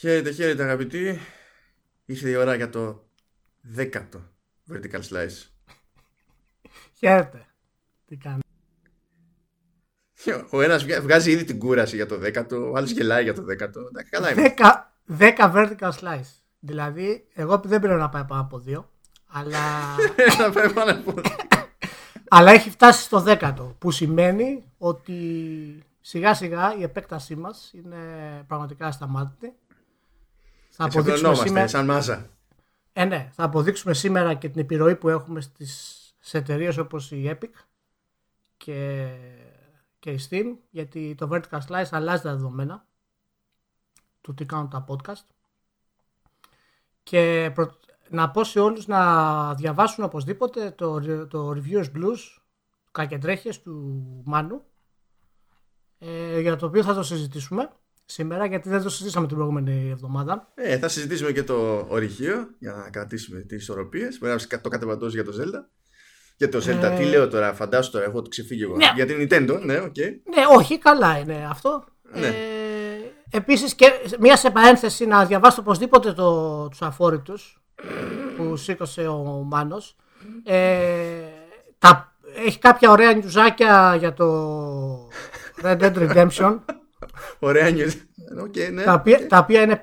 Χαίρετε, χαίρετε αγαπητοί. Ήρθε η ώρα για το δέκατο vertical slice. Χαίρετε. Τι κάνει. Ο ένας βγάζει ήδη την κούραση για το δέκατο, ο άλλος γελάει για το δέκατο. Εντάξει, Καλά είναι. Δέκα, δέκα vertical slice. Δηλαδή, εγώ δεν πρέπει να πάει πάνω από δύο. Αλλά, Να πάει πάνω από- αλλά έχει φτάσει στο δέκατο. Που σημαίνει ότι σιγά σιγά η επέκτασή μας είναι πραγματικά ασταμάτητη. Θα αποδείξουμε Εξεπλωνόμαστε, σήμερα, σαν μάζα. ε, ναι, θα αποδείξουμε σήμερα και την επιρροή που έχουμε στις, σε εταιρείες όπως η Epic και, και η Steam γιατί το Vertical Slice αλλάζει τα δεδομένα του τι κάνουν τα podcast και προ- να πω σε όλους να διαβάσουν οπωσδήποτε το, το Reviewers Blues κακεντρέχες του Μάνου ε, για το οποίο θα το συζητήσουμε σήμερα γιατί δεν το συζητήσαμε την προηγούμενη εβδομάδα Ε, θα συζητήσουμε και το ορυχείο για να κρατήσουμε τις ισορροπίες. Μπορεί να το κατεβατώσει για το Zelda. Για το Zelda, Ε, τι λέω τώρα, φαντάσου τώρα, έχω το ξεφύγει εγώ. Ναι. Για την Nintendo, ναι, οκ. Ναι, όχι, καλά είναι αυτό. Ναι. Ε, επίσης και μία σε παρένθεση να διαβάσω οπωσδήποτε το, τους αφόρητους που σήκωσε ο Μάνος. Ε, τα, έχει κάποια ωραία νιουζάκια για το Red Dead Redemption Ωραία news. OK, ναι. τα, οποία, τα οποία είναι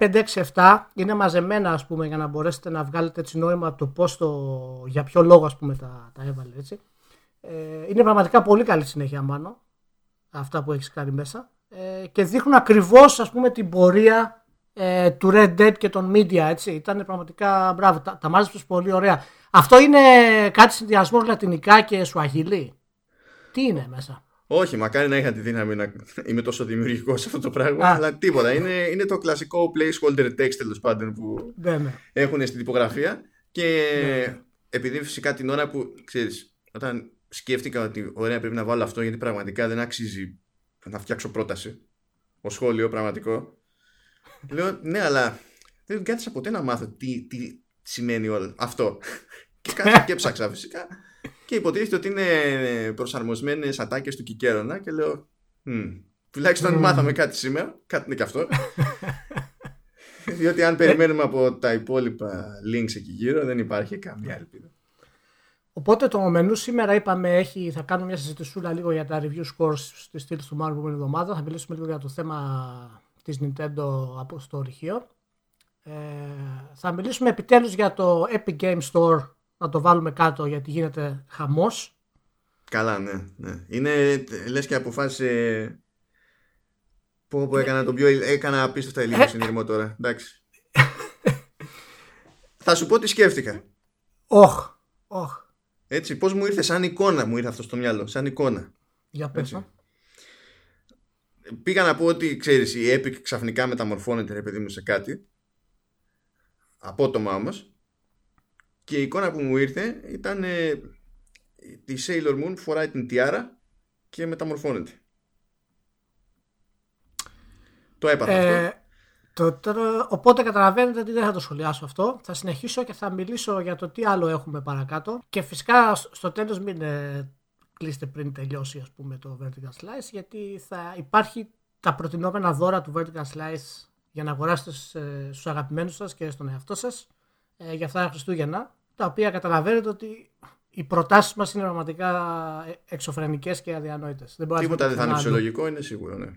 5-6-7 είναι μαζεμένα ας πούμε για να μπορέσετε να βγάλετε έτσι νόημα από το πώς το, για ποιο λόγο ας πούμε τα, τα έβαλε έτσι. Ε, είναι πραγματικά πολύ καλή συνέχεια Μάνο αυτά που έχεις κάνει μέσα ε, και δείχνουν ακριβώς ας πούμε την πορεία ε, του Red Dead και των media έτσι. Ήταν πραγματικά μπράβο, τα, τα μάζεψες πολύ ωραία. Αυτό είναι κάτι συνδυασμός λατινικά και σουαγιλί. Τι είναι μέσα; Όχι, μακάρι να είχα τη δύναμη να είμαι τόσο δημιουργικός σε αυτό το πράγμα. Α. Αλλά τίποτα. Είναι, είναι το κλασικό placeholder text τέλος πάντων που Ναι, ναι. έχουν στην τυπογραφία. Και Ναι. επειδή φυσικά την ώρα που ξέρεις, όταν σκέφτηκα ότι ωραία πρέπει να βάλω αυτό γιατί πραγματικά δεν αξίζει να φτιάξω πρόταση. Ο σχόλιο πραγματικό. Λέω ναι, αλλά δεν κάθισα ποτέ να μάθω τι, τι σημαίνει όλο αυτό. και κάτσα και έψαξα φυσικά. Και υποτίθεται ότι είναι προσαρμοσμένες ατάκες του Κικέρονα και λέω. «Μμ, Τουλάχιστον Μμ. μάθαμε κάτι σήμερα. Κάτι είναι και αυτό. Διότι αν περιμένουμε από τα υπόλοιπα links εκεί γύρω δεν υπάρχει καμία ελπίδα. Οπότε το μενού σήμερα είπαμε έχει, θα κάνουμε μια συζητησούλα λίγο για τα review scores στη στήλη του Μάρου την εβδομάδα. Θα μιλήσουμε λίγο για το θέμα της Nintendo από στο ορυχείο. Ε, θα μιλήσουμε επιτέλους για το Epic Game Store να το βάλουμε κάτω γιατί γίνεται χαμός. Καλά, ναι. ναι. Είναι λες και αποφάσισε. Πω πω έκανα τον πιο. Έκανα απίστευτα υλικό συνειρμό τώρα. Εντάξει. Θα σου πω τι σκέφτηκα. Όχ, όχ. Έτσι, πώς μου ήρθε σαν εικόνα μου ήρθε αυτό στο μυαλό. Σαν εικόνα. Για πες. Έτσι. α. Πήγα να πω ότι ξέρεις η Epic ξαφνικά μεταμορφώνεται ρε παιδί μου σε κάτι. Απότομα όμως. Και η εικόνα που μου ήρθε ήταν ε, τη Sailor Moon που φοράει την τιάρα και μεταμορφώνεται. Το έπαθα αυτό. Ε, το, τώρα- οπότε καταλαβαίνετε ότι δεν θα το σχολιάσω αυτό. Θα συνεχίσω και θα μιλήσω για το τι άλλο έχουμε παρακάτω. Και φυσικά σ- στο τέλος μην ε, κλείσετε πριν τελειώσει ας πούμε το Vertical Slice γιατί θα υπάρχει τα προτινόμενα δώρα του Vertical Slice για να αγοράσετε σ- ε, στους αγαπημένους σας και στον εαυτό σας ε, για αυτά τα Χριστούγεννα τα οποία καταλαβαίνετε ότι οι προτάσεις μας είναι πραγματικά ε, εξωφρενικές και αδιανόητες. Δεν μπορεί να Τίποτα δεν θα είναι πουθενά αλλού. φυσιολογικό, είναι σίγουρο, ναι.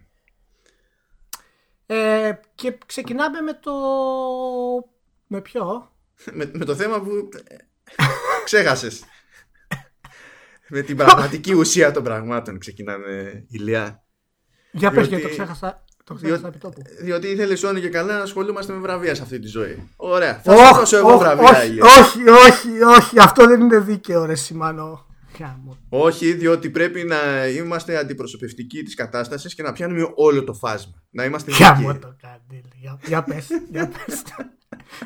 Ε, και ξεκινάμε με το. Με ποιο; με, με το θέμα που ε, ξέχασες. με την πραγματική ουσία των πραγμάτων ξεκινάμε, Ηλιά. Για πες Διότι- γιατί το ξέχασα. Το ξέχασα Διότι, επί τόπου. διότι ήθελε όλοι και καλά να ασχολούμαστε με βραβεία σε αυτή τη ζωή. Ωραία. Θα Όχι, σου δώσω εγώ όχι, βραβεία, όχι, Ηλία. όχι, όχι, όχι, αυτό δεν είναι δίκαιο ρε Σιμάνο. Γάμο. Όχι, διότι πρέπει να είμαστε αντιπροσωπευτικοί της κατάστασης και να πιάνουμε όλο το φάσμα. Να είμαστε Γάμο δίκαιοι. το καντήλ. Για, για πες, για πες.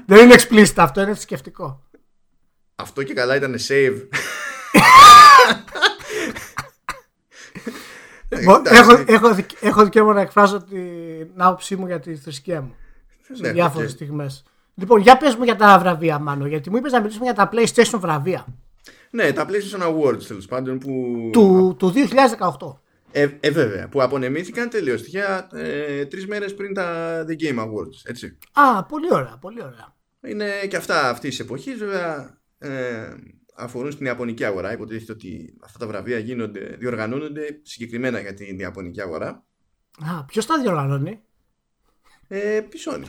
δεν είναι explicit αυτό, είναι θρησκευτικό. Αυτό και καλά ήταν safe. Μπο- εντάξει. Έχω, έχω, δικ- έχω δικαίωμα να εκφράσω την άποψή μου για τη θρησκεία μου. Σε Ναι, διάφορες οκ. στιγμές. Λοιπόν, για πες μου για τα βραβεία, μάλλον. Γιατί μου είπες να μιλήσουμε για τα PlayStation βραβεία Ναι, τα PlayStation Awards τέλος πάντων που. του, του 2018. Ε, ε, βέβαια, που απονεμήθηκαν τελείως τυχαία ε, τρεις μέρες πριν τα The Game Awards. Έτσι. Α, πολύ ωραία, πολύ ωραία. Είναι και αυτά αυτής της εποχής, βέβαια. Ε, αφορούν στην Ιαπωνική αγορά. Υποτίθεται ότι αυτά τα βραβεία γίνονται, διοργανώνονται συγκεκριμένα για την Ιαπωνική αγορά. Α, ποιος τα διοργανώνει; Ε, η Sony.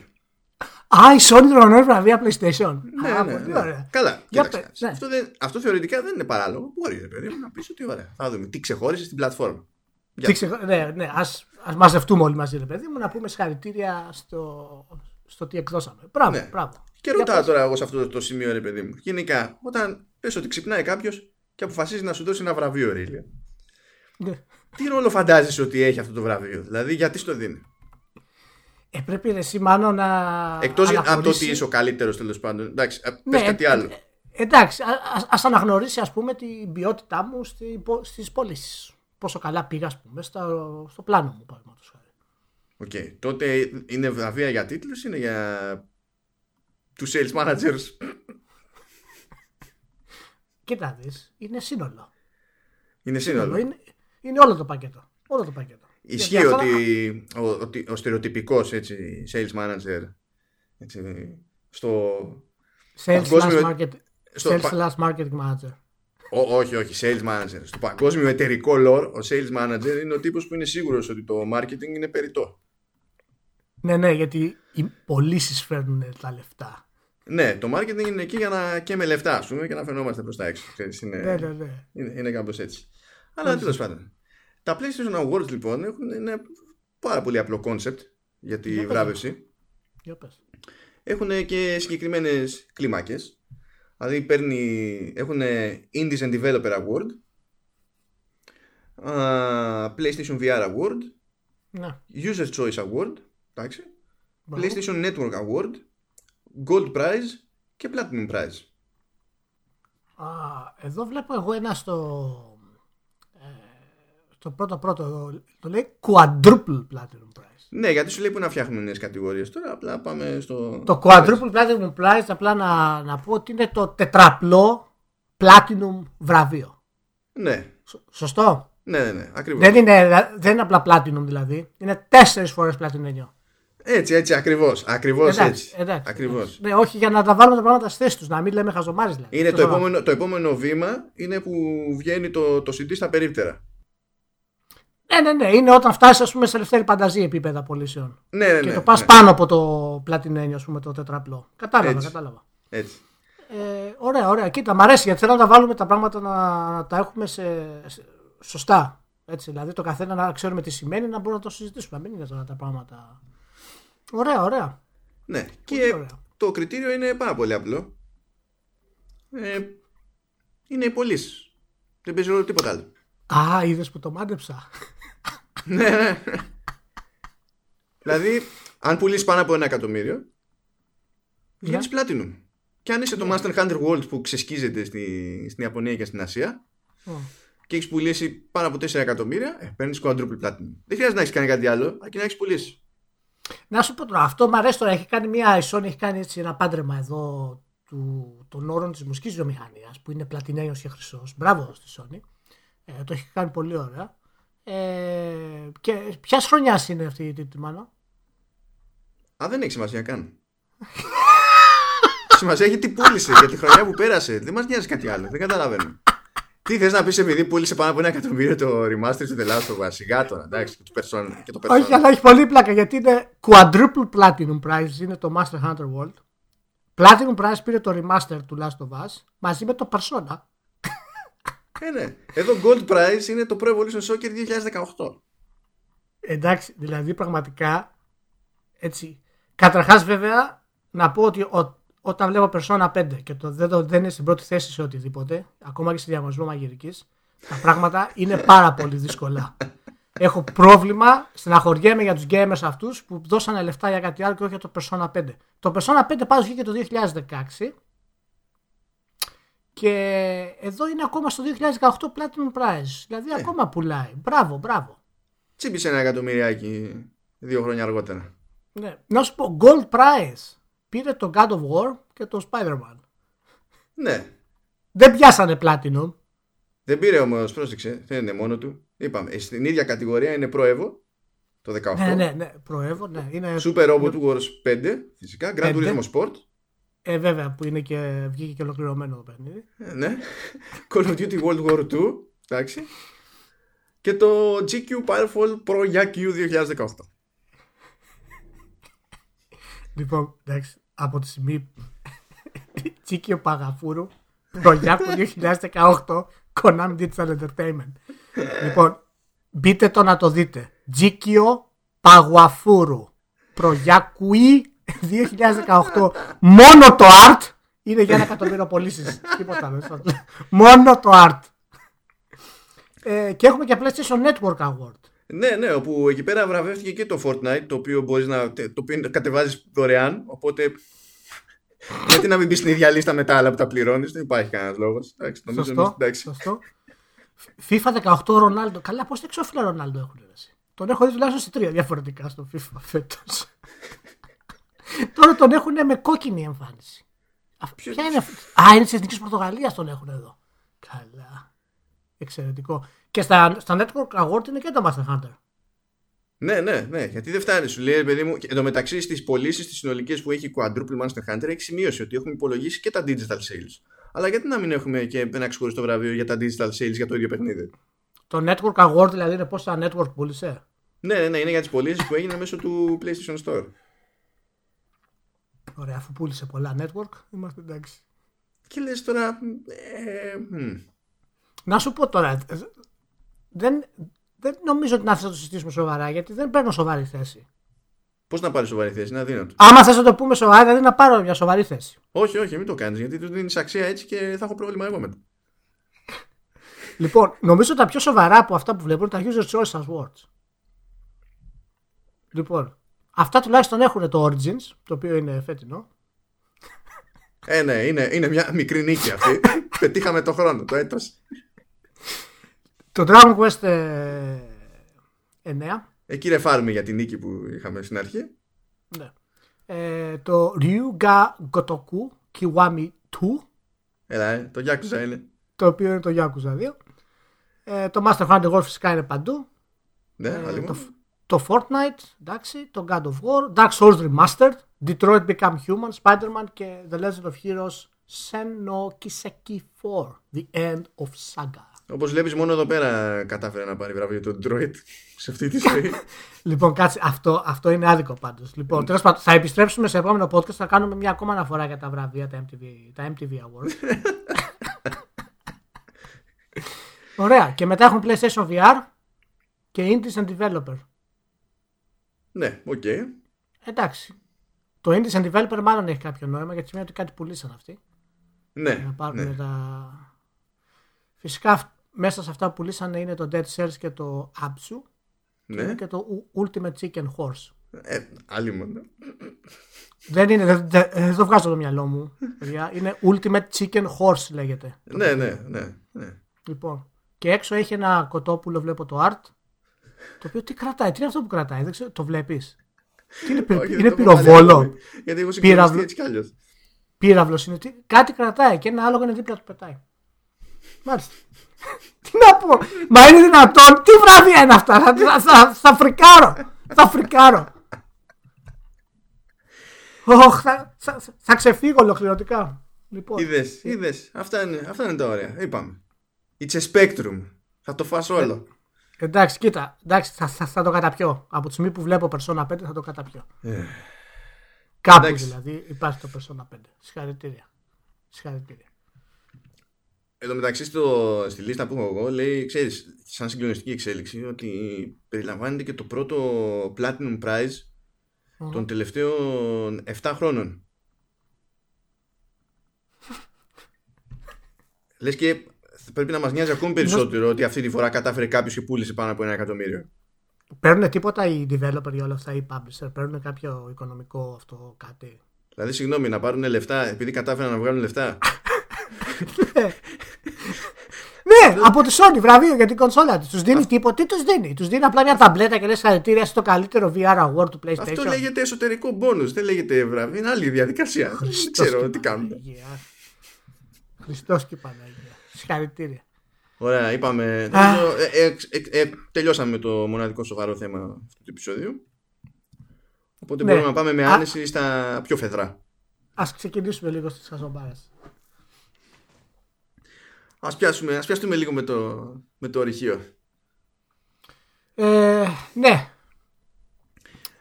Α, η Sony διοργανώνει βραβεία PlayStation. Ναι, Α, ναι, πολύ ναι. ωραία. Καλά. Για κοίταξε, πες, ναι. αυτό, δεν, αυτό θεωρητικά δεν είναι παράλογο. Μπορεί, ρε παιδί μου, να πεις ότι ωραία. Θα δούμε τι ξεχώρισε στην πλατφόρμα. Για- Τι ξεχω- Ναι, ναι, ας, ας μαζευτούμε όλοι μαζί, ρε παιδί μου, να πούμε συγχαρητήρια στο, στο τι εκδώσαμε. Μπράβο, Ναι. μπράβο. Και Για ρωτάω πες. τώρα εγώ σε αυτό το σημείο, ρε παιδί μου. Γενικά, όταν πες ότι ξυπνάει κάποιος και αποφασίζει να σου δώσει ένα βραβείο, ρε Ηλία, Ναι. Τι ρόλο φαντάζεσαι ότι έχει αυτό το βραβείο, δηλαδή γιατί στο δίνει; Ε, πρέπει ρε, εσύ μάλλον να. Εκτός από το αναγνωρίσει- ότι είσαι ο καλύτερος τέλος πάντων. Εντάξει, πε Ναι, κάτι ε, άλλο. ε, εντάξει, α, ας, ας αναγνωρίσεις ας πούμε την ποιότητά μου στη, στις πωλήσεις. Πόσο καλά πήγα ας πούμε στο, στο πλάνο μου παραδείγματος χάρη. Οκ. Τότε είναι βραβεία για τίτλους, είναι για τους sales managers. Κοίτα δεις, είναι σύνολο. Είναι σύνολο. Είναι, είναι όλο το πακέτο. Όλο το πακέτο. Ισχύει. Γιατί αυτό- ότι ο, ότι ο στερεοτυπικός έτσι, sales manager έτσι, στο, Sales παγκόσμιο- slash market, στο sales πα- slash marketing manager. Ό, όχι, όχι, sales manager. Στο παγκόσμιο εταιρικό lore, ο sales manager είναι ο τύπος που είναι σίγουρος ότι το marketing είναι περιττό. Ναι, ναι, γιατί οι πωλήσεις φέρνουν τα λεφτά. Ναι, το marketing είναι εκεί για να και με λεφτά, ας πούμε, και να φαινόμαστε προς τα έξω. Ξέρεις, είναι, Ναι, ναι, ναι. είναι, είναι κάπως έτσι. Αλλά τέλος πάντων. Τα PlayStation Awards λοιπόν έχουν ένα πάρα πολύ απλό concept για τη Για πες. βράβευση. Για πες. Έχουν και συγκεκριμένες κλίμακες. Δηλαδή παίρνει, έχουν Indies and Developer Award, α, PlayStation VR Award, Ναι. User Choice Award, εντάξει, Μπράβο. PlayStation Network Award, Gold Prize και Platinum Prize. Α, εδώ βλέπω εγώ ένα στο. Ε, στο πρώτο πρώτο. Το λέει Quadruple Platinum Prize. Ναι, γιατί σου λέει που να φτιάχνουμε νέες κατηγορίες τώρα, απλά πάμε στο... Το Quadruple Platinum Prize, απλά να, να πω ότι είναι το τετραπλό Platinum βραβείο. Ναι, Σ- Σωστό; ναι, ναι, ναι, ακριβώς. Δεν είναι, δεν είναι απλά Platinum δηλαδή. Είναι τέσσερις φορές Platinum. Έτσι, έτσι, ακριβώς, ακριβώς Εντάξει, έτσι. εντάξει. Ακριβώς. Ναι, όχι για να τα βάλουμε τα πράγματα στη θέση τους, να μην λέμε χαζομάρες δηλαδή. Είναι Αυτό το θέλω να επόμενο, το επόμενο βήμα είναι που βγαίνει το, το CD στα περίπτερα. Ναι, ναι, ναι. Είναι όταν φτάσεις, ας πούμε, σε ελευθερή πανταζή επίπεδα πωλήσεων. Ναι, ναι, και ναι. το πας ναι. πάνω από το πλατινένιο, ας πούμε, το τετραπλό. Κατάλαβα, Έτσι. κατάλαβα. Έτσι. Ε, ωραία, ωραία. Κοίτα, μ' αρέσει γιατί θέλω να τα βάλουμε τα πράγματα να, να τα έχουμε σε, σε- σωστά. Έτσι, δηλαδή το καθένα να ξέρουμε τι σημαίνει να μπορούμε να το συζητήσουμε. Να μην είναι τώρα τα πράγματα. Ωραία, ωραία. Ναι. Πολύ Και ωραία. το κριτήριο είναι πάρα πολύ απλό. Ε, είναι οι πωλήσει. Δεν παίζει ρόλο τίποτα άλλο. Α, είδες που το μάντεψα. ναι, ναι. δηλαδή, αν πουλήσεις πάνω από ένα εκατομμύριο, βγαίνει platinum. Και αν είσαι το Master Hunter World που ξεσκίζεται στη, στην Ιαπωνία και στην Ασία Ω. και έχεις πουλήσει πάνω από 4 εκατομμύρια, ε, παίρνεις quadruple platinum. Δεν χρειάζεται να έχεις κάνει κάτι άλλο, αρκεί να έχεις πουλήσει. Να σου πω τώρα, αυτό μου αρέσει τώρα. Έχει κάνει μια η Sony, έχει κάνει έτσι ένα πάντρεμα εδώ του, των όρων της μουσικής βιομηχανίας που είναι πλατινένιο και χρυσός. Μπράβο στη Sony. Ε, το έχει κάνει πολύ ωραία. Ε, και ποια χρονιάς είναι αυτή η τίτλη, μάλλον; Α, δεν έχει σημασία καν. σημασία έχει τι πούλησε για τη χρονιά που πέρασε. Δεν μας νοιάζει κάτι άλλο. Δεν καταλαβαίνω. Τι θες να πεις επειδή πούλησε πάνω από ένα εκατομμύριο το remaster του The Last of Us. Σιγά τώρα, εντάξει, και, του Persona, και το Persona. Όχι, αλλά έχει πολύ πλάκα γιατί είναι quadruple platinum prize, είναι το Master Hunter World. Platinum prize πήρε το remaster του Last of Us μαζί με το Persona. Ε, ναι. Εδώ Gold Prize είναι το Pro Evolution Soccer 2018. Εντάξει, δηλαδή πραγματικά έτσι. Καταρχάς βέβαια να πω ότι ο- όταν βλέπω Persona 5 και το, δεν, το, δεν είναι στην πρώτη θέση σε οτιδήποτε, ακόμα και σε διαγωνισμό μαγειρικής, τα πράγματα είναι πάρα πολύ δύσκολα. Έχω πρόβλημα, στεναχωριέμαι για τους gamers αυτούς που δώσανε λεφτά για κάτι άλλο και όχι για το Persona 5. Το Persona 5 πάντως βγήκε το 2016 και εδώ είναι ακόμα στο 2018 Platinum Prize. Δηλαδή ακόμα πουλάει. Μπράβο, μπράβο. Τσίπησε ένα εκατομμυριάκι δύο χρόνια αργότερα. Ναι. Να σου πω, Gold Prize πήρε το God of War και το Spider-Man. Ναι. Δεν πιάσανε Platinum. Δεν πήρε όμως, πρόσεξε, δεν είναι μόνο του. Είπαμε, στην ίδια κατηγορία είναι Pro Evo το 18. Ναι, ναι, ναι, προεύω, ναι. Είναι... Super Robot Wars 5, φυσικά. Grand 5. Turismo Sport. Ε, βέβαια, που είναι και, βγήκε και ολοκληρωμένο το παιχνίδι. Ε, ναι. Call of Duty World War 2. Εντάξει. Και το GQ Powerful Pro Yak U 2018. Λοιπόν, εντάξει, από τη στιγμή Τσίκιο Παγαφούρου, Προγιάκου 2018, Konami Digital Entertainment. λοιπόν, μπείτε το να το δείτε. Τζίκιο Παγουαφούρου, Προγιάκουι 2018. Μόνο το art είναι για ένα εκατομμύριο πωλήσει. Τίποτα άλλο. Μόνο το art. Ε, και έχουμε και PlayStation Network Award. Ναι, ναι, όπου εκεί πέρα βραβεύτηκε και το Fortnite, το οποίο μπορείς να το οποίο κατεβάζεις δωρεάν, οπότε γιατί να μην μπεις στην ίδια λίστα με τα άλλα που τα πληρώνεις, δεν υπάρχει κανένας λόγος. Εντάξει, νομίζω Σωστό. είμαστε εντάξει. σωστό. FIFA 18 Ρονάλντο. Καλά, πώς εξώφυλλα Ρονάλντο έχουν ρέσει. Τον έχω δει τουλάχιστον σε τρία διαφορετικά στο FIFA φέτος. Τώρα τον έχουν με κόκκινη εμφάνιση. Α, Ποια είναι αυτή; Α, είναι της Εθνικής Πορτογαλίας τον έχουν εδώ. Καλά. Εξαιρετικό. Και στα, στα Network Award είναι και το Master Hunter. Ναι, ναι, ναι, γιατί δεν φτάνει. Σου λέει, παιδί μου, και εν τω μεταξύ στις πωλήσεις τις συνολικές που έχει Quadruple Monster Hunter έχει σημείωση ότι έχουμε υπολογίσει και τα digital sales. Αλλά γιατί να μην έχουμε και ένα ξεχωριστό βραβείο για τα digital sales για το ίδιο παιχνίδι; Το Network Award δηλαδή είναι πόσα network πούλησε; Ναι, ναι, ναι, είναι για τις πωλήσεις που έγιναν μέσω του PlayStation Store. Ωραία, αφού πούλησε πολλά network, είμαστε εντάξει. Και λες τώρα. Ε, μ. Να σου πω τώρα, ε, δεν, δεν νομίζω ότι να θες να το συζητήσουμε σοβαρά, γιατί δεν παίρνω σοβαρή θέση. Πώς να πάρεις σοβαρή θέση, είναι αδύνατο. Άμα θες να το πούμε σοβαρά, δηλαδή να πάρω μια σοβαρή θέση. Όχι, όχι, μην το κάνεις γιατί του δίνει αξία έτσι και θα έχω πρόβλημα εγώ μετά. Λοιπόν, νομίζω τα πιο σοβαρά από αυτά που βλέπουν είναι τα User Choice Awards. Λοιπόν, αυτά τουλάχιστον έχουν το Origins, το οποίο είναι φετινό. Ε, ναι, είναι, είναι μια μικρή νίκη αυτή. Πετύχαμε το χρόνο, το έτος. Το Dragon Quest ε, 9. Εκεί ρεφάρουμε για την νίκη που είχαμε στην αρχή. Ναι. Ε, το Ryuga Gotoku Kiwami 2, Έλα, ε, το Yakuza είναι. το οποίο είναι το Yakuza 2. Ε, το Master Hunter World φυσικά είναι παντού. Ναι, Ε, άλλη το, μου. το Fortnite, εντάξει, το God of War, Dark Souls Remastered, Detroit Become Human, Spider-Man και The Legend of Heroes Senno Kiseki 4, The End of Saga. Όπως βλέπεις μόνο εδώ πέρα κατάφερε να πάρει βραβείο το Detroit σε αυτή τη ζωή. Λοιπόν, κάτσε, αυτό, αυτό είναι άδικο πάντως. Λοιπόν, τέλος πάντων, θα επιστρέψουμε σε επόμενο podcast, θα κάνουμε μια ακόμα αναφορά για τα βραβεία, τα MTV, τα MTV Awards. Ωραία, και μετά έχουμε PlayStation VR και Indies and Developer. ναι, οκ. Εντάξει. Το Indies and Developer μάλλον έχει κάποιο νόημα γιατί σημαίνει ότι κάτι πουλήσαν αυτοί. Να Ναι, πάρουν ναι. τα. Φυσικά αυ- μέσα σε αυτά που πουλήσαν είναι το Dead Cells και το Absu ναι. και το U- Ultimate Chicken Horse. Ε, άλλη μόνο. Δεν είναι, δεν, δεν, δεν το βγάζω από το μυαλό μου. παιδιά. είναι Ultimate Chicken Horse λέγεται. Ναι, ναι, ναι, ναι. Λοιπόν. Και έξω έχει ένα κοτόπουλο, βλέπω το art. Το οποίο τι κρατάει, τι είναι αυτό που κρατάει, δεν ξέρω, το βλέπεις; Τι είναι, πυ- Όχι, δεν είναι το έχω βάλει πυροβόλο. ακόμη, Γιατί έχω Πύραυλο. συγκλονιστεί έτσι κι αλλιώς. Πύραυλος είναι. Τι, κάτι κρατάει και ένα άλογο είναι δίπλα του πετάει. Μάλιστα. Τι να πω. Μα είναι δυνατόν. Τι βράδια είναι αυτά. Θα, θα, θα, θα φρικάρω. Θα φρικάρω. Ωχ, θα, θα, θα ξεφύγω ολοκληρωτικά. Λοιπόν, Είδες, είδες. Αυτά είναι, αυτά είναι τα ωραία. Είπαμε. It's a spectrum. Θα το φας όλο. εντάξει, κοίτα. Εντάξει, θα, θα, θα το καταπιώ. Από τη στιγμή που βλέπω Persona 5 θα το καταπιώ. Ε, Κάπου εντάξει. δηλαδή υπάρχει το Persona 5. Συγχαρητήρια. Συγχαρητήρια. Εν τω μεταξύ στο, στη λίστα που έχω εγώ λέει, ξέρεις, σαν συγκλονιστική εξέλιξη ότι περιλαμβάνεται και το πρώτο Platinum Prize Μμμ. των τελευταίων 7 χρόνων. Λες και πρέπει να μας νοιάζει ακόμη περισσότερο ότι αυτή τη φορά κατάφερε κάποιος και πούλησε πάνω από ένα εκατομμύριο. Παίρνουν τίποτα οι developer για όλα αυτά, οι publisher. Παίρνουν κάποιο οικονομικό αυτό κάτι; Δηλαδή, συγγνώμη, να πάρουν λεφτά επειδή κατάφεραν να βγάλουν λεφτά; Ναι, από τη Sony βραβείο για την κονσόλα της. Τους δίνει τίποτα. Τι τους δίνει; Τους δίνει απλά μια ταμπλέτα και λες χαρακτήρια στο καλύτερο VR award του PlayStation. Αυτό λέγεται εσωτερικό bonus, δεν λέγεται βραβείο. Είναι άλλη διαδικασία. δεν Χριστός ξέρω και τι κάνουν. Παναγία. Χριστός και Παναγία. Συγχαρητήρια. Ωραία, είπαμε. νομίζω, ε, ε, ε, ε, τελειώσαμε με το μοναδικό σοβαρό θέμα αυτού του επεισόδιου. Οπότε Ναι. μπορούμε να πάμε με Α- άνεση στα πιο φεδρά. Ας ξεκινήσουμε λίγο στις χαζομπάρες. Ας, πιάσουμε, ας πιάσουμε λίγο με το, με το ορυχείο. Ε, ναι.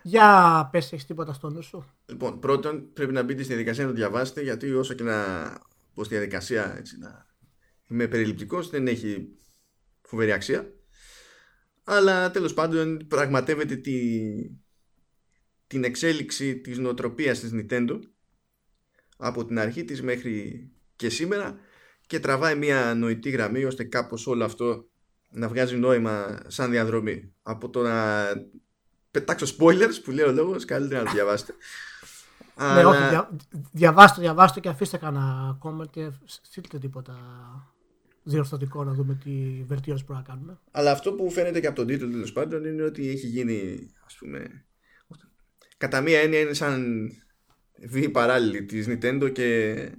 Για πες έχεις τίποτα στο νου σου; Λοιπόν, πρώτον πρέπει να μπείτε στη διαδικασία να το διαβάσετε γιατί όσο και να πως στη διαδικασία έτσι, να είμαι περιληπτικός δεν έχει φοβερή αξία. Αλλά τέλος πάντων πραγματεύεται τη, την εξέλιξη της νοοτροπίας της Nintendo από την αρχή της μέχρι και σήμερα και τραβάει μια νοητή γραμμή ώστε κάπως όλο αυτό να βγάζει νόημα σαν διαδρομή. Από το να πετάξω spoilers που λέει ο λόγος καλύτερα να το διαβάσετε. Ναι, όχι, δια, διαβάστε, διαβάστε και αφήστε κανένα comment και στείλτε τίποτα διορθωτικό να δούμε τι βελτιώσει μπορούμε να κάνουμε. Αλλά αυτό που φαίνεται και από τον τίτλο τέλος πάντων είναι ότι έχει γίνει ας πούμε κατά μία έννοια είναι σαν βή παράλληλη της Nintendo και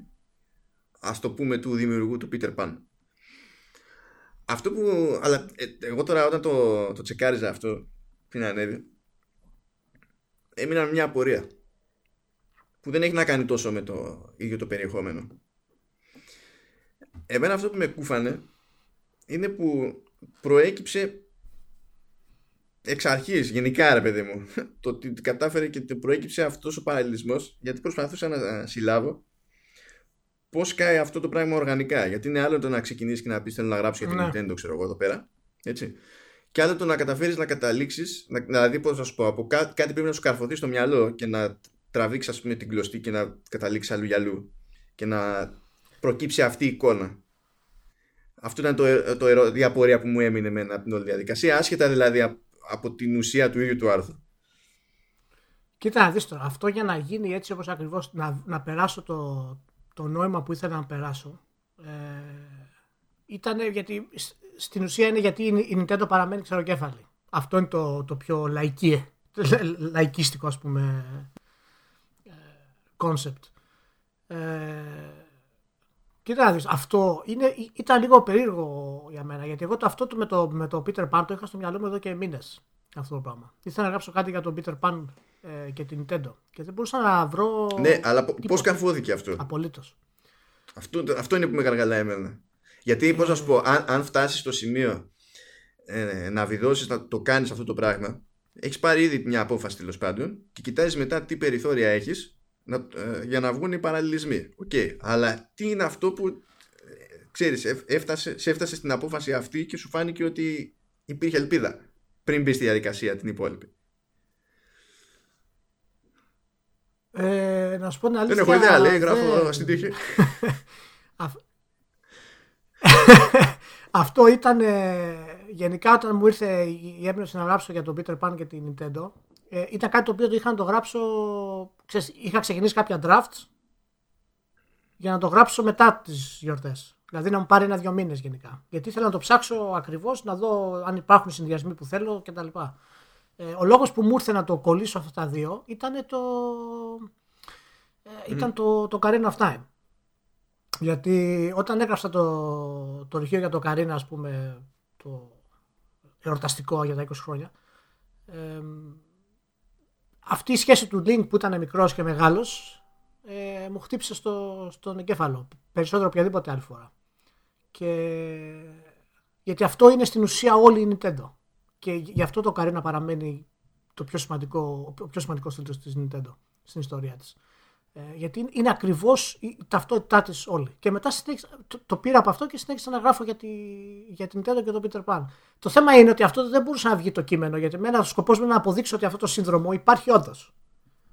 ας το πούμε του δημιουργού του Peter Pan. Αυτό που. Αλλά ε, εγώ τώρα όταν το, το τσεκάριζα αυτό πριν ανέβει, έμεινα με μια απορία. Που δεν έχει να κάνει τόσο με το ίδιο το περιεχόμενο. Εμένα αυτό που με κούφανε είναι που προέκυψε εξ αρχής γενικά ρε παιδί μου το ότι κατάφερε και το προέκυψε αυτός ο παραλληλισμός γιατί προσπαθούσα να συλλάβω πώς κάει αυτό το πράγμα οργανικά γιατί είναι άλλο το να ξεκινήσεις και να πεις θέλω να γράψω για την Ναι. Nintendo ξέρω εγώ εδώ πέρα έτσι και άλλο το να καταφέρεις να καταλήξεις να, δηλαδή πώς να σου πω από κά- κάτι πρέπει να σου καρφωθεί στο μυαλό και να τραβήξεις ας πούμε την κλωστή και να καταλήξεις αλλού για αλλού και να προκύψει αυτή η εικόνα αυτό ήταν το, το ερω- η απορία που μου έμεινε εμένα από την όλη διαδικασία, άσχετα δηλαδή απ- από την ουσία του ίδιου του άρθρου. Κοίτα να δεις τώρα, αυτό για να γίνει έτσι όπως ακριβώς, να, να περάσω το, το νόημα που ήθελα να περάσω, ε, ήταν γιατί, σ- στην ουσία είναι γιατί η η Nintendo παραμένει ξεροκέφαλη. Αυτό είναι το, το πιο λαϊκή, λαϊκίστικο ας πούμε concept. Ε, κοίτα να δεις, αυτό είναι, ήταν λίγο περίεργο για μένα, γιατί εγώ το, αυτό το με, το, με το Peter Pan το είχα στο μυαλό μου εδώ και μήνες αυτό το πράγμα. Ήθελα να γράψω κάτι για τον Peter Pan ε, και την Nintendo και δεν μπορούσα να βρω Ναι, αλλά πώς τίποτα. καρφώθηκε αυτό; απολύτως. αυτό. Αυτό είναι που με γαργαλάει εμένα. Γιατί, πώς να σου πω, αν, αν φτάσεις στο σημείο ε, να βιδώσεις, να το κάνεις αυτό το πράγμα, έχεις πάρει ήδη μια απόφαση τέλος πάντων και κοιτάζεις μετά τι περιθώρια έχεις για να βγουν οι παραλληλισμοί. Οκ, αλλά τι είναι αυτό που ε, ξέρεις, εφ- έφτασε, σε έφτασε στην απόφαση αυτή και σου φάνηκε ότι υπήρχε ελπίδα πριν μπει στη διαδικασία την υπόλοιπη. Ε, να σου πω την Δεν αλήθεια. έχω ιδέα, λέει, γράφω δεν- στην τύχη. Αυ- Αυτό ήταν ε, γενικά όταν μου ήρθε η η έμπνευση να γράψω για τον Peter Pan και την Nintendo. Ε, ήταν κάτι το οποίο το είχα να το γράψω. Ξέρεις, είχα ξεκινήσει κάποια drafts για να το γράψω μετά τις γιορτές. Δηλαδή να μου πάρει ένα-δύο μήνες γενικά. Γιατί ήθελα να το ψάξω ακριβώς, να δω αν υπάρχουν συνδυασμοί που θέλω κτλ. Ε, ο λόγος που μου ήρθε να το κολλήσω αυτά τα δύο ήταν το, ε, ήταν το, το Carina of Time. Γιατί όταν έγραψα το, το ρηχείο για το Καρίνα, ας πούμε, το εορταστικό για τα 20 χρόνια, ε, αυτή η σχέση του Link που ήταν μικρός και μεγάλος ε, μου χτύπησε στο, στον εγκέφαλο περισσότερο από οποιαδήποτε άλλη φορά. Και... Γιατί αυτό είναι στην ουσία όλη η Nintendo. Και γι' αυτό το Καρίνα παραμένει το πιο σημαντικό, ο πιο σημαντικός τίτλος της Nintendo στην ιστορία της. Ε, γιατί είναι- είναι ακριβώς η ταυτότητά της όλη. Και μετά συνέχισα, το, το πήρα από αυτό και συνέχισα να γράφω για, τη, για την Nintendo και τον Peter Pan. Το θέμα είναι ότι αυτό δεν μπορούσε να βγει το κείμενο, γιατί εμένα ο σκοπός μου είναι να αποδείξω ότι αυτό το σύνδρομο υπάρχει όντως.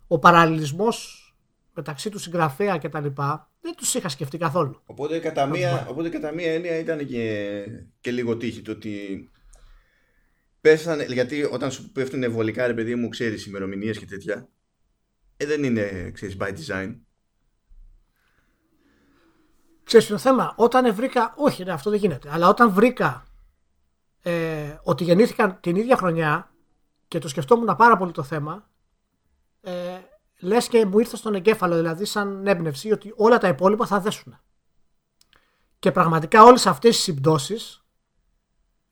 Ο παραλληλισμός μεταξύ του συγγραφέα και τα λοιπά δεν τους είχα σκεφτεί καθόλου. Οπότε κατά, μία, οπότε κατά μία έννοια ήταν και, και λίγο τύχη το ότι πέσανε, γιατί όταν σου πέφτουν βολικά ρε παιδί μου ξέρεις ημερομηνίες και τέτοια ε, δεν είναι ξέρεις by design Ξέρεις το θέμα, όταν βρήκα, όχι ναι, αυτό δεν γίνεται, αλλά όταν βρήκα ε, ότι γεννήθηκαν την ίδια χρονιά και το σκεφτόμουν πάρα πολύ το θέμα, ε, λες και μου ήρθε στον εγκέφαλο, δηλαδή σαν έμπνευση, ότι όλα τα υπόλοιπα θα δέσουν. Και πραγματικά όλες αυτές οι συμπτώσεις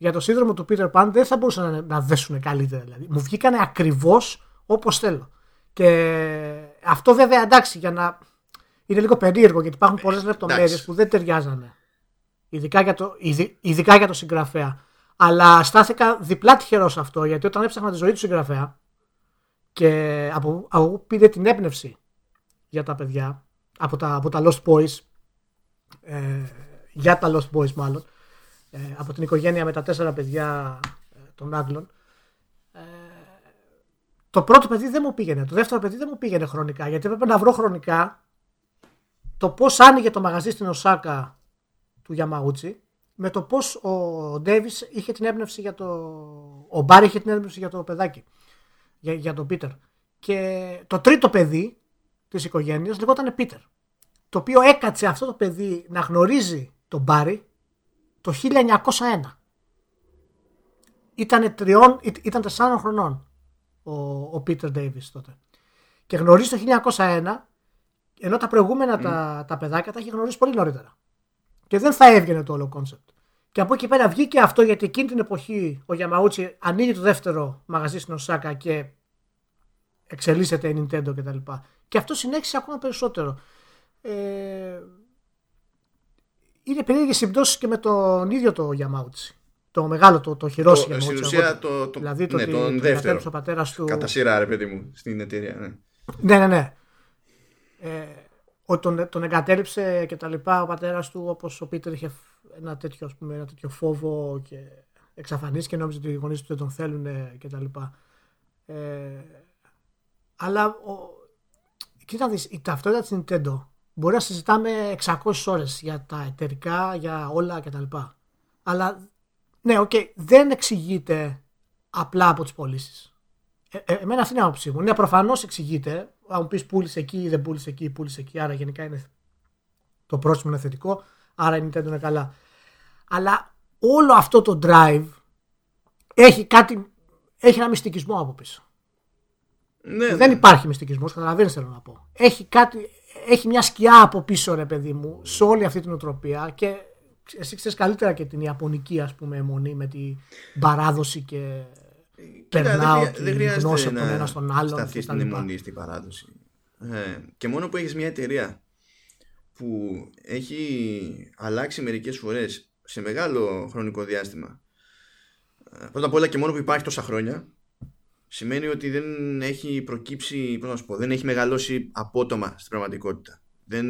για το σύνδρομο του Peter Pan δεν θα μπορούσαν να, να δέσουν καλύτερα. Δηλαδή. Μου βγήκανε ακριβώς όπως θέλω. Και αυτό βέβαια εντάξει για να. Είναι λίγο περίεργο γιατί υπάρχουν πολλές λεπτομέρειες που δεν ταιριάζανε. Ειδικά για, το, ειδικά για το συγγραφέα. Αλλά στάθηκα διπλά τυχερός σε αυτό γιατί όταν έψαχνα τη ζωή του συγγραφέα και από, από πήρε την έμπνευση για τα παιδιά από τα, από τα Lost Boys ε, για τα Lost Boys μάλλον ε, από την οικογένεια με τα τέσσερα παιδιά ε, των Άγγλων. Ε, το πρώτο παιδί δεν μου πήγαινε. Το δεύτερο παιδί δεν μου πήγαινε χρονικά γιατί έπρεπε να βρω χρονικά το πώς άνοιγε το μαγαζί στην Οσάκα του Γιαμαούτσι με το πώς ο Ντέβις είχε την έμπνευση για το ο Μπάρι είχε την έμπνευση για το παιδάκι για, για τον Πίτερ. Και το τρίτο παιδί της οικογένειας λεγόταν Πίτερ το οποίο έκατσε αυτό το παιδί να γνωρίζει τον Μπάρι το 1901. Ήταν, τριών, ήταν τεσσάρων χρονών ο, ο Πίτερ Ντέιβις τότε. Και γνωρίζει το 1901, ενώ τα προηγούμενα τα, τα παιδάκια τα έχει γνωρίσει πολύ νωρίτερα. Και δεν θα έβγαινε το όλο concept. Και από εκεί πέρα βγήκε αυτό γιατί εκείνη την εποχή ο Γιαμαούτσι ανοίγει το δεύτερο μαγαζί στην Οσάκα και εξελίσσεται η Nintendo κτλ. Και, και αυτό συνέχισε ακόμα περισσότερο. Ε, είναι περίεργες συμπτώσεις και με τον ίδιο το Γιαμάουτσι. Το μεγάλο, το, το χειρό το, Στην ουσία το, το, δηλαδή το ναι, ότι τον δεύτερο. Ο πατέρας του... Κατά σειρά, ρε παιδί μου, στην εταιρεία. Ναι, ναι, ναι. ναι. Ε, ότι τον, τον εγκατέλειψε και τα λοιπά ο πατέρας του όπως ο Πίτερ είχε ένα τέτοιο, ας πούμε, ένα τέτοιο φόβο και εξαφανίστηκε και νόμιζε ότι οι γονείς του δεν τον θέλουν και τα λοιπά. Ε, αλλά ο, κοίτα δεις, η ταυτότητα της Nintendo μπορεί να συζητάμε 600 ώρες για τα εταιρικά, για όλα κτλ. Αλλά ναι, οκ, okay, δεν εξηγείται απλά από τις πωλήσεις. Ε, ε, εμένα αυτή είναι η άποψή μου. Ναι, προφανώς εξηγείται. Αν μου πεις πούλησε εκεί, δεν πούλησε εκεί, πούλησε εκεί. Άρα γενικά είναι το πρόσημο είναι θετικό. Άρα η Nintendo είναι καλά. Αλλά όλο αυτό το drive έχει κάτι. Έχει ένα μυστικισμό από πίσω. Ναι, δεν ναι. υπάρχει μυστικισμός, καταλαβαίνεις θέλω να πω. Έχει κάτι, έχει μια σκιά από πίσω, ρε παιδί μου, σε όλη αυτή την οτροπία και εσύ ξέρεις καλύτερα και την Ιαπωνική ας πούμε αιμονή με την παράδοση και περνάω δεν, τη γνώση από τον ένα στον άλλον. Σταθεί στην αιμονή στην παράδοση. Ε, και μόνο που έχεις μια εταιρεία που έχει αλλάξει μερικές φορές σε μεγάλο χρονικό διάστημα ε, πρώτα απ' όλα και μόνο που υπάρχει τόσα χρόνια σημαίνει ότι δεν έχει προκύψει, πώς να σου πω, δεν έχει μεγαλώσει απότομα στην πραγματικότητα. Δεν,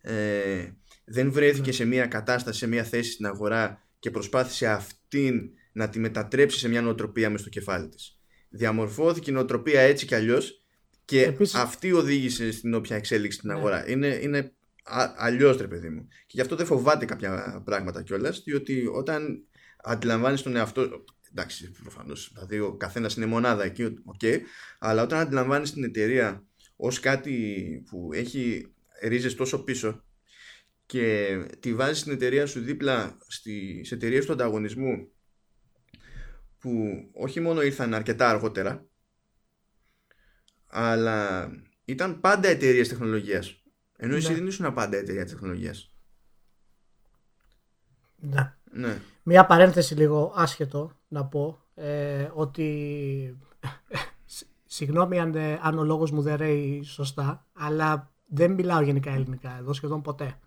ε, δεν βρέθηκε σε μια κατάσταση, σε μια θέση στην αγορά και προσπάθησε αυτήν να τη μετατρέψει σε μια νοοτροπία μες στο κεφάλι της. Διαμορφώθηκε η νοοτροπία έτσι κι αλλιώς και Επίσης... αυτή οδήγησε στην όποια εξέλιξη στην Ναι. αγορά. Είναι, είναι αλλιώς ρε παιδί μου. Και γι' αυτό δεν φοβάται κάποια πράγματα κιόλας, διότι όταν αντιλαμβάνεις τον εαυτό. Εντάξει, προφανώς. Δηλαδή, ο καθένας είναι μονάδα εκεί, okay, αλλά όταν αντιλαμβάνεις την εταιρεία ως κάτι που έχει ρίζες τόσο πίσω και τη βάζεις στην εταιρεία σου δίπλα στις εταιρείες του ανταγωνισμού που όχι μόνο ήρθαν αρκετά αργότερα αλλά ήταν πάντα εταιρείες τεχνολογίας ενώ εσύ Ναι. δεν ήσουν πάντα εταιρεία τεχνολογίας Ναι. ναι. Μία παρένθεση λίγο άσχετο να πω ε, ότι σ- συγγνώμη αν, ε, αν ο λόγος μου δεν ρέει σωστά αλλά δεν μιλάω γενικά ελληνικά εδώ σχεδόν ποτέ.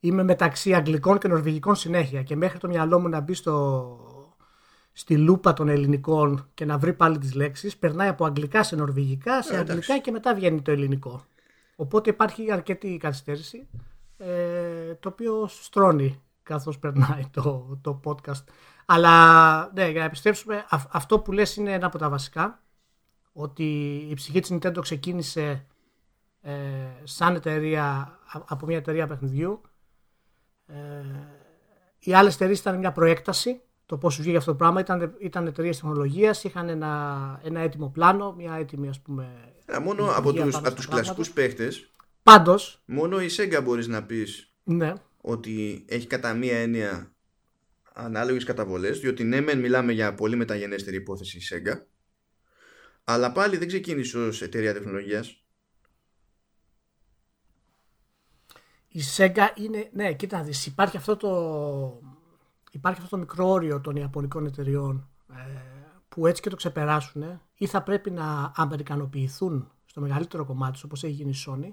Είμαι μεταξύ αγγλικών και νορβηγικών συνέχεια και μέχρι το μυαλό μου να μπει στο, στη λούπα των ελληνικών και να βρει πάλι τις λέξεις περνάει από αγγλικά σε νορβηγικά, σε Ε, εντάξει. αγγλικά και μετά βγαίνει το ελληνικό. Οπότε υπάρχει αρκετή καθυστέρηση ε, το οποίο στρώνει καθώς περνάει το, το podcast. Αλλά ναι, για να επιστρέψουμε, αυ- αυτό που λες είναι ένα από τα βασικά. Ότι η ψυχή της Nintendo ξεκίνησε ε, σαν εταιρεία α- από μια εταιρεία παιχνιδιού. Ε, οι άλλες εταιρείες ήταν μια προέκταση. Το πώς βγήκε αυτό το πράγμα ήταν, ήταν εταιρείες τεχνολογίας, είχαν ένα, ένα έτοιμο πλάνο, μια έτοιμη ας πούμε. Ε, μόνο λειτουργία από τους, πάνω από στα τους πράγματα. κλασικούς παίχτες. Πάντως, μόνο η Sega μπορείς να πεις ναι, ότι έχει κατά μία έννοια ανάλογες καταβολές διότι ναι μεν μιλάμε για πολύ μεταγενέστερη υπόθεση η Sega αλλά πάλι δεν ξεκίνησε ως εταιρεία τεχνολογίας η Sega είναι. Ναι, κοίτα να δεις, υπάρχει αυτό το. υπάρχει αυτό το μικρό όριο των Ιαπωνικών εταιριών ε, που έτσι και το ξεπεράσουν ή θα πρέπει να αμερικανοποιηθούν στο μεγαλύτερο κομμάτι όπως έχει γίνει η Sony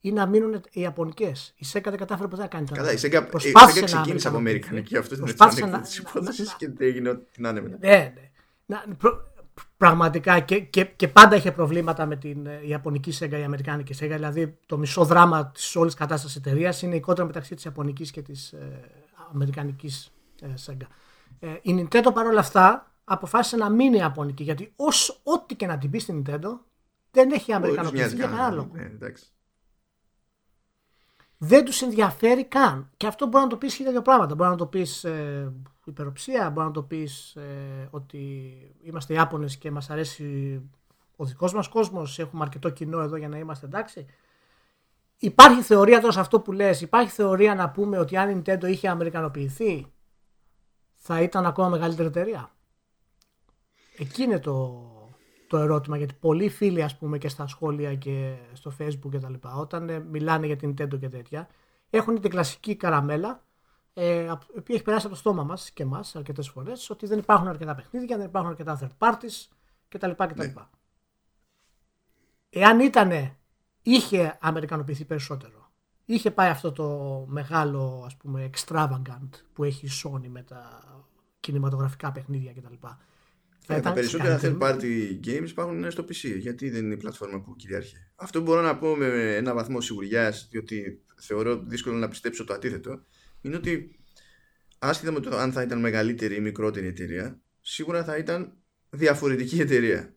ή να μείνουν οι Ιαπωνικές. Η Sega δεν κατάφερε ποτέ να κάνει τα Καλά, η Sega, η Sega ξεκίνησε από Αμερικανική. Αυτός είναι το υπόθεση και έγινε ό,τι να είναι μετά. Ναι, ναι. πραγματικά και, και, και, πάντα είχε προβλήματα με την ε, Ιαπωνική Sega, η Αμερικάνικη Sega. Δηλαδή το μισό δράμα της όλης κατάστασης εταιρείας είναι η κόντρα μεταξύ της Ιαπωνικής και της ε, Αμερικανικής ε, Sega. Ε, η Nintendo παρόλα αυτά αποφάσισε να μείνει Ιαπωνική γιατί ως, ό,τι και να την πει στην Nintendo δεν έχει Αμερικανοποιηθεί για κανένα λόγο. Ναι, δεν τους ενδιαφέρει καν. Και αυτό μπορεί να το πεις χίλια δύο πράγματα. Μπορεί να το πεις ε, υπεροψία, μπορεί να το πεις ε, ότι είμαστε Ιάπωνες και μας αρέσει ο δικός μας κόσμος, έχουμε αρκετό κοινό εδώ για να είμαστε εντάξει. Υπάρχει θεωρία τώρα σε αυτό που λες, υπάρχει θεωρία να πούμε ότι αν η Nintendo είχε αμερικανοποιηθεί θα ήταν ακόμα μεγαλύτερη εταιρεία; Εκεί είναι το, το ερώτημα γιατί πολλοί φίλοι ας πούμε και στα σχόλια και στο facebook και τα λοιπά όταν ε, μιλάνε για την Nintendo και τέτοια έχουν την κλασική καραμέλα ε, η οποία έχει περάσει από το στόμα μας και εμάς αρκετές φορές ότι δεν υπάρχουν αρκετά παιχνίδια, δεν υπάρχουν αρκετά third parties κτλ. κτλ. Ναι. Εάν ήτανε, είχε αμερικανοποιηθεί περισσότερο είχε πάει αυτό το μεγάλο ας πούμε extravagant που έχει η Sony με τα κινηματογραφικά παιχνίδια κτλ. Ε, τα περισσότερα third party games υπάρχουν στο PC. Γιατί δεν είναι η πλατφόρμα που κυριάρχει. Αυτό μπορώ να πω με ένα βαθμό σιγουριάς, διότι θεωρώ δύσκολο να πιστέψω το αντίθετο, είναι ότι άσχετα με το αν θα ήταν μεγαλύτερη ή μικρότερη εταιρεία, σίγουρα θα ήταν διαφορετική εταιρεία.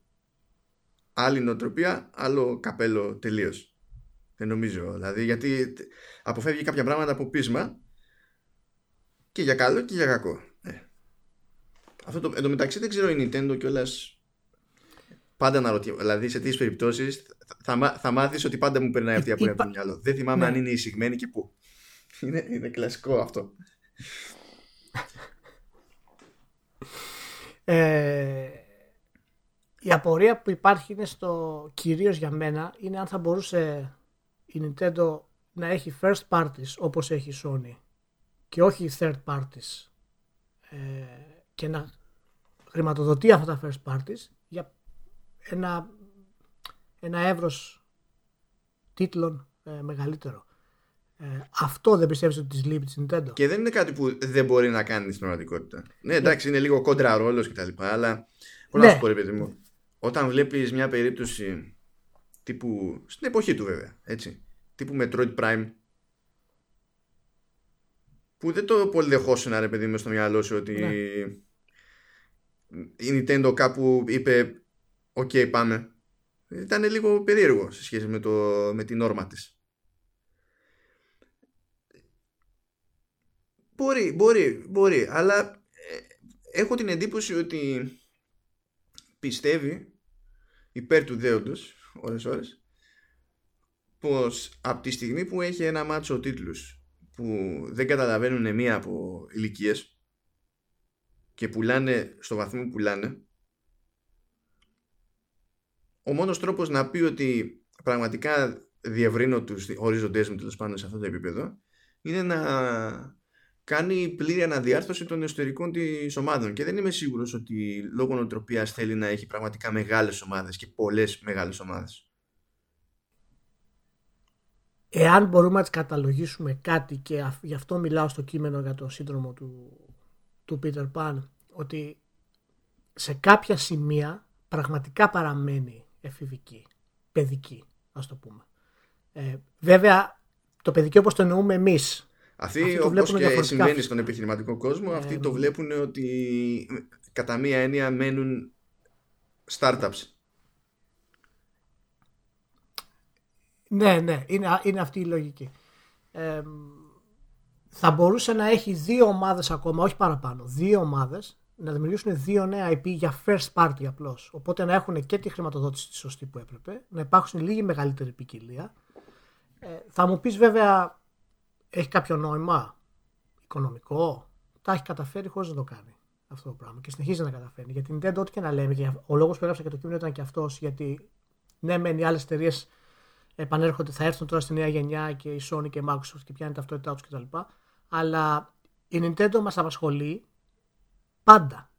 Άλλη νοοτροπία, άλλο καπέλο τελείως. Δεν νομίζω. Δηλαδή, γιατί αποφεύγει κάποια πράγματα από πείσμα και για καλό και για κακό. Αυτό το, εν τω μεταξύ δεν ξέρω η Nintendo κιόλας. Πάντα να ρωτήσω. Δηλαδή σε τέτοιες περιπτώσεις θα, θα μάθεις ότι πάντα μου περνάει αυτή από το μυαλό. Δεν θυμάμαι ναι. αν είναι εισηγμένη και πού. Είναι, είναι κλασικό αυτό. Ε, η απορία που υπάρχει είναι στο κυρίως για μένα είναι αν θα μπορούσε η Nintendo να έχει first parties όπως έχει η Sony και όχι third parties ε, και να χρηματοδοτεί αυτά τα first parties για ένα, ένα εύρος τίτλων ε, μεγαλύτερο. Ε, αυτό δεν πιστεύεις ότι της λείπει της Nintendo; Και δεν είναι κάτι που δεν μπορεί να κάνει στην πραγματικότητα. Ναι, εντάξει, είναι λίγο κόντρα ρόλος και τα λοιπά, αλλά πώς ναι. να σου πω ρε παιδί μου, όταν βλέπεις μια περίπτωση τύπου, στην εποχή του βέβαια, έτσι, τύπου Metroid Prime, που δεν το πολύ δεχόσουν ρε παιδί μου στο μυαλό σου ότι ναι η Nintendo κάπου είπε «Οκ, okay, πάμε». Ήταν λίγο περίεργο σε σχέση με, το, με την νόρμα της. Μπορεί, μπορεί, μπορεί, αλλά ε, έχω την εντύπωση ότι πιστεύει υπέρ του δέοντος ώρες ώρες πως από τη στιγμή που έχει ένα μάτσο τίτλους που δεν καταλαβαίνουν μία από ηλικίες και πουλάνε στο βαθμό που πουλάνε ο μόνος τρόπος να πει ότι πραγματικά διευρύνω τους ορίζοντές μου τέλος πάντων σε αυτό το επίπεδο είναι να κάνει πλήρη αναδιάρθρωση των εσωτερικών της ομάδων και δεν είμαι σίγουρος ότι λόγω νοοτροπίας θέλει να έχει πραγματικά μεγάλες ομάδες και πολλές μεγάλες ομάδες. Εάν μπορούμε να τις καταλογίσουμε κάτι και γι' αυτό μιλάω στο κείμενο για το σύνδρομο του του Peter Pan ότι σε κάποια σημεία πραγματικά παραμένει εφηβική, παιδική, ας το πούμε. Ε, βέβαια, το παιδικό όπως το εννοούμε εμείς. Αυτοί, όπως και συμβαίνει στον επιχειρηματικό κόσμο, ε, αυτοί το βλέπουν ότι κατά μία έννοια μένουν startups. Ναι, ναι, είναι, είναι αυτή η λογική. Ε, θα μπορούσε να έχει δύο ομάδες ακόμα, όχι παραπάνω, δύο ομάδες να δημιουργήσουν δύο νέα IP για first party απλώς. Οπότε να έχουν και τη χρηματοδότηση τη σωστή που έπρεπε, να υπάρχουν λίγη μεγαλύτερη ποικιλία. Ε, θα μου πεις βέβαια, έχει κάποιο νόημα οικονομικό; Τα έχει καταφέρει χωρίς να το κάνει αυτό το πράγμα και συνεχίζει να καταφέρνει. Γιατί δεν ό,τι και να λέμε, και ο λόγος που έγραψα και το κείμενο ήταν και αυτός, γιατί ναι, μεν οι άλλες εταιρείες επανέρχονται, θα έρθουν τώρα στη νέα γενιά και η Sony και η Microsoft και πιάνει ταυτότητά τους κτλ αλλά η Nintendo μας απασχολεί πάντα.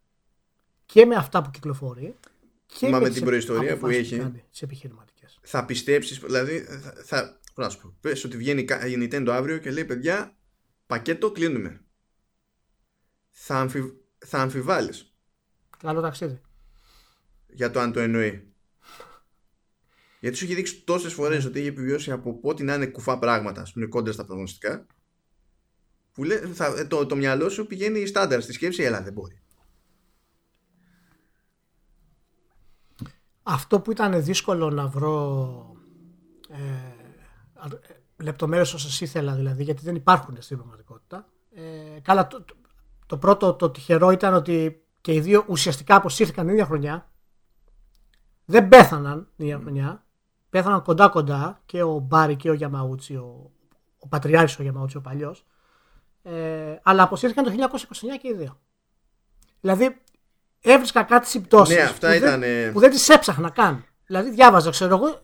Και με αυτά που κυκλοφορεί και Μα με τις την προϊστορία που αποφάσεις έχει. κάνει, τις επιχειρηματικές. Θα πιστέψεις, δηλαδή θα, θα πώς να σου πω, πες ότι βγαίνει κα- η Nintendo αύριο και λέει παιδιά, πακέτο κλείνουμε. Θα, αμφιβ... θα αμφιβάλλεις Καλό ταξίδι. για το αν το εννοεί. Γιατί σου έχει δείξει τόσες φορές ότι έχει επιβιώσει από ό,τι να είναι κουφά πράγματα, ας πούμε, κόντρα στα προγνωστικά. Που λέ, θα, ε, το, το μυαλό σου πηγαίνει στάνταρ στη σκέψη, έλα δεν μπορεί. Αυτό που ήταν δύσκολο να βρω ε, α- ε, λεπτομέρειες όσες ήθελα δηλαδή, γιατί δεν υπάρχουν στην πραγματικότητα. Ε, καλά, το, το, το πρώτο το τυχερό ήταν ότι και οι δύο ουσιαστικά αποσύρθηκαν την ίδια χρονιά. Δεν πέθαναν την ίδια χρονιά. Πέθαναν κοντά κοντά και ο Μπάρι και ο Γιαμαούτσι, ο, ο πατριάρχης ο Γιαμαούτσι ο παλιός. Ε, αλλά αποσύρθηκαν το 1929 και οι δύο. Δηλαδή έβρισκα κάτι συμπτώσεις Ναι, αυτά που, ήταν, δεν, ε, που δεν τις έψαχνα καν. Δηλαδή διάβαζα, ξέρω εγώ,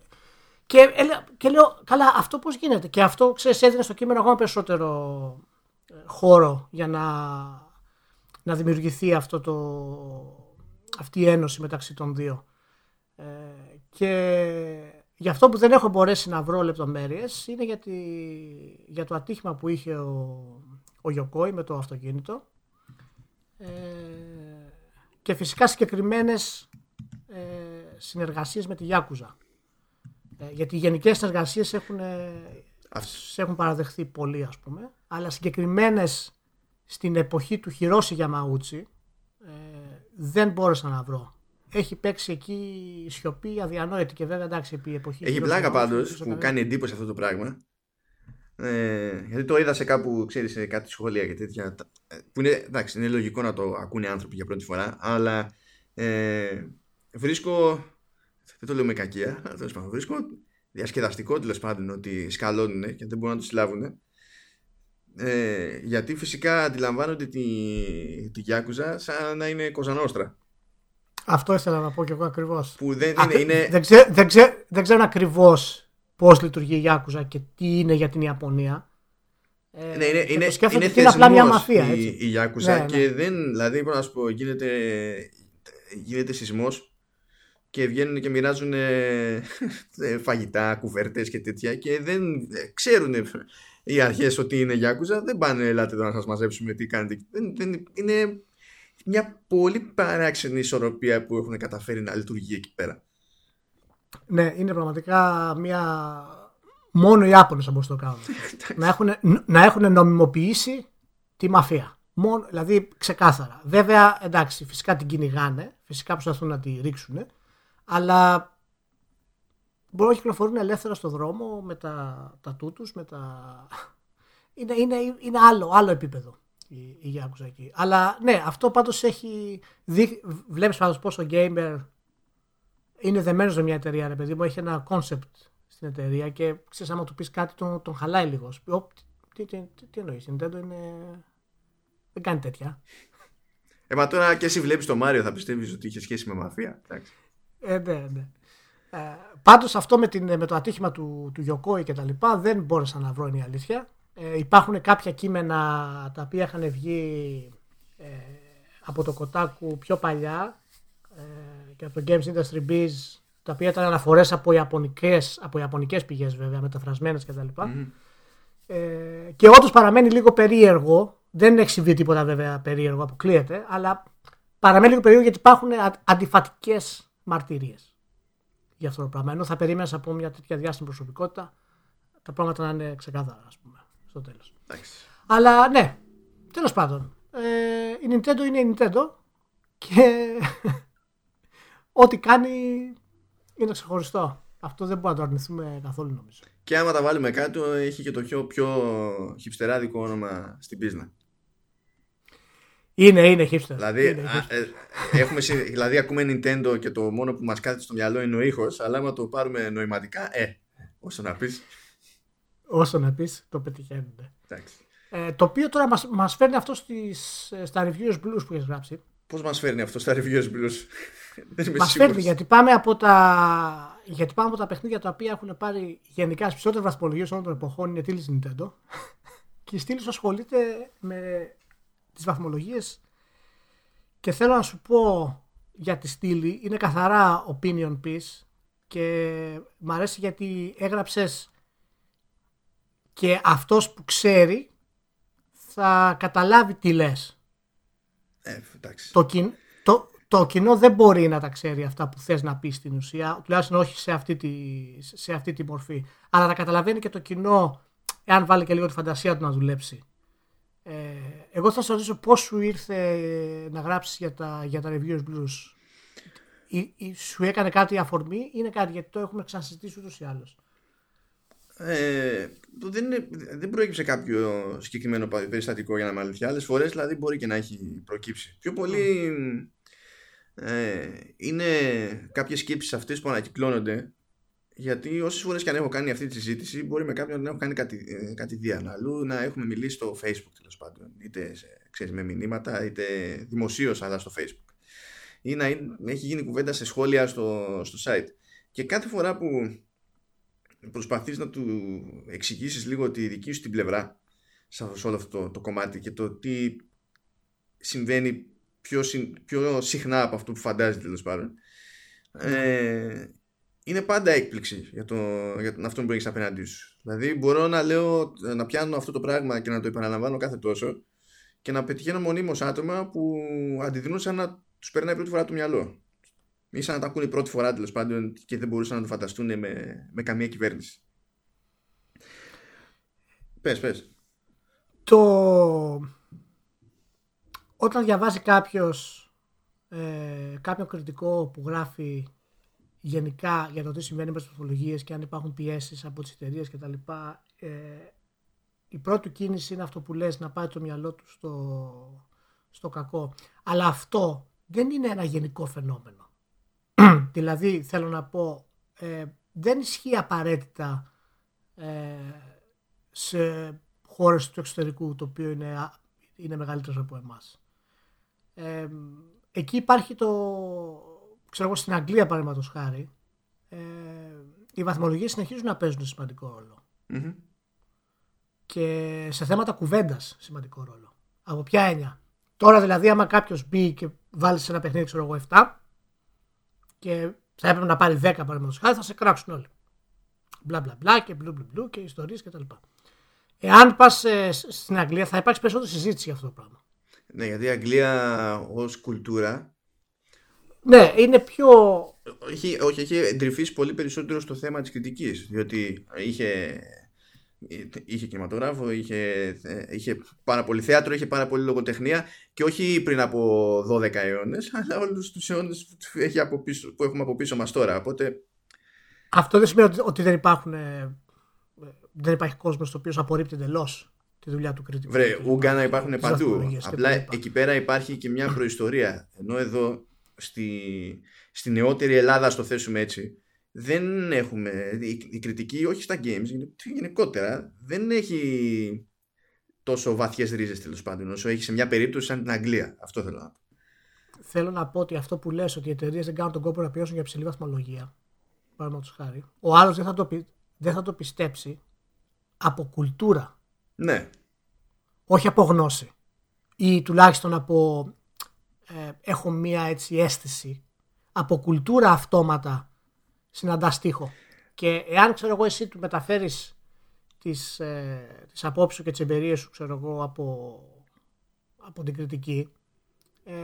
και, έλε- και λέω, καλά, αυτό πώς γίνεται; Και αυτό, ξέρεις, έδινε στο κείμενο ακόμα περισσότερο ε, χώρο για να, να δημιουργηθεί αυτό το, αυτή η ένωση μεταξύ των δύο. Ε, και γι' αυτό που δεν έχω μπορέσει να βρω λεπτομέρειες είναι γιατί, για το ατύχημα που είχε ο, ο Γιοκόη με το αυτοκίνητο ε, και φυσικά συγκεκριμένες ε, συνεργασίες με τη Γιάκουζα. Ε, γιατί οι γενικές συνεργασίες έχουν, ε, σε έχουν παραδεχθεί πολύ ας πούμε, αλλά συγκεκριμένες στην εποχή του Χιρόση Γιαμαούτσι ε, δεν μπόρεσα να βρω. Έχει παίξει εκεί η σιωπή αδιανόητη και βέβαια εντάξει επί εποχής Έχει Χιρόση πλάκα Γιαμαούτσι, πάντως ίσως που έκανε- κάνει εντύπωση αυτό το πράγμα. Ε, γιατί το είδα σε κάπου, ξέρεις, σε κάτι σχόλια και τέτοια. τα- ε, Που είναι, εντάξει, είναι λογικό να το ακούνε άνθρωποι για πρώτη φορά, αλλά ε, βρίσκω. Δεν το λέω με κακία, αλλά τέλος πάντων, βρίσκω διασκεδαστικό τέλος πάντων ότι σκαλώνουν και δεν μπορούν να το συλλάβουν. Ε, γιατί φυσικά αντιλαμβάνονται τη, τη Γιάκουζα σαν να είναι κοζανόστρα. Αυτό ήθελα να πω κι εγώ ακριβώς. Που δεν Α, είναι. είναι δεν, ξέ, δεν, ξέ, δεν ξέρω ακριβώς πώς λειτουργεί η Γιάκουζα και τι είναι για την Ιαπωνία. Ε, Ναι, είναι, και είναι, το σκέφτομαι είναι ότι είναι απλά μια θεσμός μαφία. η, Έτσι. η Γιάκουζα Ναι, ναι. και δεν, δηλαδή μπορώ να σου πω, γίνεται, γίνεται σεισμός και βγαίνουν και μοιράζουν ε, φαγητά, κουβέρτες και τέτοια και δεν ε, ξέρουν οι αρχές ότι είναι Γιάκουζα, δεν πάνε ελάτε εδώ να σας μαζέψουμε τι κάνετε. Δεν, δεν, είναι μια πολύ παράξενη ισορροπία που έχουν καταφέρει να λειτουργεί εκεί πέρα. Ναι, είναι πραγματικά μια. Μόνο οι Ιάπωνες θα μπορούσαν να το κάνουν. να, έχουν, να έχουν νομιμοποιήσει τη μαφία. Μόνο, δηλαδή ξεκάθαρα. Βέβαια, εντάξει, φυσικά την κυνηγάνε, φυσικά προσπαθούν να τη ρίξουν, αλλά μπορούν να κυκλοφορούν ελεύθερα στο δρόμο με τα, τα τούτους, με τα... Είναι, είναι, είναι άλλο, άλλο επίπεδο η, η Yakuza εκεί. Αλλά ναι, αυτό πάντως έχει... Δει, βλέπεις πάντως πως ο gamer είναι δεμένος με μια εταιρεία, ρε παιδί μου, έχει ένα concept στην εταιρεία και ξέρεις άμα του πεις κάτι τον, τον χαλάει λίγος. Σου πει, «Ωπ, τι, τι, τι, τι εννοείς, η Nintendo είναι... δεν κάνει τέτοια. Ε, μα τώρα και εσύ βλέπεις το Μάριο θα πιστεύεις ότι είχε σχέση με μαφία; Εντάξει. Ε, ναι, ναι. Ε, πάντως αυτό με, την, με το ατύχημα του, του Γιοκόη και τα λοιπά δεν μπόρεσα να βρω είναι η αλήθεια. Ε, υπάρχουν κάποια κείμενα τα οποία είχαν βγει ε, από το Kotaku πιο παλιά ε, και από το Games Industry Biz τα οποία ήταν αναφορές από ιαπωνικές, από ιαπωνικές πηγές βέβαια μεταφρασμένες και τα λοιπά. Ε, και όντως παραμένει λίγο περίεργο. Δεν έχει συμβεί τίποτα βέβαια περίεργο, αποκλείεται, αλλά παραμένει λίγο περίεργο γιατί υπάρχουν αντιφατικές μαρτυρίες για αυτό το πράγμα. Ενώ θα περίμενα από μια τέτοια διάσημη προσωπικότητα τα πράγματα να είναι ξεκάθαρα, ας πούμε, στο τέλος. Εντάξει. Αλλά ναι, τέλος πάντων. Ε, η Nintendo είναι η Nintendo και ό,τι κάνει είναι ξεχωριστό. Αυτό δεν μπορούμε να το αρνηθούμε καθόλου νομίζω. Και άμα τα βάλουμε κάτω, έχει και το πιο, πιο χυψτεράδικο όνομα στην πίσνα. Είναι, είναι hipster. Δηλαδή, είναι α, hipster. ε, έχουμε, συ- δηλαδή ακούμε Nintendo και το μόνο που μας κάθεται στο μυαλό είναι ο ήχος, αλλά άμα το πάρουμε νοηματικά, ε, όσο να πεις, Όσο να πεις, το πετυχαίνουν. εντάξει. Ε, το οποίο τώρα μας, μας φέρνει αυτό στις, ε, στα reviews blues που έχεις γράψει. Πώς μας φέρνει αυτό στα reviews blues; Δεν είμαι Μας σίγουρος. φέρνει γιατί πάμε από τα, γιατί πάμε από τα παιχνίδια τα οποία έχουν πάρει γενικά στις περισσότερες βαθμολογίες όλων των εποχών είναι τίλης Nintendo και η στήλη σου ασχολείται με τις βαθμολογίες και θέλω να σου πω για τη στήλη είναι καθαρά opinion piece και μ' αρέσει γιατί έγραψες και αυτός που ξέρει θα καταλάβει τι λες. Ε, εντάξει. Το, κοιν- το, το κοινό δεν μπορεί να τα ξέρει αυτά που θες να πεις στην ουσία, τουλάχιστον όχι σε αυτή, τη, σε αυτή τη μορφή. Αλλά τα καταλαβαίνει και το κοινό, εάν βάλει και λίγο τη φαντασία του να δουλέψει. Ε, εγώ θα σας ρωτήσω πώς σου ήρθε να γράψεις για τα, για τα Reviews Blues. Ή, ή σου έκανε κάτι αφορμή ή είναι κάτι γιατί το έχουμε ξανασυζητήσει ούτως ή άλλως; Ε, το δεν, είναι, δεν προέκυψε κάποιο συγκεκριμένο πα- περιστατικό για να είμαι αλήθεια. Άλλες φορές δηλαδή μπορεί και να έχει προκύψει. Πιο πολύ ε, είναι κάποιες σκέψεις αυτές που ανακυκλώνονται. Γιατί όσες φορές και αν έχω κάνει αυτή τη συζήτηση, μπορεί με κάποιον να έχω κάνει κάτι, ε, κατηδίαν. Αλλού να έχουμε μιλήσει στο Facebook τέλος πάντων. Είτε σε, ξέρεις, με μηνύματα, είτε δημοσίως, αλλά στο Facebook. Ή να είναι- έχει γίνει κουβέντα σε σχόλια στο, στο site. Και κάθε φορά που προσπαθείς να του εξηγήσεις λίγο τη δική σου την πλευρά σε σε όλο αυτό το, το κομμάτι και το τι συμβαίνει πιο, συν- πιο συχνά από αυτό που φαντάζεται τέλος πάντων. Ε, είναι πάντα έκπληξη για, το, για τον αυτό που έχεις απέναντί σου. Δηλαδή μπορώ να λέω να πιάνω αυτό το πράγμα και να το επαναλαμβάνω κάθε τόσο και να πετυχαίνω μονίμως άτομα που αντιδρούν σαν να τους περνάει πρώτη φορά το μυαλό ή σαν να τα ακούνε πρώτη φορά τέλος πάντων και δεν μπορούσαν να το φανταστούν με, με καμία κυβέρνηση. Πες, πες. Το... Όταν διαβάζει κάποιος ε, κάποιο κριτικό που γράφει γενικά για το τι συμβαίνει με τις τεχνολογίες και αν υπάρχουν πιέσεις από τις εταιρείες και τα λοιπά, ε, η πρώτη του κίνηση είναι αυτό που λες να πάει το μυαλό του στο, στο κακό. Αλλά αυτό δεν είναι ένα γενικό φαινόμενο. δηλαδή θέλω να πω ε, δεν ισχύει απαραίτητα ε, σε χώρες του εξωτερικού το οποίο είναι, α- είναι μεγαλύτερο από εμάς. Ε, εκεί υπάρχει το ξέρω εγώ στην Αγγλία παραδείγματος χάρη ε, οι βαθμολογίες συνεχίζουν να παίζουν σημαντικό ρόλο Μμμ. και σε θέματα κουβέντας σημαντικό ρόλο. Από ποια έννοια; Τώρα δηλαδή άμα κάποιος μπει και βάλει σε ένα παιχνίδι ξέρω εγώ 7 και θα έπρεπε να πάρει 10 παραδείγματος χάρη θα σε κράξουν όλοι. Μπλα μπλα μπλα και μπλου μπλου μπλου και ιστορίες κτλ. Εάν πας στην Αγγλία θα υπάρξει περισσότερη συζήτηση για αυτό το πράγμα. Ναι, γιατί η Αγγλία ως κουλτούρα Ναι, είναι πιο. όχι, όχι, έχει εντρυφήσει πολύ περισσότερο στο θέμα της κριτικής διότι είχε, είχε κινηματογράφο, είχε, είχε πάρα πολύ θέατρο, είχε πάρα πολύ λογοτεχνία και όχι πριν από 12 αιώνες αλλά όλους τους αιώνες που, έχει από πίσω, που έχουμε από πίσω μας τώρα οπότε Αυτό δεν σημαίνει ότι, ότι δεν υπάρχουν. ε, δεν υπάρχει κόσμος ο οποίο απορρίπτει εντελώς τη δουλειά του κριτικού. Βρε, και ούγκα να τις υπάρχουν παντού. βαθμολογίες και Απλά τα λοιπά. εκεί πέρα υπάρχει και μια προϊστορία. Ενώ εδώ στη, στη νεότερη Ελλάδα, στο θέσουμε έτσι, δεν έχουμε. Η, η κριτική, όχι στα games, γενε- γενικότερα, δεν έχει τόσο βαθιές ρίζες τέλος πάντων, όσο έχει σε μια περίπτωση σαν την Αγγλία. Αυτό θέλω να πω. Θέλω να πω ότι αυτό που λες ότι οι εταιρείες δεν κάνουν τον κόπο να πιέσουν για ψηλή βαθμολογία. Παραδείγματος χάρη. Ο άλλος δεν, θα το πι- δεν θα το πιστέψει από κουλτούρα. Ναι, όχι από γνώση ή τουλάχιστον από ε, έχω μία έτσι αίσθηση από κουλτούρα αυτόματα συναντάς τείχο και εάν ξέρω εγώ εσύ του μεταφέρεις τις, ε, τις απόψεις σου και τις εμπειρίες σου ξέρω εγώ από, από την κριτική ε,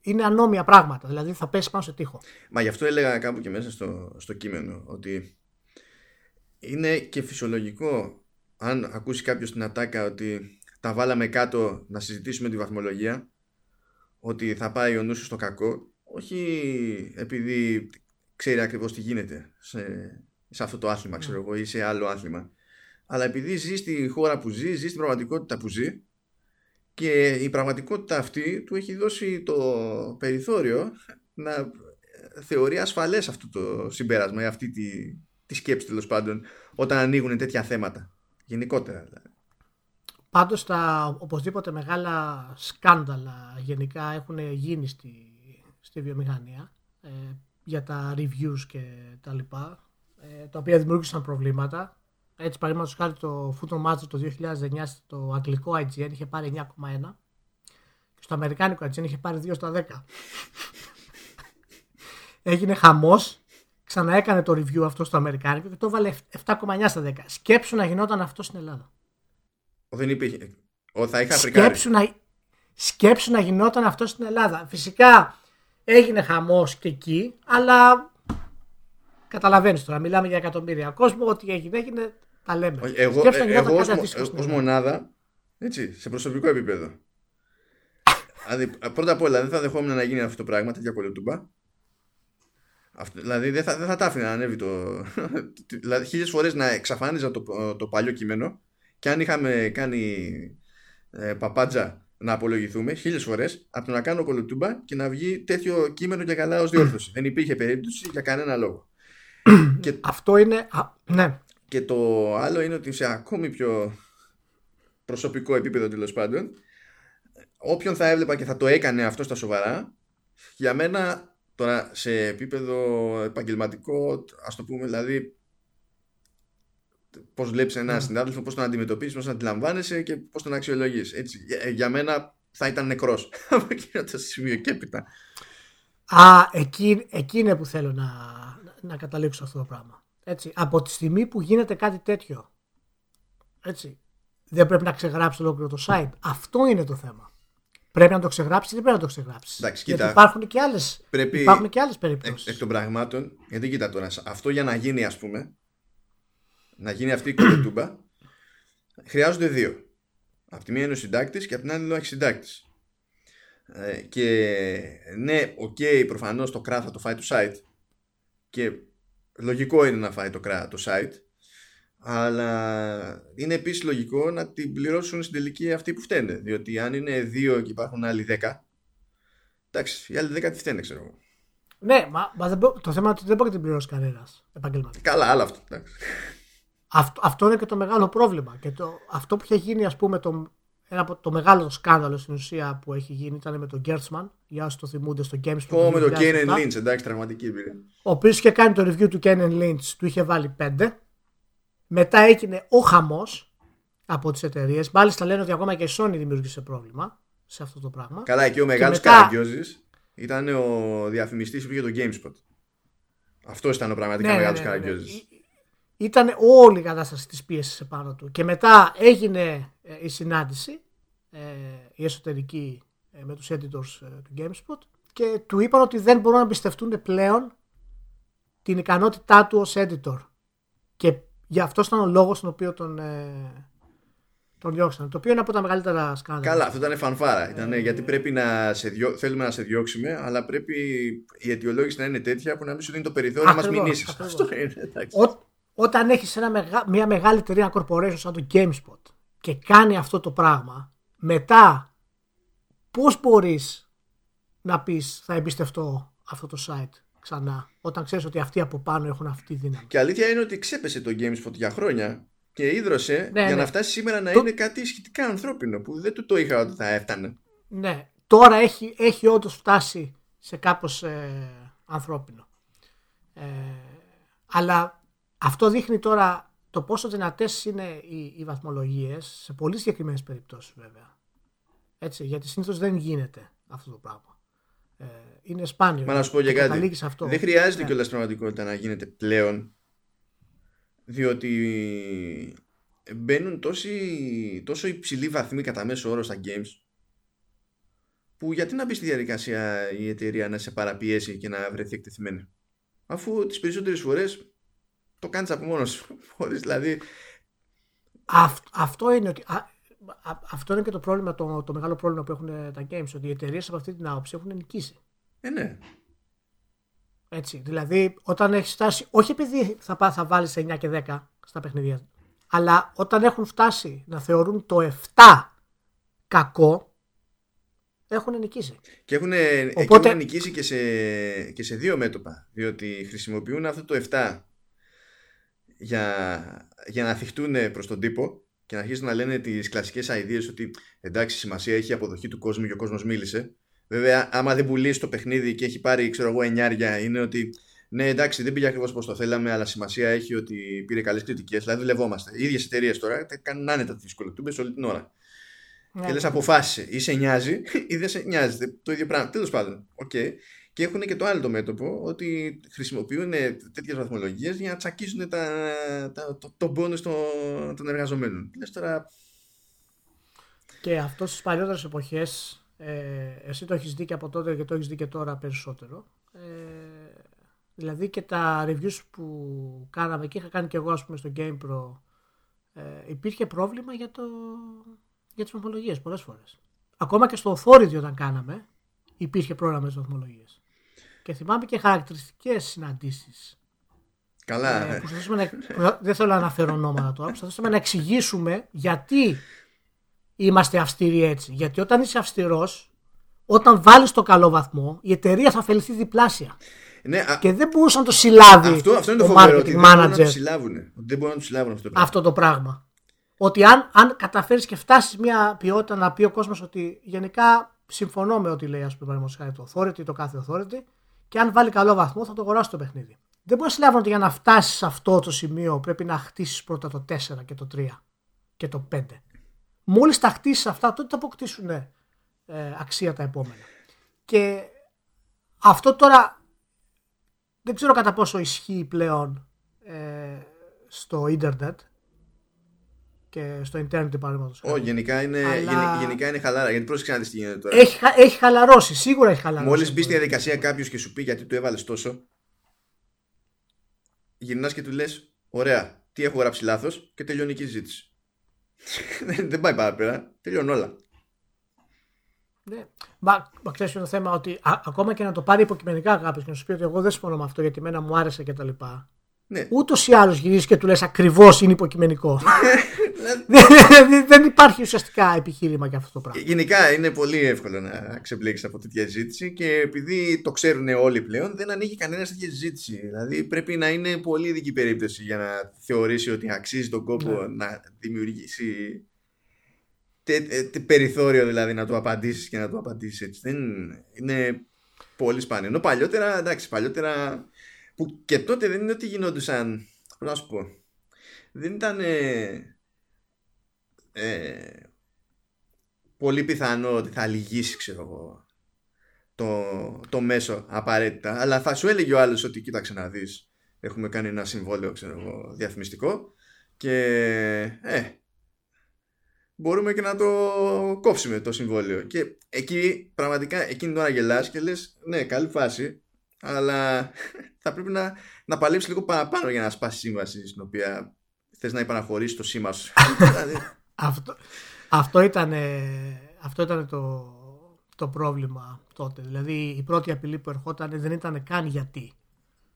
είναι ανώμια πράγματα. Δηλαδή θα πέσεις πάνω σε τείχο. Μα γι' αυτό έλεγα κάπου και μέσα στο, στο κείμενο ότι είναι και φυσιολογικό αν ακούσει κάποιος την ατάκα ότι τα βάλαμε κάτω να συζητήσουμε τη βαθμολογία ότι θα πάει ο νους σου στο κακό όχι επειδή ξέρει ακριβώς τι γίνεται σε, σε αυτό το άθλημα ξέρω εγώ ή σε άλλο άθλημα αλλά επειδή ζει στη χώρα που ζει, ζει στην πραγματικότητα που ζει και η πραγματικότητα αυτή του έχει δώσει το περιθώριο να θεωρεί ασφαλές αυτό το συμπέρασμα ή αυτή τη, τη σκέψη τέλος πάντων όταν ανοίγουν τέτοια θέματα. Γενικότερα δηλαδή. Πάντως τα οπωσδήποτε μεγάλα σκάνδαλα γενικά έχουν γίνει στη, στη βιομηχανία ε, για τα reviews και τα λοιπά ε, τα οποία δημιούργησαν προβλήματα. Έτσι παραδείγματος χάρη το Football Manager το 2009 το αγγλικό IGN είχε πάρει 9,1 Στο Αμερικάνικο έτσι είχε πάρει 2 στα 10. Έγινε χαμός. Ξαναέκανε το review αυτό στο Αμερικάνικο και το βάλε 7,9 στα 10. Σκέψου να γινόταν αυτό στην Ελλάδα. Δεν υπήρχε. Ο, θα είχα σκέψου να, σκέψου να γινόταν αυτό στην Ελλάδα. Φυσικά έγινε χαμός και εκεί, αλλά καταλαβαίνεις τώρα. Μιλάμε για εκατομμύρια κόσμο. Ό,τι έγινε, έγινε. Τα λέμε. Εγώ, σκέψου να εγώ ως, μονάδα, έτσι, σε προσωπικό επίπεδο. δηλαδή, πρώτα απ' όλα δεν θα δεχόμουν να γίνει αυτό το πράγμα, τέτοια κολοτούμπα. Αυτό, δηλαδή δεν θα, δεν θα τα άφηνα να ανέβει το. δηλαδή χίλιες φορές να εξαφάνιζα το, το παλιό κείμενο και αν είχαμε κάνει ε, παπάντζα να απολογηθούμε χίλιες φορές από το να κάνω κολοτούμπα και να βγει τέτοιο κείμενο για καλά ως διόρθωση. δεν υπήρχε περίπτωση για κανένα λόγο. και, Αυτό είναι. ναι. Και το άλλο είναι ότι σε ακόμη πιο προσωπικό επίπεδο τέλος πάντων, όποιον θα έβλεπα και θα το έκανε αυτό στα σοβαρά, για μένα τώρα σε επίπεδο επαγγελματικό, ας το πούμε δηλαδή πώς βλέπεις έναν mm. συνάδελφο, πώς τον αντιμετωπίζεις, πώς τον αντιλαμβάνεσαι και πώς τον αξιολογείς. Για, για μένα θα ήταν νεκρός από εκείνο το σημείο και έπειτα. Α, εκεί, εκεί είναι που θέλω να, να καταλήξω αυτό το πράγμα. Έτσι, από τη στιγμή που γίνεται κάτι τέτοιο, έτσι, δεν πρέπει να ξεγράψει ολόκληρο το site. Αυτό είναι το θέμα. Πρέπει να το ξεγράψεις ή δεν πρέπει να το ξεγράψεις. Εντάξει, γιατί υπάρχουν και άλλε πρέπει... υπάρχουν και άλλες περιπτώσεις. Εκ, εκ των πραγμάτων, γιατί κοίτα τώρα, αυτό για να γίνει, ας πούμε, να γίνει αυτή η κολοτούμπα, χρειάζονται δύο. Από τη μία είναι ο συντάκτης και από την άλλη είναι ο αρχισυντάκτης. Ε, και ναι, οκ, okay, προφανώς το κράτος θα το φάει το site. Και λογικό είναι να φάει το κράτο το site. Αλλά είναι επίσης λογικό να την πληρώσουν στην τελική αυτοί που φταίνε. Διότι αν είναι δύο και υπάρχουν άλλοι δέκα. Εντάξει, οι άλλοι δέκα τι φταίνε, ξέρω εγώ. Ναι, μα, μα το θέμα είναι ότι δεν μπορεί να την πληρώσει κανένας επαγγελματικά. Καλά, άλλο αυτό. Εντάξει. Αυτό, αυτό είναι και το μεγάλο πρόβλημα. Και το, αυτό που είχε γίνει, ας πούμε, το, ένα από το μεγάλο σκάνδαλο στην ουσία που έχει γίνει ήταν με τον Γκέρτσμαν. Για όσους το θυμούνται στο Games Πω με τον Κένεν Lynch, εντάξει, τραυματική εμπειρία. Ο οποίος είχε κάνει το review του Κένεν Lynch, του είχε βάλει 5. Μετά έγινε ο χαμός από τις εταιρείες. Μάλιστα λένε ότι ακόμα και η Sony δημιούργησε πρόβλημα σε αυτό το πράγμα. Καλά, και ο μεγάλος μετά... Καραγκιόζης ήταν ο διαφημιστής που είχε το GameSpot. Αυτός ήταν ο πραγματικά ναι, μεγάλος ναι, ναι, ναι, ναι ήταν όλη η κατάσταση της πίεσης επάνω του. Και μετά έγινε ε, η συνάντηση, ε, η εσωτερική ε, με τους editors του GameSpot και του είπαν ότι δεν μπορούν να εμπιστευτούν πλέον την ικανότητά του ως editor. Και γι' αυτό ήταν ο λόγος τον οποίο τον, τον διώξαν. Το οποίο είναι από τα μεγαλύτερα σκάνδαλα. Καλά, αυτό ήταν φανφάρα. Ήταν, γιατί πρέπει να σε διώ... θέλουμε να σε διώξουμε, αλλά πρέπει η αιτιολόγηση να είναι τέτοια που να μην σου δίνει το περιθώριο να μας μηνύσεις. Αυτό είναι. Όταν έχεις μια μεγάλη εταιρεία corporation σαν το GameSpot και κάνει αυτό το πράγμα, μετά πώς μπορείς να πεις θα εμπιστευτώ αυτό το site ξανά, όταν ξέρεις ότι αυτοί από πάνω έχουν αυτή τη δύναμη. Και αλήθεια είναι ότι ξέπεσε το GameSpot για χρόνια και ίδρωσε ναι, για ναι. να φτάσει σήμερα να είναι κάτι σχετικά ανθρώπινο που δεν του το είχα ότι θα έφτανε. Ναι, τώρα έχει, έχει όντως φτάσει σε κάπως ε, ανθρώπινο. Ε, αλλά αυτό δείχνει τώρα το πόσο δυνατές είναι οι, οι βαθμολογίες σε πολύ συγκεκριμένες περιπτώσεις βέβαια. Έτσι, γιατί συνήθως δεν γίνεται αυτό το πράγμα. Ε, είναι σπάνιο. Μα να σου πω για κάτι. Αυτό. Δεν χρειάζεται ναι. κιόλας πραγματικότητα να γίνεται πλέον. Διότι μπαίνουν τόσοι, τόσο υψηλοί βαθμοί κατά μέσο όρο στα games που γιατί να μπει στη διαδικασία η εταιρεία να σε παραπιέσει και να βρεθεί εκτεθειμένη; Αφού τις περισσότερες φορές το κάνεις από μόνος σου. δηλαδή... αυτό είναι ότι... αυτό είναι και το πρόβλημα, το, το μεγάλο πρόβλημα που έχουν τα games, ότι οι εταιρείες από αυτή την άποψη έχουν νικήσει. Ε, ναι. Έτσι, δηλαδή όταν έχεις φτάσει, όχι επειδή θα, θα βάλεις 9 και 10 στα παιχνίδια, αλλά όταν έχουν φτάσει να θεωρούν το 7 κακό, έχουν νικήσει. Και έχουν, Οπότε... έχουν νικήσει και σε, και σε δύο μέτωπα. Διότι χρησιμοποιούν αυτό το 7 για, για να θυχτούν προς τον τύπο και να αρχίσουν να λένε τις κλασικές ιδέε ότι εντάξει, σημασία έχει η αποδοχή του κόσμου και ο κόσμος μίλησε. Βέβαια, άμα δεν πουλήσει το παιχνίδι και έχει πάρει, ξέρω εγώ, εννιάρια, είναι ότι ναι, εντάξει, δεν πήγε ακριβώς όπως το θέλαμε, αλλά σημασία έχει ότι πήρε καλές κριτικές. Δηλαδή, δουλευόμαστε. Οι ίδιες εταιρείες τώρα κάνουν άνετα τι κολοτούμπε όλη την ώρα. Και λες, αποφάσισε. Ή σε νοιάζει ή δεν σε νοιάζει. Το ίδιο πράγμα. Τέλος πάντων. Okay. Και έχουν και το άλλο το μέτωπο ότι χρησιμοποιούν τέτοιες βαθμολογίες για να τσακίσουν τα, τα, το, τον πόνος των εργαζομένων. Λες τώρα. Και αυτό στις παλιότερες εποχές, ε, εσύ το έχεις δει και από τότε και το έχεις δει και τώρα περισσότερο. Ε, δηλαδή και τα reviews που κάναμε και είχα κάνει και εγώ ας πούμε στο GamePro ε, υπήρχε πρόβλημα για, το, για τις βαθμολογίες πολλές φορές. Ακόμα και στο Authority όταν κάναμε υπήρχε πρόβλημα με τις βαθμολογίες. Και θυμάμαι και χαρακτηριστικές συναντήσεις. Καλά. Ε, που να, δεν θέλω να αναφέρω ονόματα τώρα. Προσπαθήσαμε να εξηγήσουμε γιατί είμαστε αυστηροί έτσι. Γιατί όταν είσαι αυστηρός, όταν βάλεις το καλό βαθμό, η εταιρεία θα ωφεληθεί διπλάσια. Ναι, και δεν μπορούσε να το συλλάβει αυτό, αυτό είναι το φοβερό, ότι δεν μπορούν να το συλλάβουν. Δεν μπορούν να το συλλάβουν αυτό το πράγμα. Αυτό το πράγμα. Ότι αν, αν καταφέρεις και φτάσεις μια ποιότητα να πει ο κόσμος ότι γενικά συμφωνώ με ό,τι λέει, ας πούμε, το authority, το κάθε authority, και αν βάλει καλό βαθμό θα το αγοράσει το παιχνίδι. Δεν μπορείς να συλλάβουν ότι για να φτάσεις σε αυτό το σημείο πρέπει να χτίσεις πρώτα το 4 και το 3 και το 5. Μόλις τα χτίσεις αυτά, τότε θα αποκτήσουν ε, αξία τα επόμενα. Και αυτό τώρα δεν ξέρω κατά πόσο ισχύει πλέον ε, στο ίντερνετ και στο ίντερνετ παραδείγματος. Όχι, γενικά είναι, Αλλά... γενικά είναι χαλάρα. Γιατί πρόσεξε να δεις τι γίνεται τώρα. Έχει, έχει χαλαρώσει, σίγουρα έχει χαλαρώσει. Μόλις μπεις στη διαδικασία κάποιος και σου πει γιατί του έβαλες τόσο, γυρνάς και του λες: Ωραία, τι έχω γράψει λάθος και τελειώνει η συζήτηση. δεν πάει παραπέρα. Τελειώνουν όλα. Ναι. Μα, μα ξέρεις το θέμα ότι α, ακόμα και να το πάρει υποκειμενικά κάποιος και να σου πει ότι εγώ δεν συμφωνώ με αυτό γιατί εμένα μου άρεσε κτλ. Ναι. Ούτως ή άλλως γυρίζεις και του λες ακριβώς είναι υποκειμενικό. δεν υπάρχει ουσιαστικά επιχείρημα για αυτό το πράγμα. Γενικά είναι πολύ εύκολο να ξεμπλέξει από τέτοια ζήτηση και επειδή το ξέρουν όλοι πλέον, δεν ανοίγει κανένας τέτοια ζήτηση. Δηλαδή πρέπει να είναι πολύ ειδική περίπτωση για να θεωρήσει ότι αξίζει τον κόπο ναι. να δημιουργήσει τε, περιθώριο δηλαδή να το απαντήσεις και να το απαντήσεις έτσι. Δεν είναι πολύ σπάνιο. Ενώ παλιότερα, εντάξει, παλιότερα που και τότε δεν είναι ότι γινόντουσαν. Να σου πω. Δεν ήταν. Ε, πολύ πιθανό ότι θα λυγίσει, ξέρω εγώ, το, το μέσο απαραίτητα. Αλλά θα σου έλεγε ο άλλος ότι κοίταξε να δεις. Έχουμε κάνει ένα συμβόλαιο, ξέρω εγώ, διαφημιστικό. Και ε, μπορούμε και να το κόψουμε το συμβόλαιο. Και εκεί πραγματικά εκείνη την ώρα γελάς και λες ναι καλή φάση αλλά θα πρέπει να, να παλέψεις λίγο παραπάνω για να σπάσεις σύμβαση στην οποία θες να υπαναχωρήσεις το σήμα σου. Δηλαδή, αυτό, αυτό ήταν, αυτό ήταν το, το πρόβλημα τότε. Δηλαδή η πρώτη απειλή που ερχόταν δεν ήταν καν γιατί.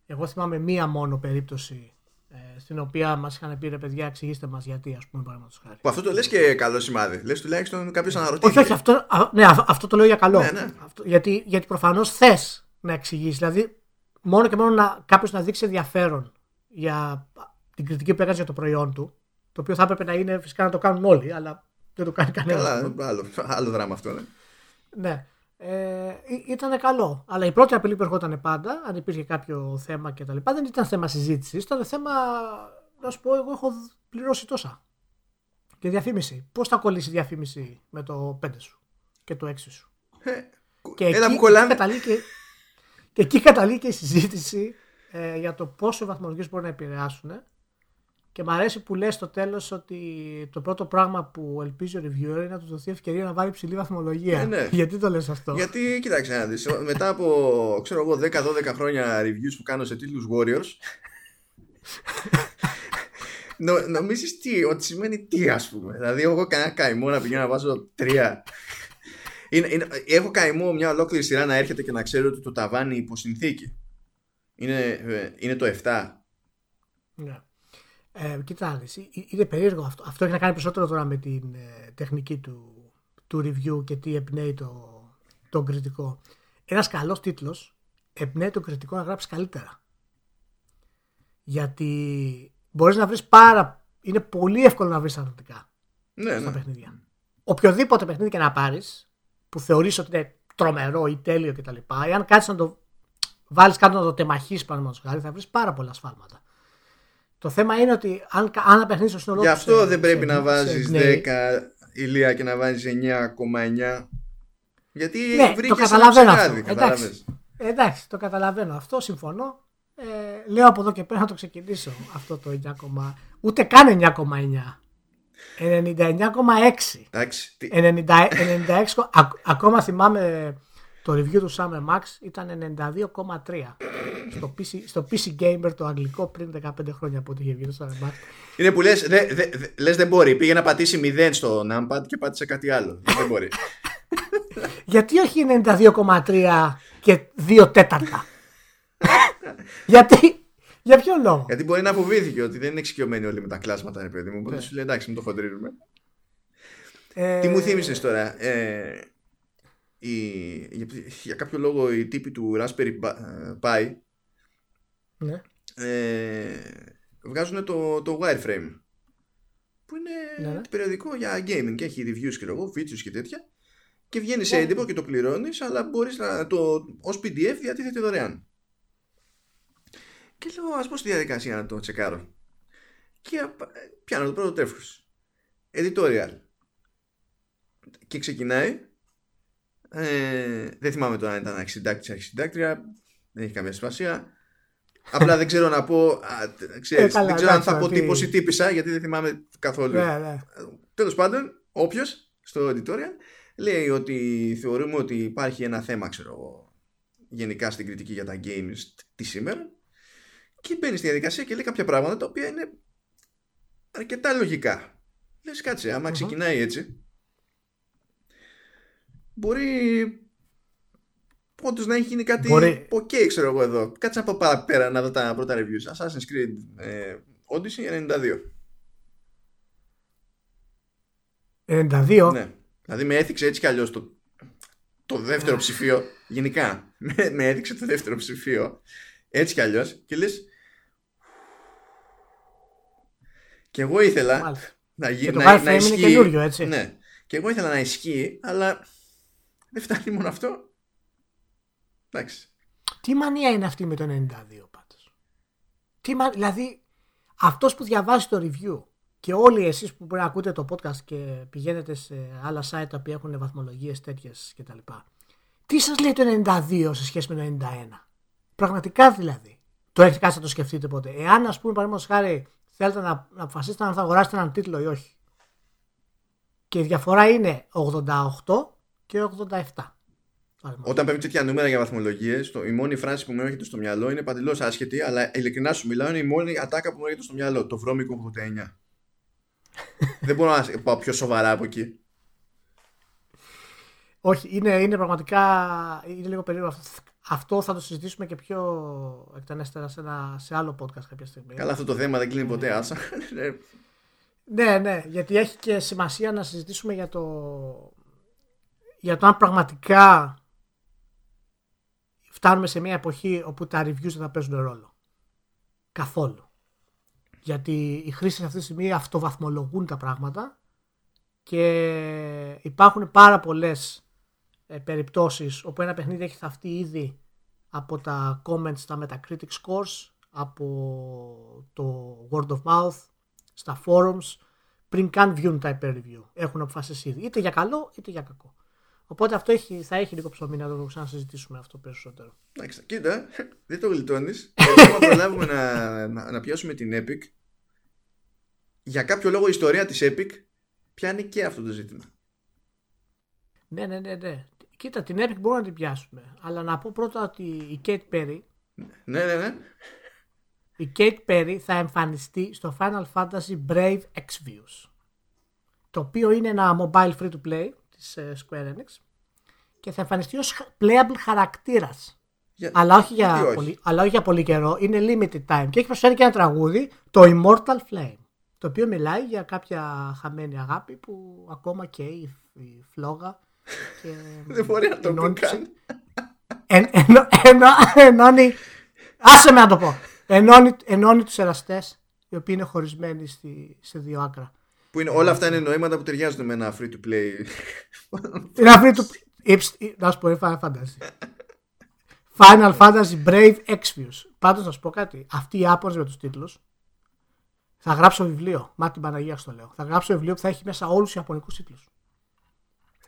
Εγώ θυμάμαι μία μόνο περίπτωση ε, στην οποία μας είχαν πει ρε παιδιά, εξηγήστε μας γιατί, ας πούμε, παραδείγματος χάρη. Που αυτό το λες και καλό σημάδι. Λες τουλάχιστον κάποιος αναρωτήθηκε. Όχι, όχι, αυτό, ναι, αυτό το λέω για καλό. Ναι, ναι. Αυτό, γιατί γιατί προφανώς θες να εξηγήσει. Δηλαδή, μόνο και μόνο να, κάποιος να δείξει ενδιαφέρον για την κριτική που έκανες για το προϊόν του. Το οποίο θα έπρεπε να είναι φυσικά να το κάνουν όλοι, αλλά δεν το κάνει κανένας. Καλά, άλλο, άλλο δράμα αυτό, ναι. Ναι. Ε, ήταν καλό. Αλλά η πρώτη απειλή που ερχόταν πάντα, αν υπήρχε κάποιο θέμα κτλ., δεν ήταν θέμα συζήτησης. Ήταν θέμα, να σου πω, εγώ έχω πληρώσει τόσα. Και διαφήμιση. Πώς θα κολλήσει η διαφήμιση με το 5 σου και το 6 σου; Ε, και, εκεί καταλήγει και, και εκεί καταλήγει και η συζήτηση ε, για το πόσο οι βαθμολογίες μπορούν να επηρεάσουν και μου αρέσει που λες στο τέλος ότι το πρώτο πράγμα που ελπίζει ο reviewer είναι να του δοθεί ευκαιρία να βάλει ψηλή βαθμολογία. Ε, ναι. Γιατί το λες αυτό; Γιατί, κοίταξε να δεις, μετά από ξέρω εγώ 10-12 χρόνια reviews που κάνω σε τίτλους Warriors νο, νομίζεις τι, ότι σημαίνει τι ας πούμε. Δηλαδή εγώ κανένα καημό να πηγαίνω να βάζω τρία. Είναι, είναι, έχω καημό μια ολόκληρη σειρά να έρχεται και να ξέρω ότι το ταβάνι υποσυνθήκη. Είναι, ε, είναι το 7. Ναι. Ε, κοίτα, είναι περίεργο αυτό. Αυτό έχει να κάνει περισσότερο τώρα με την ε, τεχνική του, του review και τι εμπνέει το, τον κριτικό. Ένας καλός τίτλος εμπνέει τον κριτικό να γράψεις καλύτερα. Γιατί μπορείς να βρεις πάρα. Είναι πολύ εύκολο να βρεις αρνητικά ναι, στα ναι. παιχνίδια. Οποιοδήποτε παιχνίδι και να πάρεις που θεωρείς ότι είναι τρομερό ή τέλειο κτλ. Εάν κάτσεις να το βάλεις κάτω να το τεμαχίσεις, παραδείγματος χάρη, θα βρεις πάρα πολλά σφάλματα. Το θέμα είναι ότι αν, αν ένα παιχνίδι στο σύνολό Γι' αυτό δεν πρέπει να βάζεις 10 ηλία και να βάζεις 9,9. Γιατί Ναι, βρήκε το καταλαβαίνω αυτό. Εντάξει. κατάλαβες. Εντάξει, το καταλαβαίνω αυτό, συμφωνώ. Ε, λέω από εδώ και πέρα να το ξεκινήσω αυτό το 9, ούτε καν 9,9. 99,6. Εντάξει. τι- 90, 96, ακ- ακόμα θυμάμαι το review του Summer Max ήταν 92,3 στο PC, στο PC Gamer το αγγλικό πριν 15 χρόνια από ό,τι είχε βγει το Summer Max. Είναι που λες, δε, δε, δε- λες δεν μπορεί. Πήγε να πατήσει 0 στο numpad και πάτησε κάτι άλλο. δεν μπορεί. Γιατί όχι 92,3 και 2 τέταρτα; Γιατί, για ποιο λόγο; Γιατί μπορεί να φοβήθηκε ότι δεν είναι εξοικειωμένοι όλοι με τα κλάσματα, ρε παιδί μου. Οπότε Ναι. σου λέει εντάξει, μην το χοντρίνουμε. Ε, Τι μου θύμισες τώρα. Ε, η, για, για κάποιο λόγο οι τύποι του Raspberry Pi Ναι, ε, βγάζουν το, το wireframe που είναι Ναι, ναι. περιοδικό για gaming και έχει reviews και εγώ, features και τέτοια και βγαίνει σε Ναι. έντυπο και το πληρώνεις αλλά μπορείς να το ως PDF διατίθεται δωρεάν και λέω ας πω στη διαδικασία να το τσεκάρω και απ- πιάνω το πρώτο τεύχος editorial και ξεκινάει ε, δεν θυμάμαι τώρα αν ήταν αρχισυντάκτη ή αρχισυντάκτρια δεν έχει καμία σημασία Απλά δεν ξέρω να πω. Α, ξέρεις, Ε, καλά, δεν ξέρω αν εντάξει, θα πω ότι- τύπος ή τύπησα γιατί δεν θυμάμαι καθόλου. ναι, ναι. Τέλος πάντων, όποιος στο editorial λέει ότι θεωρούμε ότι υπάρχει ένα θέμα, ξέρω εγώ, γενικά στην κριτική για τα games τη σήμερα. Και μπαίνει στη διαδικασία και λέει κάποια πράγματα τα οποία είναι αρκετά λογικά. Λες, κάτσε, άμα Μμμ. ξεκινάει έτσι, μπορεί όντως να έχει γίνει κάτι Μπορεί. ok, ξέρω εγώ εδώ. Κάτσε να πάω παραπέρα να δω τα πρώτα reviews. Assassin's Creed ε, Odyssey 92. 92. Ναι. Δηλαδή με έθιξε έτσι κι αλλιώς το, το δεύτερο ψηφίο. Γενικά. Με, με έδειξε το δεύτερο ψηφίο. Έτσι κι αλλιώς. Και λες. Και εγώ ήθελα Μάλιστα. να, γι, Και το να, wireframe να είναι ισχύει. καινούριο, έτσι. Ναι. Και εγώ ήθελα να ισχύει, αλλά δεν φτάνει μόνο αυτό. Εντάξει. Τι μανία είναι αυτή με το 92 πάντως; Τι μα... Δηλαδή, αυτός που διαβάζει το review και όλοι εσείς που μπορεί να ακούτε το podcast και πηγαίνετε σε άλλα site τα οποία έχουν βαθμολογίες τέτοιες κτλ. Τι σας λέει το 92 σε σχέση με το 91. Πραγματικά δηλαδή. Το έχετε κάτσει να το σκεφτείτε ποτέ. Εάν ας πούμε παραδείγματος χάρη θέλετε να, να αποφασίσετε αν θα αγοράσετε έναν τίτλο ή όχι. Και η διαφορά είναι 88 και 87. παραδείγματος. Όταν παίρνει τέτοια νούμερα για βαθμολογίες, η μόνη φράση που μου έρχεται στο μυαλό είναι παντελώς άσχετη, αλλά ειλικρινά σου μιλάω, είναι η μόνη ατάκα που μου έρχεται στο μυαλό. Το βρώμικο 89. δεν μπορώ να πάω πιο σοβαρά από εκεί. Όχι, είναι, είναι πραγματικά είναι λίγο περίεργο αυτό. Αυτό θα το συζητήσουμε και πιο εκτενέστερα σε, ένα, σε άλλο podcast κάποια στιγμή. Καλά, αυτό το θέμα δεν κλείνει ποτέ, άσα. Ε, Ναι, ναι, γιατί έχει και σημασία να συζητήσουμε για το, για το αν πραγματικά φτάνουμε σε μια εποχή όπου τα reviews δεν θα παίζουν ρόλο. Καθόλου. Γιατί οι χρήστες αυτή τη στιγμή αυτοβαθμολογούν τα πράγματα και υπάρχουν πάρα πολλές ε, περιπτώσεις όπου ένα παιχνίδι έχει θαυτεί ήδη από τα comments στα Metacritic scores, από το word of mouth, στα forums, πριν καν βγουν τα υπέρ review. Έχουν αποφασίσει ήδη, είτε για καλό είτε για κακό. Οπότε αυτό έχει, θα έχει λίγο ψωμί να το ξανασυζητήσουμε αυτό περισσότερο. Εντάξει, κοίτα, δεν το γλιτώνεις. Άμα προλάβουμε να, να, να πιάσουμε την Epic, για κάποιο λόγο η ιστορία της Epic πιάνει και αυτό το ζήτημα. Ναι, ναι, ναι, ναι. Κοίτα, την Epic μπορούμε να την πιάσουμε. Αλλά να πω πρώτα ότι η Kate Perry, Ναι, ναι, ναι. η Kate Perry θα εμφανιστεί στο Final Fantasy Brave Exvius. Το οποίο είναι ένα mobile free to play της ε, Square Enix και θα εμφανιστεί ως playable χαρακτήρας. Για- Αλλά όχι, για γιατί όχι; πολύ, αλλά όχι για πολύ καιρό. Είναι limited time. Και έχει προσφέρει και ένα τραγούδι, το Immortal Flame. Το οποίο μιλάει για κάποια χαμένη αγάπη που ακόμα και η, η φλόγα. Και Δεν μπορεί να το πει ενώνει τους- καν. εν- ενώ- ενώ- ενώνει. Άσε με να το πω. Ενώνει, ενώνει τους εραστές οι οποίοι είναι χωρισμένοι στη, σε δύο άκρα. Που είναι, όλα αυτά είναι νοήματα που ταιριάζουν με ένα free to play. Είναι αυτή του. Υψ- Να σου πω, είναι Final Fantasy. Final Fantasy Brave Exvius. Πάντως να σου πω κάτι. Αυτοί οι Άπωνες με τους τίτλους Θα γράψω βιβλίο. Μα την Παναγία στο λέω. Θα γράψω βιβλίο που θα έχει μέσα όλους τους Ιαπωνικούς τίτλους.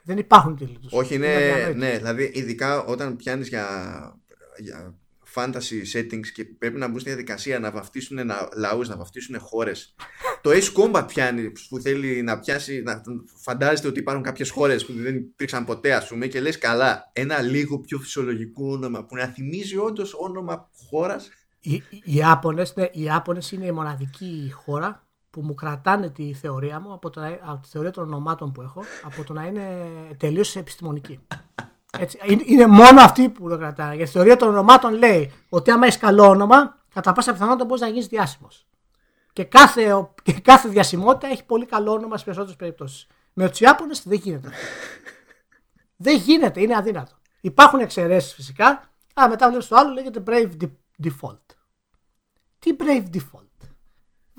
Δεν υπάρχουν τίτλοι τους. Όχι, ναι, ναι, δηλαδή ειδικά όταν πιάνεις για, για fantasy settings και πρέπει να μπουν στη διαδικασία να βαφτίσουν λαούς, να βαφτίσουν χώρες. το Ace Combat πιάνει που θέλει να πιάσει, να φαντάζεται ότι υπάρχουν κάποιες χώρες που δεν υπήρξαν ποτέ, ας πούμε, και λες καλά, ένα λίγο πιο φυσιολογικό όνομα που να θυμίζει όντως όνομα χώρας. Οι, οι, Ιάπωνες, ναι, οι Ιάπωνες είναι η μοναδική χώρα που μου κρατάνε τη θεωρία μου από, το, από τη θεωρία των ονομάτων που έχω από το να είναι τελείως επιστημονική. Έτσι, είναι μόνο αυτοί που το κρατάνε. Γιατί η θεωρία των ονομάτων λέει ότι άμα έχεις καλό όνομα, κατά πάσα πιθανότητα μπορείς να γίνεις διάσημος. Και κάθε, και κάθε διασημότητα έχει πολύ καλό όνομα στι περισσότερες περιπτώσεις. Με τους Ιάπωνες δεν γίνεται. δεν γίνεται, είναι αδύνατο. Υπάρχουν εξαιρέσεις φυσικά. Α, μετά βλέπεις το άλλο λέγεται Brave Default. Τι Brave Default;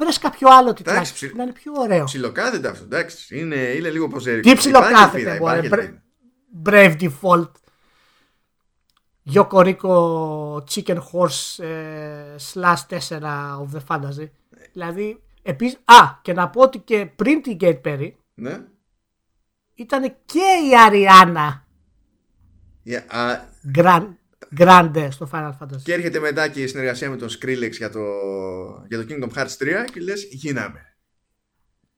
Βρες κάποιο άλλο τιτλάκι ψι... να είναι πιο ωραίο. Ψιλοκάθεται αυτό, εντάξει. Είναι, είναι λίγο ποζέρικο. Τι ψιλοκάθεται, μπορεί. Brave Default. Yokoriko Chicken Horse ε, slash 4 of the Fantasy. Δηλαδή, επίσης, α, και να πω ότι και πριν την Gate Perry ναι. ήταν και η Αριάννα yeah, uh, Grand, Grande στο Final Fantasy. Και έρχεται μετά και η συνεργασία με τον Skrillex για το, για το Kingdom Hearts 3 και λες γίναμε.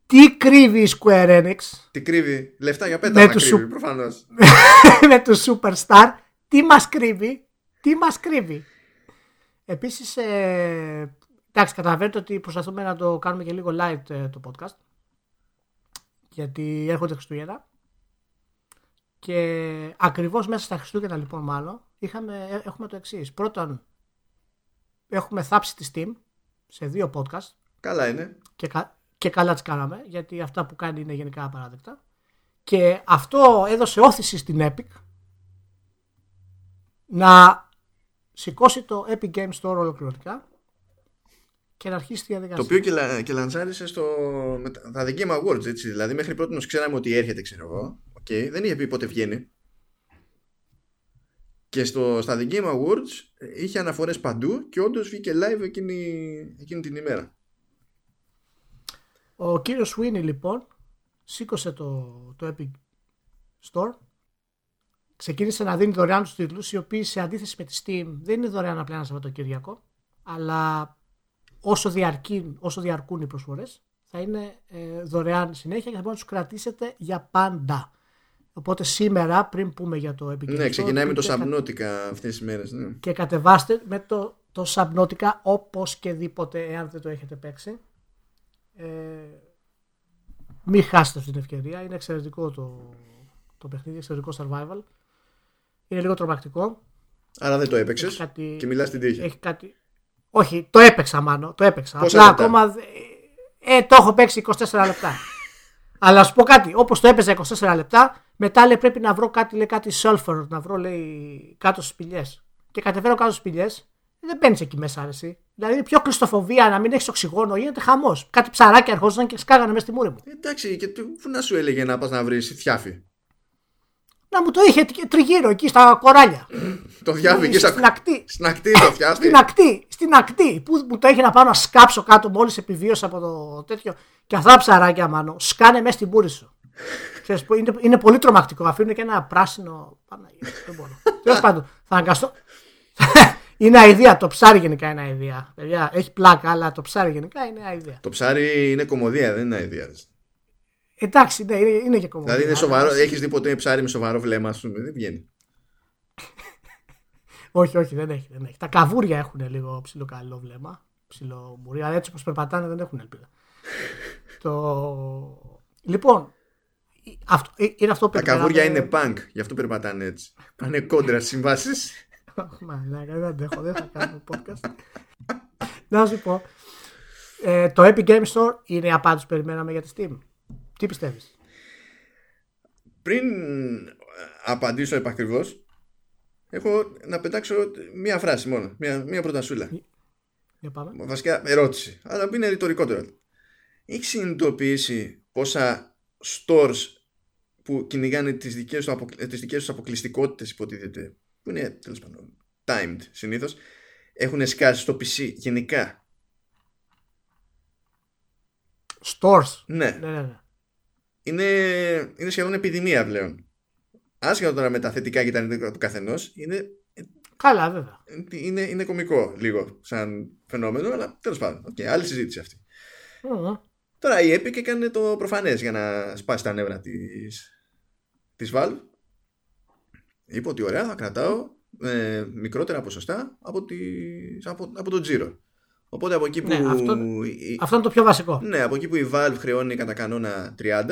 Τι κρύβει η Square Enix; Τι κρύβει; Λεφτά για πέτα να κρύβει, σου... προφανώς. με το Superstar. Τι μας κρύβει; Τι μας κρύβει; Επίσης, ε, εντάξει, καταλαβαίνετε ότι προσπαθούμε να το κάνουμε και λίγο light ε, το podcast. Γιατί έρχονται Χριστούγεννα. Και ακριβώς μέσα στα Χριστούγεννα λοιπόν μάλλον είχαμε, ε, έχουμε το εξής. Πρώτον, έχουμε θάψει τη Steam σε δύο podcast. Καλά είναι. Και, και καλά τις κάναμε, γιατί αυτά που κάνει είναι γενικά απαράδεκτα. Και αυτό έδωσε όθηση στην Epic να σηκώσει το Epic Games Store ολοκληρωτικά και να αρχίσει τη διαδικασία. Το οποίο και, λα, και λανσάρισε στο, με τα The Game Awards, έτσι. Δηλαδή μέχρι πρώτη ξέραμε ότι έρχεται, ξέρω εγώ. Okay. Δεν είχε πει πότε βγαίνει. Και στο, στα The Game Awards είχε αναφορές παντού και όντως βγήκε live εκείνη, εκείνη την ημέρα. Ο κύριος Σουίνι λοιπόν σήκωσε το, το Epic Store ξεκίνησε να δίνει δωρεάν τους τίτλους οι οποίοι σε αντίθεση με τη Steam δεν είναι δωρεάν απλά ένα Σαββατοκύριακο αλλά όσο, διαρκεί, όσο διαρκούν οι προσφορές θα είναι ε, δωρεάν συνέχεια και θα μπορείτε να τους κρατήσετε για πάντα. Οπότε σήμερα, πριν πούμε για το Epic Ναι, ξεκινάει με το Subnautica αυτές τις μέρες. Ναι. Και κατεβάστε με το, το Subnautica όπως και δίποτε, εάν δεν το έχετε παίξει. Ε, μην χάσετε αυτή την ευκαιρία. Είναι εξαιρετικό το, το παιχνίδι, εξαιρετικό survival. Είναι λίγο τρομακτικό. Άρα δεν το έπαιξες κάτι... και μιλάς στην τύχη. Έχει κάτι... Όχι, το έπαιξα μάλλον. Το έπαιξα. Απλά ακόμα. Ε, το έχω παίξει 24 λεπτά. Αλλά σου πω κάτι, όπως το έπαιζα 24 λεπτά, μετά λέει πρέπει να βρω κάτι, λέει κάτι sulfur, να βρω λέει κάτω στις σπηλιές. Και κατεβαίνω κάτω στις σπηλιές, δεν μπαίνεις εκεί μέσα, αρέσει. Δηλαδή είναι πιο κλειστοφοβία να μην έχεις οξυγόνο, γίνεται χαμός. Κάτι ψαράκια ερχόντουσαν και σκάγανε μέσα στη μούρη μου. Εντάξει, και πού να σου έλεγε να πας να βρεις θιάφι. Να μου το είχε τριγύρω εκεί στα κοράλια. το διάβη εκεί στην ακτή. Στην ακτή το φτιάχνει. στην ακτή. Στην ακτή. Που μου το είχε να πάω να σκάψω κάτω μόλις επιβίωσα από το τέτοιο. Και αυτά ψαράκια μάλλον σκάνε μέσα στην πούρη σου. Ξέρεις, είναι, είναι πολύ τρομακτικό. Αφήνουν και ένα πράσινο. Παναγία, δεν μπορώ. Τέλος πάντων, θα αναγκαστώ. είναι αηδία. Το ψάρι γενικά είναι αηδία. Παιδιά, έχει πλάκα, αλλά το ψάρι γενικά είναι αηδία. Το ψάρι είναι κομμωδία, δεν είναι αηδία. Εντάξει, ναι, είναι, είναι και κομμωδία. Δηλαδή είναι σοβαρό. Έχεις δει ποτέ ψάρι με σοβαρό βλέμμα, ας πούμε. Δεν βγαίνει. όχι, όχι, δεν έχει, δεν έχει. Τα καβούρια έχουν λίγο ψηλό καλό βλέμμα. Ψηλό μπορεί, αλλά έτσι όπως περπατάνε δεν έχουν ελπίδα. το... Λοιπόν, αυτό, ε, είναι αυτό που Τα καβούρια είναι punk, γι' αυτό περπατάνε έτσι. Πάνε κόντρα στις συμβάσεις. Μα, δεν αντέχω, δεν θα κάνω podcast. Να σου πω. Ε, το Epic Games Store είναι η απάντηση που περιμέναμε για τη Steam. Τι πιστεύεις; Πριν απαντήσω επακριβώς έχω να πετάξω μία φράση μόνο, μία, μία προτασούλα. Για πάμε. Βασικά ερώτηση, αλλά είναι ρητορικό τώρα. Έχεις συνειδητοποιήσει πόσα stores που κυνηγάνε τις δικές, του τις δικές τους αποκλειστικότητες υποτίθεται που είναι τέλος πάντων timed συνήθως έχουν σκάσει στο PC γενικά; Stores. Ναι. Ναι, ναι, ναι. Είναι, είναι σχεδόν επιδημία πλέον. Άσχετα τώρα με τα θετικά και τα αρνητικά του καθενός, είναι, Καλά, βέβαια. είναι, είναι κωμικό λίγο σαν φαινόμενο, αλλά τέλος πάντων. Okay, άλλη συζήτηση αυτή. Μμμ. Τώρα η Epic έκανε το προφανές για να σπάσει τα νεύρα της, της Valve. Είπε ότι ωραία θα κρατάω ε, μικρότερα ποσοστά από, τις, από, από τον τζίρο. Οπότε από εκεί που, Ναι, αυτό- η- Αυτό είναι το πιο βασικό. ναι, από εκεί που η Valve χρεώνει κατά κανόνα 30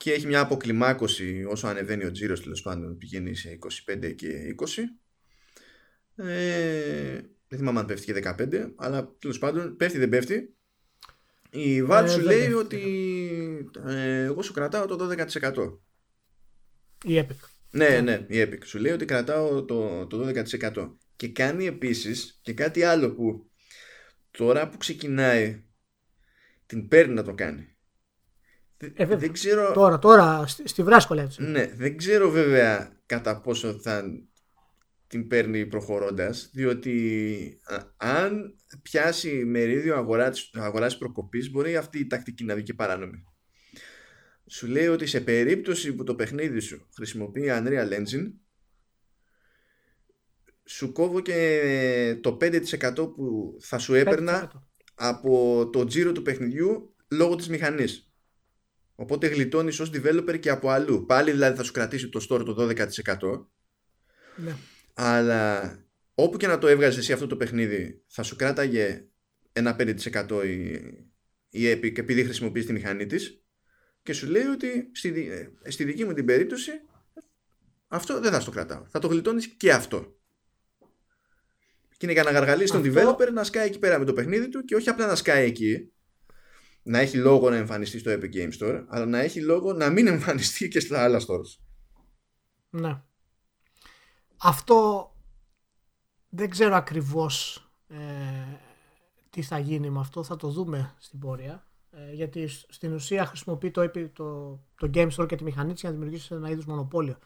και έχει μια αποκλιμάκωση όσο ανεβαίνει ο τζίρος τέλος πάντων πηγαίνει σε 25 και 20 ε, δεν θυμάμαι αν πέφτει και 15 αλλά τέλος πάντων πέφτει δεν πέφτει η Valve Ε, σου δεν λέει πέφτει. ότι ε, εγώ σου κρατάω το 12% Η Epic. ναι, ναι, η Epic. Σου λέει ότι κρατάω το, το 12%. Και κάνει επίσης και κάτι άλλο που τώρα που ξεκινάει την παίρνει να το κάνει. Δε- Ε, βέβαια. δεν ξέρω, Τώρα, τώρα, στη, στη βράσκολα έτσι. ναι, δεν ξέρω βέβαια κατά πόσο θα την παίρνει προχωρώντας διότι α, αν πιάσει μερίδιο αγοράς, αγοράς προκοπής μπορεί αυτή η τακτική να βγει και παράνομη. Σου λέει ότι σε περίπτωση που το παιχνίδι σου χρησιμοποιεί Unreal Engine σου κόβω και το 5% που θα σου έπαιρνα 5%. από το τζίρο του παιχνιδιού λόγω της μηχανής. Οπότε γλιτώνεις ως developer και από αλλού. Πάλι δηλαδή θα σου κρατήσει το store το 12% Ναι. αλλά όπου και να το έβγαζες εσύ αυτό το παιχνίδι θα σου κράταγε ένα 5% η, η Epic επειδή χρησιμοποιείς τη μηχανή της και σου λέει ότι στη, δι- ε, στη δική μου την περίπτωση αυτό δεν θα στο κρατάω. Θα το γλιτώνεις και αυτό. Και είναι για να γαργαλίσει τον Αυτό- developer να σκάει εκεί πέρα με το παιχνίδι του και όχι απλά να σκάει εκεί να έχει λόγο να εμφανιστεί στο Epic Games Store αλλά να έχει λόγο να μην εμφανιστεί και στα άλλα stores. Ναι. Αυτό δεν ξέρω ακριβώς ε, τι θα γίνει με αυτό. Θα το δούμε στην πορεία. Ε, γιατί σ- στην ουσία χρησιμοποιεί το, επι- το, το Game Store και τη μηχανή της για να δημιουργήσει ένα είδους μονοπόλιο.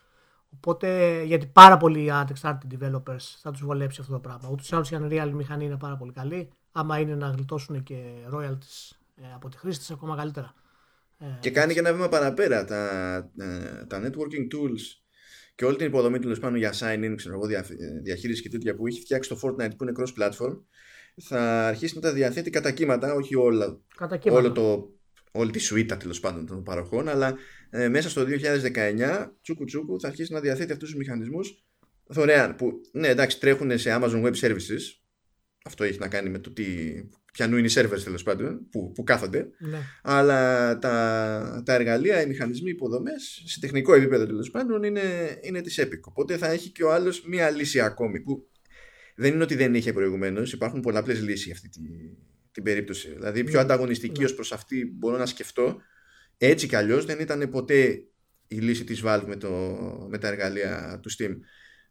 Οπότε, γιατί πάρα πολλοί unexpected developers θα τους βολέψει αυτό το πράγμα. Ούτως ή άλλως η Unreal μηχανή είναι πάρα πολύ καλή. Άμα είναι να γλιτώσουν και royalties ε, από τη χρήση της, ακόμα καλύτερα. Ε, Και κάνει και ένα βήμα παραπέρα. Τα, ε, τα networking tools και όλη την υποδομή τέλος πάνω για sign-in, ξέρω εγώ, δια- διαχείριση και τέτοια που έχει φτιάξει το Fortnite που είναι cross-platform, θα αρχίσει να τα διαθέτει κατά κύματα, όχι όλα, κατά κύματα. όλο το, όλη τη σουίτα τέλος πάντων των παροχών, αλλά ε, μέσα στο 2019 τσούκου τσούκου θα αρχίσει να διαθέτει αυτούς τους μηχανισμούς δωρεάν. Που ναι, εντάξει, τρέχουν σε Amazon Web Services. Αυτό έχει να κάνει με το τι, ποιανού είναι οι servers τέλος πάντων, που, που κάθονται. Ναι. Αλλά τα, τα εργαλεία, οι μηχανισμοί, οι υποδομές, σε τεχνικό επίπεδο τέλος πάντων, είναι, είναι της Epic. Οπότε θα έχει και ο άλλος μία λύση ακόμη. Που δεν είναι ότι δεν είχε προηγουμένως, υπάρχουν πολλαπλές λύσεις για αυτή τη, την περίπτωση. Δηλαδή, πιο Ναι. ανταγωνιστική Ναι. ως προς αυτή μπορώ να σκεφτώ. Έτσι κι αλλιώς δεν ήταν ποτέ η λύση της Valve με, το, με τα εργαλεία του Steam.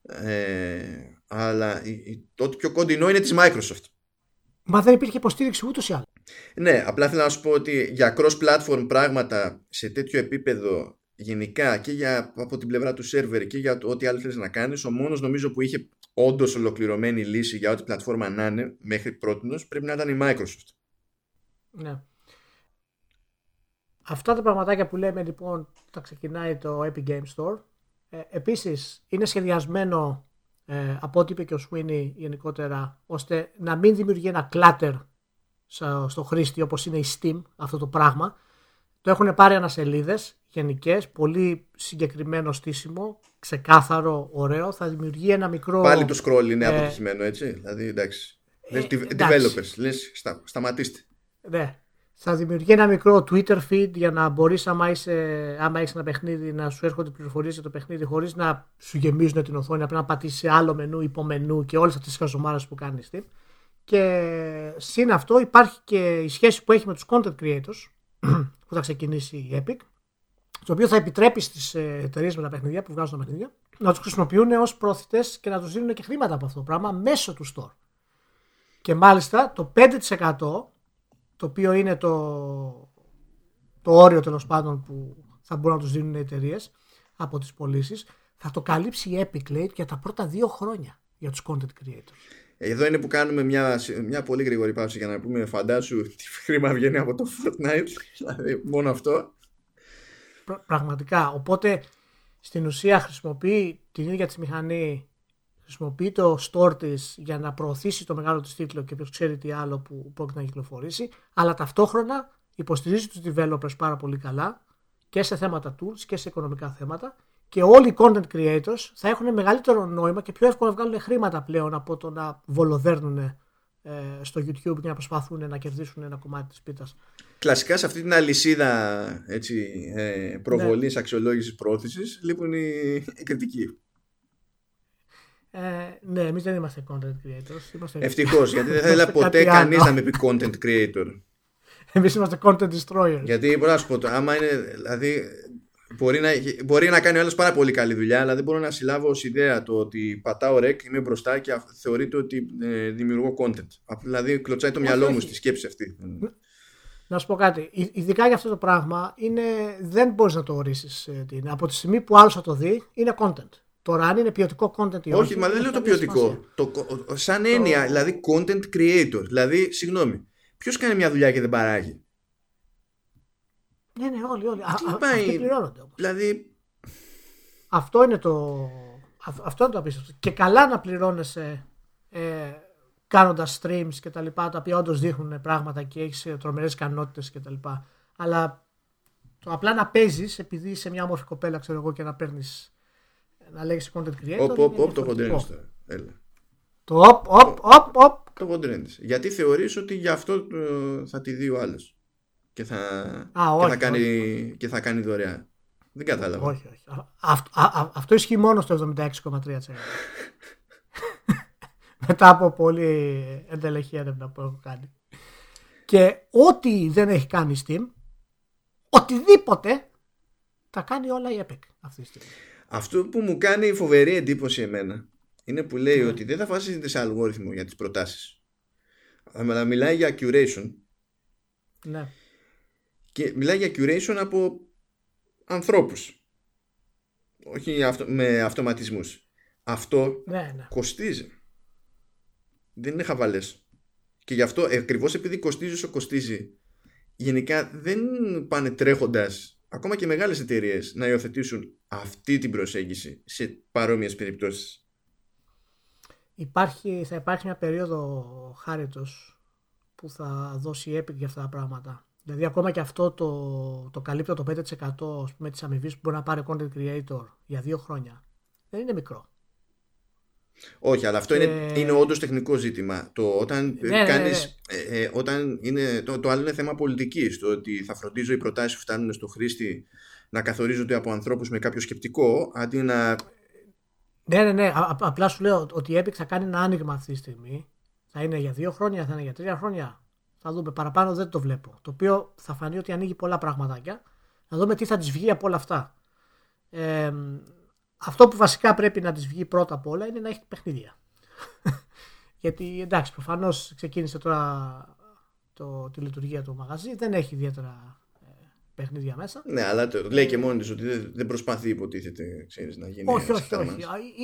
Ε, αλλά η, η, το ότι πιο κοντινό είναι της Microsoft. Μα δεν υπήρχε υποστήριξη ούτως ή άλλως. Ναι, απλά θέλω να σου πω ότι για cross-platform πράγματα σε τέτοιο επίπεδο γενικά και για, από την πλευρά του σερβερ και για το ό,τι άλλο θέλεις να κάνεις, ο μόνος νομίζω που είχε όντως ολοκληρωμένη λύση για ό,τι πλατφόρμα να είναι μέχρι πρώτης πρέπει να ήταν η Microsoft. Ναι. Αυτά τα πραγματάκια που λέμε λοιπόν θα ξεκινάει το Epic Game Store. Ε, επίσης είναι σχεδιασμένο ε, από ό,τι είπε και ο Sweeney γενικότερα ώστε να μην δημιουργεί ένα clutter στο, στο χρήστη όπως είναι η Steam αυτό το πράγμα. Το έχουν πάρει ανασελίδες γενικές, πολύ συγκεκριμένο στήσιμο, ξεκάθαρο, ωραίο. Θα δημιουργεί ένα μικρό... Πάλι το scroll είναι ε, αποτυχημένο, έτσι; Δηλαδή, εντάξει. Λες, Ε, dev- εντάξει. developers, λες, στα, σταματήστε. Ναι. Θα δημιουργεί ένα μικρό Twitter feed για να μπορείς, άμα, είσαι, άμα έχεις ένα παιχνίδι, να σου έρχονται πληροφορίες για το παιχνίδι χωρίς να σου γεμίζουν την οθόνη. Απλά να πατήσεις σε άλλο μενού, υπομενού και όλες αυτές τις χαζομάρε που κάνεις Steam. Και συν αυτό υπάρχει και η σχέση που έχει με τους content creators που θα ξεκινήσει η Epic. Το οποίο θα επιτρέπει στις εταιρείες με τα παιχνίδια που βγάζουν τα παιχνίδια να τους χρησιμοποιούν ως πρόθυτε και να τους δίνουν και χρήματα από αυτό το πράγμα μέσω του store. Και μάλιστα το 5% το οποίο είναι το, το όριο τέλος πάντων που θα μπορούν να τους δίνουν οι εταιρείες από τις πωλήσεις, θα το καλύψει η Epic λέει, για τα πρώτα δύο χρόνια για τους content creators. Εδώ είναι που κάνουμε μια, μια πολύ γρήγορη παύση για να πούμε φαντάσου τι χρήμα βγαίνει από το Fortnite. Δηλαδή μόνο αυτό. Πραγματικά. Οπότε στην ουσία χρησιμοποιεί την ίδια τη μηχανή, χρησιμοποιεί το store της για να προωθήσει το μεγάλο της τίτλο και ποιος ξέρει τι άλλο που πρόκειται να κυκλοφορήσει, αλλά ταυτόχρονα υποστηρίζει τους developers πάρα πολύ καλά και σε θέματα tools και σε οικονομικά θέματα και όλοι οι content creators θα έχουν μεγαλύτερο νόημα και πιο εύκολα να βγάλουν χρήματα πλέον από το να βολοδέρνουν ε, στο YouTube και να προσπαθούν να κερδίσουν ένα κομμάτι της πίτας. Κλασικά σε αυτή την αλυσίδα έτσι, ε, προβολής, ναι. αξιολόγησης, πρόθεσης λείπουν οι, οι κριτικοί. Ε, ναι, εμείς δεν είμαστε content creators. Είμαστε... Ευτυχώς, γιατί δεν θέλει ποτέ κανείς να με πει content creator. Εμείς είμαστε content destroyers. Γιατί μπορώ να σου πω, άμα είναι. Δηλαδή, Μπορεί να, μπορεί να κάνει ο άλλος πάρα πολύ καλή δουλειά, αλλά δεν μπορώ να συλλάβω ως ιδέα το ότι πατάω ρεκ, είμαι μπροστά και θεωρείται ότι ε, δημιουργώ content. Δηλαδή, κλωτσάει το μυαλό μου στη σκέψη αυτή. Να σου πω κάτι. Ειδικά για αυτό το πράγμα, είναι, δεν μπορείς να το ορίσεις. Ε, από τη στιγμή που άλλος θα το δει, είναι content. Τώρα, αν είναι ποιοτικό content ή όχι. Όχι, μα δεν λέω το ποιοτικό. Το, σαν έννοια, το... δηλαδή content creator. Δηλαδή, συγγνώμη, ποιος κάνει μια δουλειά και δεν παράγει; Ναι, ναι, όλοι, όλοι. Α, πάει... Αυτοί πληρώνονται όμως. Δηλαδή... Αυτό είναι το, αυτό είναι το απίστευτο. Και καλά να πληρώνεσαι ε, κάνοντας streams και τα λοιπά, τα οποία όντως δείχνουν πράγματα και έχεις ε, τρομερές ικανότητες και τα λοιπά. Αλλά το απλά να παίζεις επειδή είσαι μια όμορφη κοπέλα, ξέρω εγώ, και να παίρνεις να λέγεις content creator. Οπ, οπ, οπ, το χοντρένει Έλα. Το οπ, οπ, οπ, οπ. Το χοντρένει. Γιατί θεωρείς ότι γι' αυτό ε, θα τη δει ο άλλος και θα, α, και, θα κάνει, και θα κάνει δωρεά. Δεν κατάλαβα. Όχι, όχι. Αυτό, α, αυτό ισχύει μόνο στο 76,3%. Μετά από πολύ εντελεχή έρευνα που έχω κάνει. Και ό,τι δεν έχει κάνει Steam, οτιδήποτε θα κάνει όλα η Epic αυτή τη στιγμή. Αυτό που μου κάνει φοβερή εντύπωση εμένα είναι που λέει ναι. ότι δεν θα βασίζεται σε αλγόριθμο για τις προτάσεις. Αλλά μιλάει για curation. Ναι. Και μιλάει για curation από ανθρώπους. Όχι με αυτοματισμούς. Αυτό ναι, ναι. κοστίζει. Δεν είναι χαβαλές. Και γι' αυτό ακριβώς επειδή κοστίζει όσο κοστίζει, γενικά δεν πάνε τρέχοντας ακόμα και μεγάλες εταιρείες να υιοθετήσουν αυτή την προσέγγιση σε παρόμοιες περιπτώσεις. Υπάρχει, θα υπάρχει μια περίοδο χάριτος που θα δώσει η Epic για αυτά τα πράγματα. Δηλαδή ακόμα και αυτό το, το καλύπτω το 5% ας πούμε, της αμοιβής που μπορεί να πάρει content creator για δύο χρόνια. Δεν είναι μικρό. Όχι, αλλά αυτό είναι, είναι όντως τεχνικό ζήτημα. Το, όταν ναι, ναι κάνεις, ναι, ε, ε, όταν είναι, το, το άλλο είναι θέμα πολιτικής. Το ότι θα φροντίζω οι προτάσεις που φτάνουν στο χρήστη να καθορίζονται από ανθρώπους με κάποιο σκεπτικό αντί να. Ναι, ναι, ναι. απλά σου λέω ότι η Epic θα κάνει ένα άνοιγμα αυτή τη στιγμή. Θα είναι για δύο χρόνια, θα είναι για τρία χρόνια. Θα δούμε. Παραπάνω δεν το βλέπω. Το οποίο θα φανεί ότι ανοίγει πολλά πραγματάκια. Να δούμε τι θα της βγει από όλα αυτά. Ε, αυτό που βασικά πρέπει να της βγει πρώτα απ' όλα είναι να έχει παιχνίδια. Γιατί εντάξει, προφανώς ξεκίνησε τώρα το, τη λειτουργία του μαγαζί, δεν έχει ιδιαίτερα ε, παιχνίδια μέσα. Ναι, αλλά το λέει και μόνη της ότι δεν προσπαθεί, υποτίθεται, ξέρεις, να γίνει. Όχι, όχι, όχι.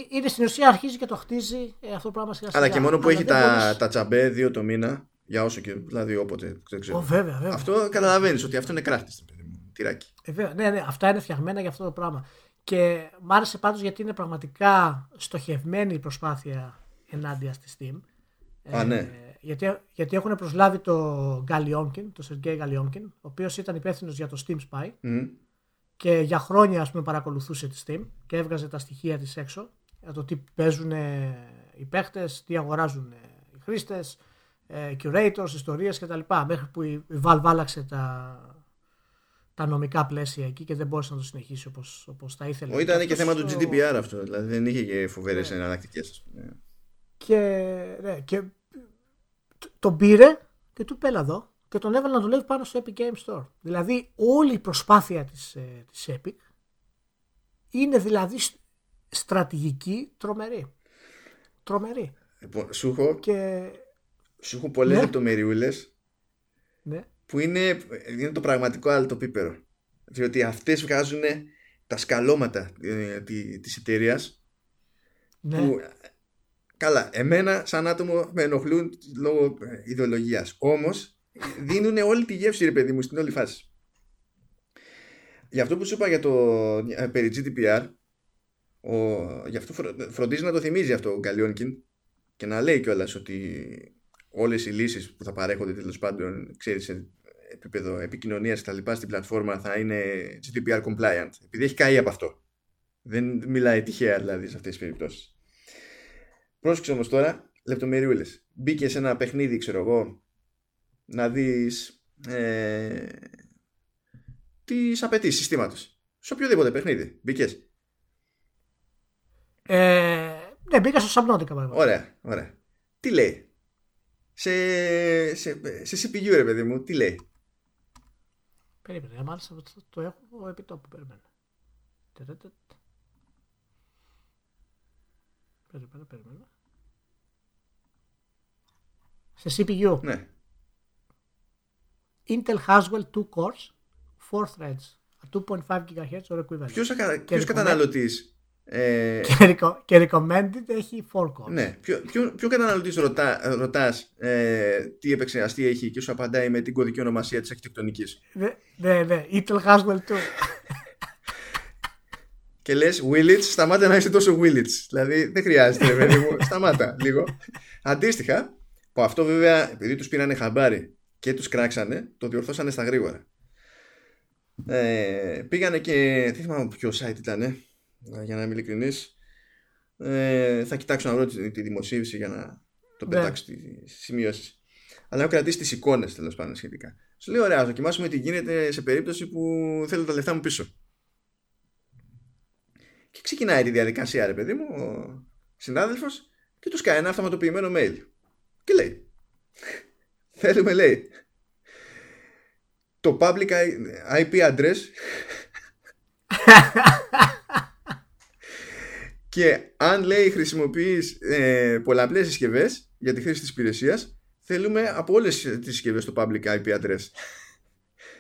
Είναι στην ουσία αρχίζει και το χτίζει ε, αυτό το πράγμα σιγά Αλλά και μόνο που έχει τα, τα τσαμπέ δύο το μήνα, για όσο και δηλαδή όποτε. Δεν ξέρω. Oh, βέβαια, βέβαια. Αυτό καταλαβαίνεις ότι αυτό είναι κράχτη. Τυράκι. Ε, βέβαια, ναι, ναι, αυτά είναι φτιαγμένα για αυτό το πράγμα. Και μ' άρεσε πάντως γιατί είναι πραγματικά στοχευμένη η προσπάθεια ενάντια στη Steam. Α, ναι. Ε, γιατί, γιατί έχουν προσλάβει το Γκαλιόνκιν, το Σεργέη Γκαλιόνκιν, ο οποίος ήταν υπεύθυνος για το Steam Spy και για χρόνια ας πούμε παρακολουθούσε τη Steam και έβγαζε τα στοιχεία της έξω για το τι παίζουν οι παίχτες, τι αγοράζουν οι χρήστες, ε, curators, ιστορίες κτλ. Μέχρι που η Valve άλλαξε τα, τα νομικά πλαίσια εκεί και δεν μπόρεσε να το συνεχίσει όπως, όπως θα ήθελε. Ο, ήταν και θέμα του GDPR αυτό, δηλαδή δεν είχε και φοβερές ναι. εναλλακτικές. Και, ναι, και τον πήρε και του πέλα εδώ και τον έβαλε να δουλεύει πάνω στο Epic Game Store. Δηλαδή όλη η προσπάθεια της, ε, της Epic είναι δηλαδή στρατηγική τρομερή. Τρομερή. Λοιπόν, σου έχω, και... σου έχω πολλές ναι. λεπτομεριούλες ναι που είναι, είναι το πραγματικό άλλο το πίπερο. Διότι αυτές βγάζουν τα σκαλώματα ε, της εταιρείας ναι. που Καλά, εμένα σαν άτομο με ενοχλούν λόγω ιδεολογίας. Όμως δίνουν όλη τη γεύση, ρε παιδί μου, στην όλη φάση. Για αυτό που σου είπα για το ε, περί GDPR, ο, γι' αυτό φροντίζει να το θυμίζει αυτό ο Γκαλιόνκιν και να λέει κιόλας ότι όλες οι λύσεις που θα παρέχονται τέλος πάντων, ξέρεις, σε επίπεδο επικοινωνίας και τα λοιπά στην πλατφόρμα θα είναι GDPR compliant. Επειδή έχει καεί από αυτό. Δεν μιλάει τυχαία δηλαδή σε αυτές τις περιπτώσεις. Πρόσεξε όμως τώρα, λεπτομεριούλες. Μπήκε σε ένα παιχνίδι, ξέρω εγώ, να δεις ε, τις απαιτήσεις συστήματος. Σε οποιοδήποτε παιχνίδι. Μπήκες. Ε, ναι, μπήκα στο Subnautica. Ωραία, ωραία. Τι λέει; Σε, σε, σε CPU, ρε παιδί μου, τι λέει; Περίμενε, μάλιστα το, το έχω επί τόπου, περίμενε. Περίμενε, περίμενε. Σε CPU. Ναι. Intel Haswell 2 cores, 4 threads, 2.5 GHz or equivalent. Ποιος, ποιος καταναλωτής ε... Και, και recommended έχει 4 cores. Ναι. Ποιο, ποιο, ποιο καταναλωτής ρωτά, ρωτάς ε, τι επεξεργαστή έχει και σου απαντάει με την κωδική ονομασία της αρχιτεκτονικής. Ναι, ναι, ναι. Intel Haswell 2. και λες Willits, σταμάτα να είσαι τόσο Willits. Δηλαδή δεν χρειάζεται, παιδί μου. Σταμάτα λίγο. Αντίστοιχα, που αυτό βέβαια επειδή τους πήρανε χαμπάρι και τους κράξανε, το διορθώσανε στα γρήγορα. Ε, πήγανε και. Δεν θυμάμαι ποιο site ήταν, για να είμαι ειλικρινής. Ε, θα κοιτάξω να βρω τη, τη δημοσίευση για να το ναι. πετάξω τι σημειώσεις. Αλλά έχω κρατήσει τις εικόνες τέλος πάντων σχετικά. Σου λέει: Ωραία, ας δοκιμάσουμε τι γίνεται σε περίπτωση που θέλω τα λεφτά μου πίσω. Και ξεκινάει τη διαδικασία, ρε παιδί μου, ο συνάδελφος, και τους κάνει ένα αυτοματοποιημένο mail. Και λέει: Θέλουμε, λέει, το public IP address και αν λέει χρησιμοποιείς ε, πολλαπλές συσκευές για τη χρήση της υπηρεσίας, θέλουμε από όλες τις συσκευές το public IP address.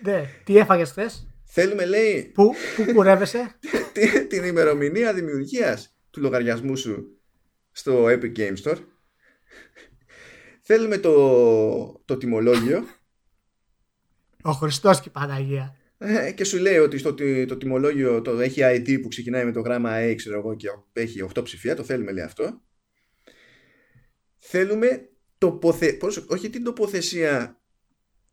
Ναι, τι έφαγες χθες; Θέλουμε λέει... Πού, πού κουρεύεσαι; την ημερομηνία δημιουργίας του λογαριασμού σου στο Epic Game Store. Θέλουμε το, το τιμολόγιο ο Χριστός και η Παναγία. Ε, και σου λέει ότι στο, το, τιμολόγιο το έχει ID που ξεκινάει με το γράμμα A, ξέρω εγώ, και έχει 8 ψηφία. Το θέλουμε, λέει αυτό. Θέλουμε τοποθε... όχι την τοποθεσία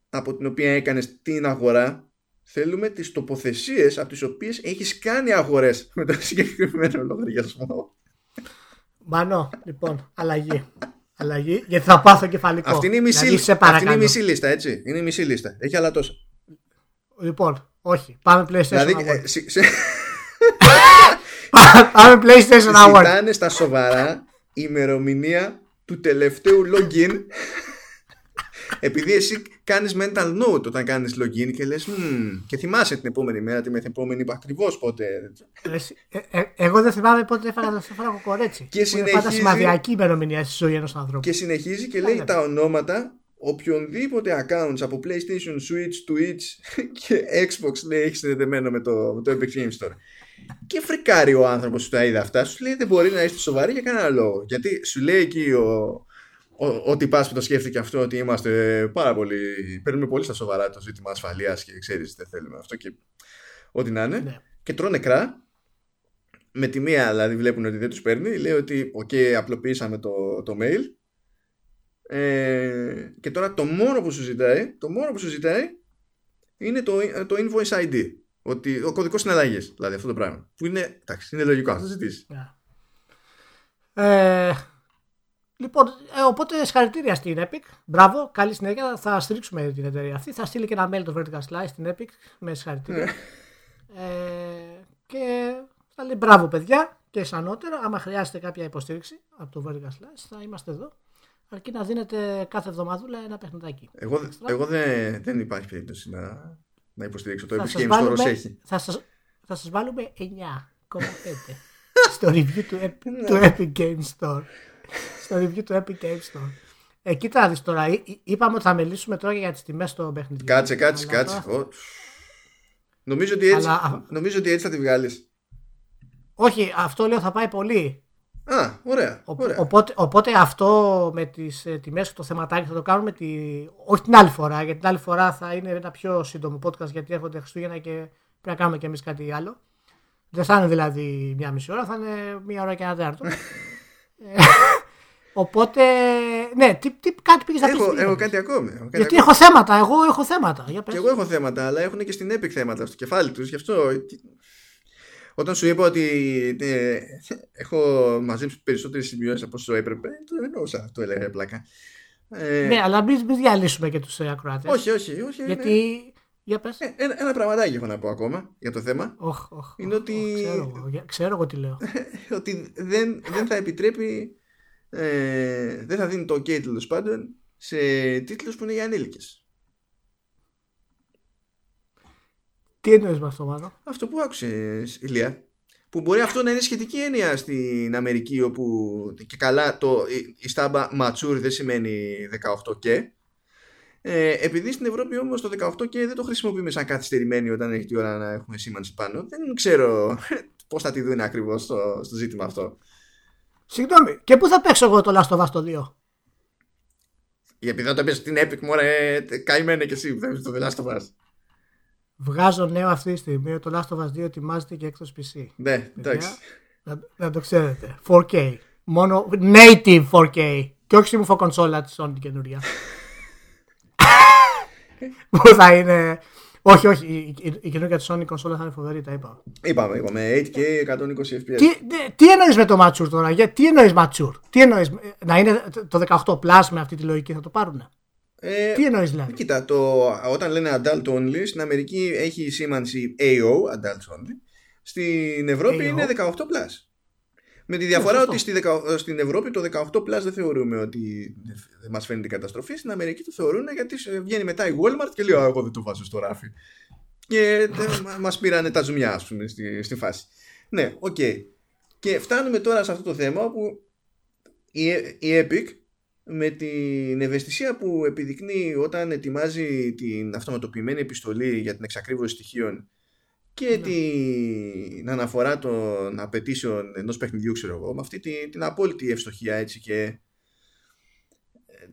από την οποία έκανες την αγορά. Θέλουμε τις τοποθεσίες από τις οποίες έχεις κάνει αγορές με το συγκεκριμένο λογαριασμό. Μανώ, λοιπόν, αλλαγή. Αλλαγή, γιατί θα πάθω κεφαλικό. Αυτή είναι η μισή, δηλαδή, αυτή είναι η μισή λίστα, έτσι. Είναι η μισή λίστα. Έχει άλλα τόσα. Λοιπόν, όχι. Πάμε PlayStation δηλαδή, Award. Ε, σε... Πάμε PlayStation Award. Ζητάνε στα σοβαρά ημερομηνία του τελευταίου login επειδή εσύ κάνεις mental note όταν κάνεις login και λες και θυμάσαι την επόμενη μέρα τη μεθεπόμενη ακριβώς πότε ε, ε, εγώ δεν θυμάμαι πότε έφαγα το Στεφάνο Κορέτσι και συνεχίζει πάντα σημαδιακή ημερομηνία στη ζωή ενός ανθρώπου και συνεχίζει και λέει τα ονόματα οποιονδήποτε accounts από PlayStation, Switch, Twitch και Xbox λέει έχεις συνδεδεμένο με το, με το Epic Games Store και φρικάρει ο άνθρωπος που τα είδε αυτά σου λέει δεν μπορεί να είστε σοβαροί για κανένα λόγο γιατί σου λέει εκεί ο, Ό,τι πας που το σκέφτηκε αυτό ότι είμαστε πάρα πολύ. Παίρνουμε πολύ στα σοβαρά το ζήτημα ασφαλείας και ξέρεις, δεν θέλουμε αυτό και ό,τι να είναι. Ναι. Και τρώνε κρά. Με τη μία δηλαδή βλέπουν ότι δεν τους παίρνει. Λέει ότι, οκ, απλοποιήσαμε το, το mail. Ε, και τώρα το μόνο που σου ζητάει, το μόνο που σου ζητάει είναι το, το invoice ID. Ότι, ο κωδικός συναλλαγή, δηλαδή αυτό το πράγμα. Που είναι, εντάξει, είναι λογικό, θα το ζητήσεις. Yeah. Ε, Λοιπόν, ε, οπότε συγχαρητήρια στην Epic. Μπράβο, καλή συνέχεια. Θα στηρίξουμε την εταιρεία αυτή. Θα στείλει και ένα mail το Vertical Slice στην Epic με συγχαρητήρια. Ναι. ε, και θα λέει μπράβο, παιδιά. Και σανότερα, άμα χρειάζεται κάποια υποστήριξη από το Vertical Slice, θα είμαστε εδώ. Αρκεί να δίνετε κάθε εβδομαδούλα ένα παιχνιδάκι. Εγώ, εγώ δεν, δεν υπάρχει περίπτωση να, να υποστηρίξω. Το Epic Games τώρα έχει. Θα σας, θα σας βάλουμε 9,5 στο review του, του ναι. Epic Games Store στο review του Epic Games Store. Ε, κοίτα δεις τώρα, είπαμε ότι θα μιλήσουμε τώρα για τις τιμές στο παιχνίδι. Κάτσε, κάτσε, κάτσε. Νομίζω ότι, έτσι, νομίζω ότι έτσι θα τη βγάλεις. Όχι, αυτό λέω θα πάει πολύ. Α, ωραία. Ο- ωραία. Οπότε, οπότε αυτό με τις ε, τιμές το θεματάκι θα το κάνουμε τη... όχι την άλλη φορά. Γιατί την άλλη φορά θα είναι ένα πιο σύντομο podcast γιατί έρχονται Χριστούγεννα και πρέπει να κάνουμε κι εμείς κάτι άλλο. Δεν θα είναι δηλαδή μία μισή ώρα, θα είναι μία ώρα και ένα τέταρτο. Ε, οπότε, ναι, τι, τι, κάτι πήγες να πεις. έχω, έχω κάτι ακόμη. έχω κάτι Γιατί ακόμη. έχω θέματα, εγώ έχω θέματα. Για πες. Και εγώ έχω θέματα, αλλά έχουν και στην Epic θέματα στο κεφάλι τους. Γι' αυτό. Όταν σου είπα ότι ε, έχω μαζέψει περισσότερες σημειώσεις από όσο έπρεπε, το εννοούσα. Το έλεγα πλάκα. Ε, Ναι, αλλά μην, μην διαλύσουμε και τους ακροάτε. όχι, όχι, όχι. Γιατί. ναι. Για πες. Ε, ένα, ένα πραγματάκι έχω να πω ακόμα για το θέμα. Οχ, οχ, είναι οχ, ότι- οχ, Ξέρω, εγώ, για- ξέρω εγώ τι λέω. ότι δεν, δεν θα επιτρέπει. Ε, δεν θα δίνει το OK τέλος πάντων σε τίτλους που είναι για ανήλικες. Τι εννοείς με αυτό, μάλλον. Αυτό που άκουσες, Ηλία. Που μπορεί αυτό να είναι σχετική έννοια στην Αμερική, όπου και καλά το, η, η στάμπα mature δεν σημαίνει 18 και. Ε, επειδή στην Ευρώπη όμως το 18 και δεν το χρησιμοποιούμε σαν καθυστερημένη όταν έχει τη ώρα να έχουμε σήμανση πάνω, δεν ξέρω πώς θα τη δουν ακριβώς στο, στο ζήτημα αυτό. Συγγνώμη, και πού θα παίξω εγώ το Last of Us το 2. Για επειδή δεν το έπαιζε στην Epic, μωρέ, καημένε και εσύ που θα έπαιζε το The Last of Us. Βγάζω νέο αυτή τη στιγμή. Το Last of Us 2 ετοιμάζεται και εκτός PC. Ναι, εντάξει. Να, να το ξέρετε. 4K. Μόνο native 4K. Και όχι στη μου κονσόλα της Sony καινούρια. Που θα είναι. Όχι, όχι. Η, η, η καινούργια της Sony κονσόλα θα είναι φοβερή, τα είπα. Είπαμε, είπαμε 8K 120 FPS. Τι, ναι, τι εννοείς με το mature τώρα, για, τι εννοείς mature, τι εννοείς, να είναι το 18 plus με αυτή τη λογική θα το πάρουν. Ε, Τι εννοείς δηλαδή. Κοίτα, το, όταν λένε adult only, στην Αμερική έχει σήμανση AO, adult only. Στην Ευρώπη AO. είναι 18 plus. Με τη διαφορά σωστό. ότι στη δεκα- στην Ευρώπη το 18 plus δεν θεωρούμε ότι δεν μας φαίνεται καταστροφή. Στην Αμερική το θεωρούν γιατί σε- βγαίνει μετά η Walmart και λέει «Α, εγώ δεν το βάζω στο ράφι. Και τε- μα- μας πήρανε τα ζουμιά, ας πούμε, στη, στη φάση. Ναι, οκ. Και φτάνουμε τώρα σε αυτό το θέμα όπου η, η Epic με την ευαισθησία που επιδεικνύει όταν ετοιμάζει την αυτοματοποιημένη επιστολή για την εξακρίβωση στοιχείων και την αναφορά των απαιτήσεων ενός παιχνιδιού ξέρω εγώ με αυτή την, την απόλυτη ευστοχία έτσι και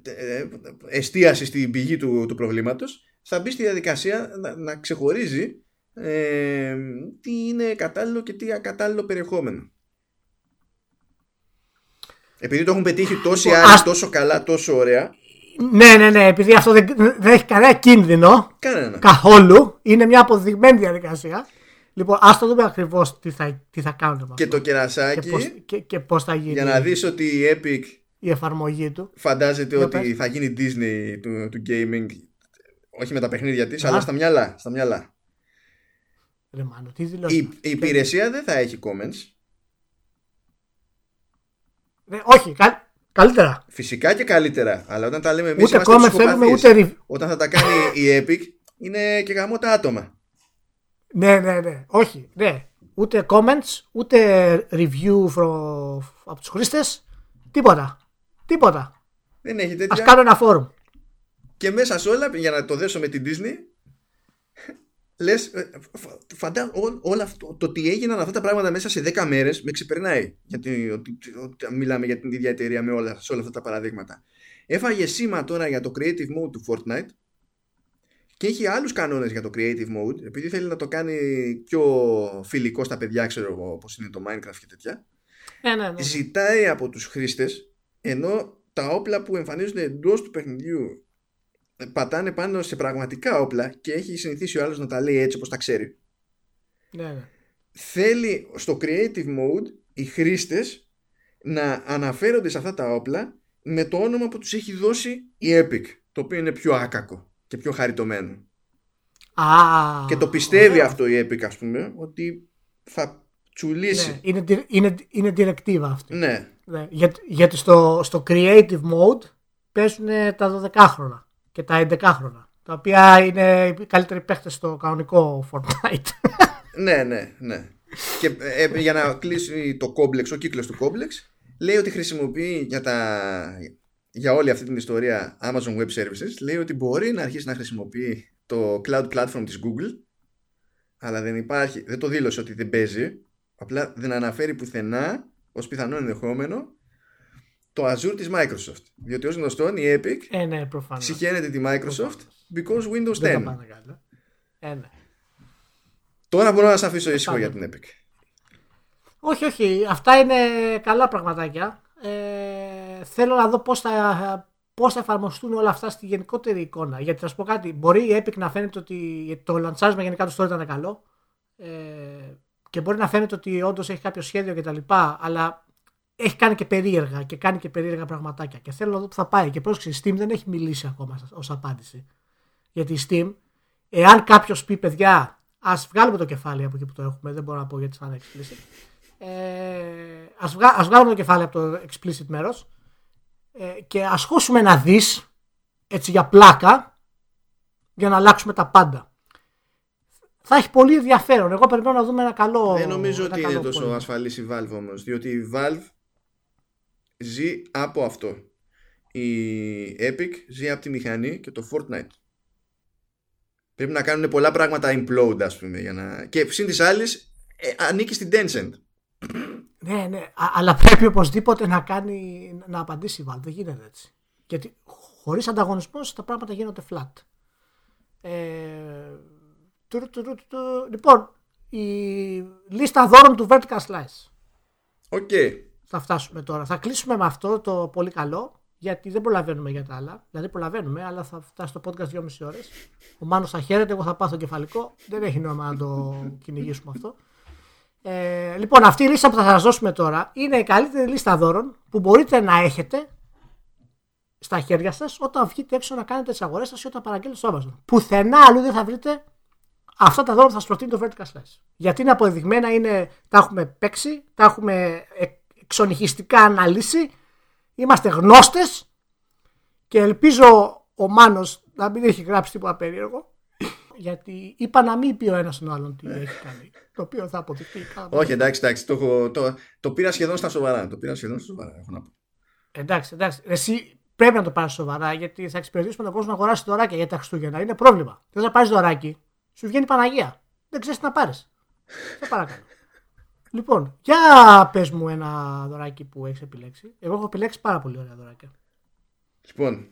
ε, ε, εστίαση στην πηγή του, του προβλήματος θα μπει στη διαδικασία να, να ξεχωρίζει ε, τι είναι κατάλληλο και τι ακατάλληλο περιεχόμενο. Επειδή το έχουν πετύχει τόσοι Λοιπόν, άλλοι ας- τόσο καλά, τόσο ωραία, Ναι, ναι, ναι, επειδή αυτό δεν, δεν έχει κανένα κίνδυνο κανένα. καθόλου, είναι μια αποδειγμένη διαδικασία. Λοιπόν, ας το δούμε ακριβώς τι θα, τι θα κάνουν με Και αυτό. το κερασάκι, και, πώς, και, και πώς θα γίνει για να δεις ότι η Epic η εφαρμογή του. φαντάζεται Για ότι πες. θα γίνει Disney του, του gaming, όχι με τα παιχνίδια της, Α. αλλά στα μυαλά. Στα μυαλά. Ρε μάνο, τι δηλώσεις. Η, η υπηρεσία δεν θα έχει comments. Ναι, όχι, κα, καλύτερα. Φυσικά και καλύτερα. Αλλά όταν τα λέμε εμείς Ούτε είμαστε comment θέλουμε, ψυχοπαθείς. ούτε review. Όταν θα τα κάνει η Epic είναι και γαμό τα άτομα. Ναι, ναι, ναι. Όχι, ναι. Ούτε comments, ούτε review from, από τους χρήστες. Τίποτα. Τίποτα. Δεν έχει Ας τέτοια. κάνω ένα forum. Και μέσα σε όλα, για να το δέσω με την Disney, λες, ε, φα- φαντά, ό- όλα αυτό, το ότι έγιναν αυτά τα πράγματα μέσα σε 10 μέρες με ξεπερνάει. Γιατί ότι, ότι μιλάμε για την ίδια εταιρεία με όλα, σε όλα αυτά τα παραδείγματα. Έφαγε σήμα τώρα για το creative mode του Fortnite και έχει άλλους κανόνες για το creative mode επειδή θέλει να το κάνει πιο φιλικό στα παιδιά, ξέρω εγώ, όπως είναι το Minecraft και τέτοια. Ναι, ναι, ναι. Ζητάει από τους χρήστες ενώ τα όπλα που εμφανίζονται εντός του παιχνιδιού πατάνε πάνω σε πραγματικά όπλα και έχει συνηθίσει ο άλλος να τα λέει έτσι όπως τα ξέρει. ναι, ναι. Θέλει στο creative mode οι χρήστες να αναφέρονται σε αυτά τα όπλα με το όνομα που τους έχει δώσει η Epic, το οποίο είναι πιο άκακο και πιο χαριτωμένο. Α, και το πιστεύει ωραία. αυτό η Epic ας πούμε, ότι θα τσουλήσει. Ναι, είναι, di- είναι, είναι directive αυτή. Ναι, Ναι, για, γιατί στο, στο creative mode παίζουν τα 12 χρόνια και τα 11 χρόνια. Τα οποία είναι οι καλύτεροι παίχτες στο κανονικό Fortnite. ναι, ναι, ναι. Και ε, ε, για να κλείσει το κόμπλεξ, ο κύκλος του κόμπλεξ, λέει ότι χρησιμοποιεί για, τα, για όλη αυτή την ιστορία Amazon Web Services, λέει ότι μπορεί να αρχίσει να χρησιμοποιεί το cloud platform της Google, αλλά δεν υπάρχει, δεν το δήλωσε ότι δεν παίζει, απλά δεν αναφέρει πουθενά ως πιθανό ενδεχόμενο το Azure της Microsoft. Διότι ως γνωστόν η Epic Ε, ναι, προφανώς. συχαίνεται τη Microsoft because Windows 10. Δεν τα πάνε καλά. Ε, ναι. Τώρα μπορώ να σε αφήσω ήσυχο για την Epic. Όχι, όχι. Αυτά είναι καλά πραγματάκια. Ε, θέλω να δω πώς θα, πώς θα εφαρμοστούν όλα αυτά στη γενικότερη εικόνα. Γιατί θα σου πω κάτι. Μπορεί η Epic να φαίνεται ότι το λαντσάρισμα γενικά τους store ήταν καλό. Ε, και μπορεί να φαίνεται ότι όντως έχει κάποιο σχέδιο κτλ. Αλλά έχει κάνει και περίεργα και κάνει και περίεργα πραγματάκια. Και θέλω να δω που θα πάει. Και πρόσεξε, η Steam δεν έχει μιλήσει ακόμα ως απάντηση. Γιατί η Steam, εάν κάποιος πει παιδιά, ας βγάλουμε το κεφάλι από εκεί που το έχουμε, δεν μπορώ να πω γιατί θα είναι explicit. Ε, ας, βγα, ας βγάλουμε το κεφάλι από το explicit μέρος ε, και ας χώσουμε ένα δις έτσι για πλάκα για να αλλάξουμε τα πάντα. Θα έχει πολύ ενδιαφέρον. Εγώ περιμένω να δούμε ένα καλό. Δεν νομίζω ένα ότι καλό είναι τόσο πόλεμο. ασφαλής η Valve όμως. Διότι η Valve ζει από αυτό. Η Epic ζει από τη μηχανή και το Fortnite. Πρέπει να κάνουν πολλά πράγματα implode, ας πούμε. Για να... Και συν της άλλης, ανήκει στην Tencent. Ναι, ναι. Α- αλλά πρέπει οπωσδήποτε να, κάνει, να απαντήσει η Valve. Δεν γίνεται έτσι. Γιατί χωρίς ανταγωνισμός τα πράγματα γίνονται flat. Ε, τουρ, τουρ, τουρ, τουρ. λοιπόν, η λίστα δώρων του Vertical Slice. Οκ. Θα φτάσουμε τώρα. Θα κλείσουμε με αυτό το πολύ καλό, γιατί δεν προλαβαίνουμε για τα άλλα. Δηλαδή προλαβαίνουμε, αλλά θα φτάσει το podcast 2,5 ώρες. Ο Μάνος θα χαίρεται, εγώ θα πάθω κεφαλικό. Δεν έχει νόημα να το κυνηγήσουμε αυτό. Ε, λοιπόν, αυτή η λίστα που θα σας δώσουμε τώρα είναι η καλύτερη λίστα δώρων που μπορείτε να έχετε στα χέρια σας όταν βγείτε έξω να κάνετε τις αγορές σας ή όταν παραγγέλνετε στο Amazon. Πουθενά αλλού δεν θα βρείτε αυτά τα δώρα που θα σας προτείνει το Vertical Slice. Γιατί είναι αποδεδειγμένα, είναι, τα έχουμε παίξει, τα έχουμε εκ- εξονυχιστικά αναλύσει, είμαστε γνώστες και ελπίζω ο Μάνος να μην έχει γράψει τίποτα περίεργο γιατί είπα να μην πει ο ένας τον άλλον τι έχει κάνει. Το οποίο θα αποδειχτεί. καλά. Όχι, εντάξει, εντάξει. Το, έχω- το, το πήρα σχεδόν στα σοβαρά. Το πήρα σχεδόν στα σοβαρά, έχω να πω. Εντάξει, εντάξει. Εσύ πρέπει να το πάρεις σοβαρά γιατί θα εξυπηρετήσουμε τον κόσμο να αγοράσει δωράκια για τα Χριστούγεννα. Είναι πρόβλημα. Θες να πάρεις δωράκι, σου βγαίνει Παναγία. Δεν ξέρεις τι να πάρεις. Θα παρακαλώ. Λοιπόν, για πες μου ένα δωράκι που έχεις επιλέξει. Εγώ έχω επιλέξει πάρα πολύ ωραία δωράκια. Λοιπόν,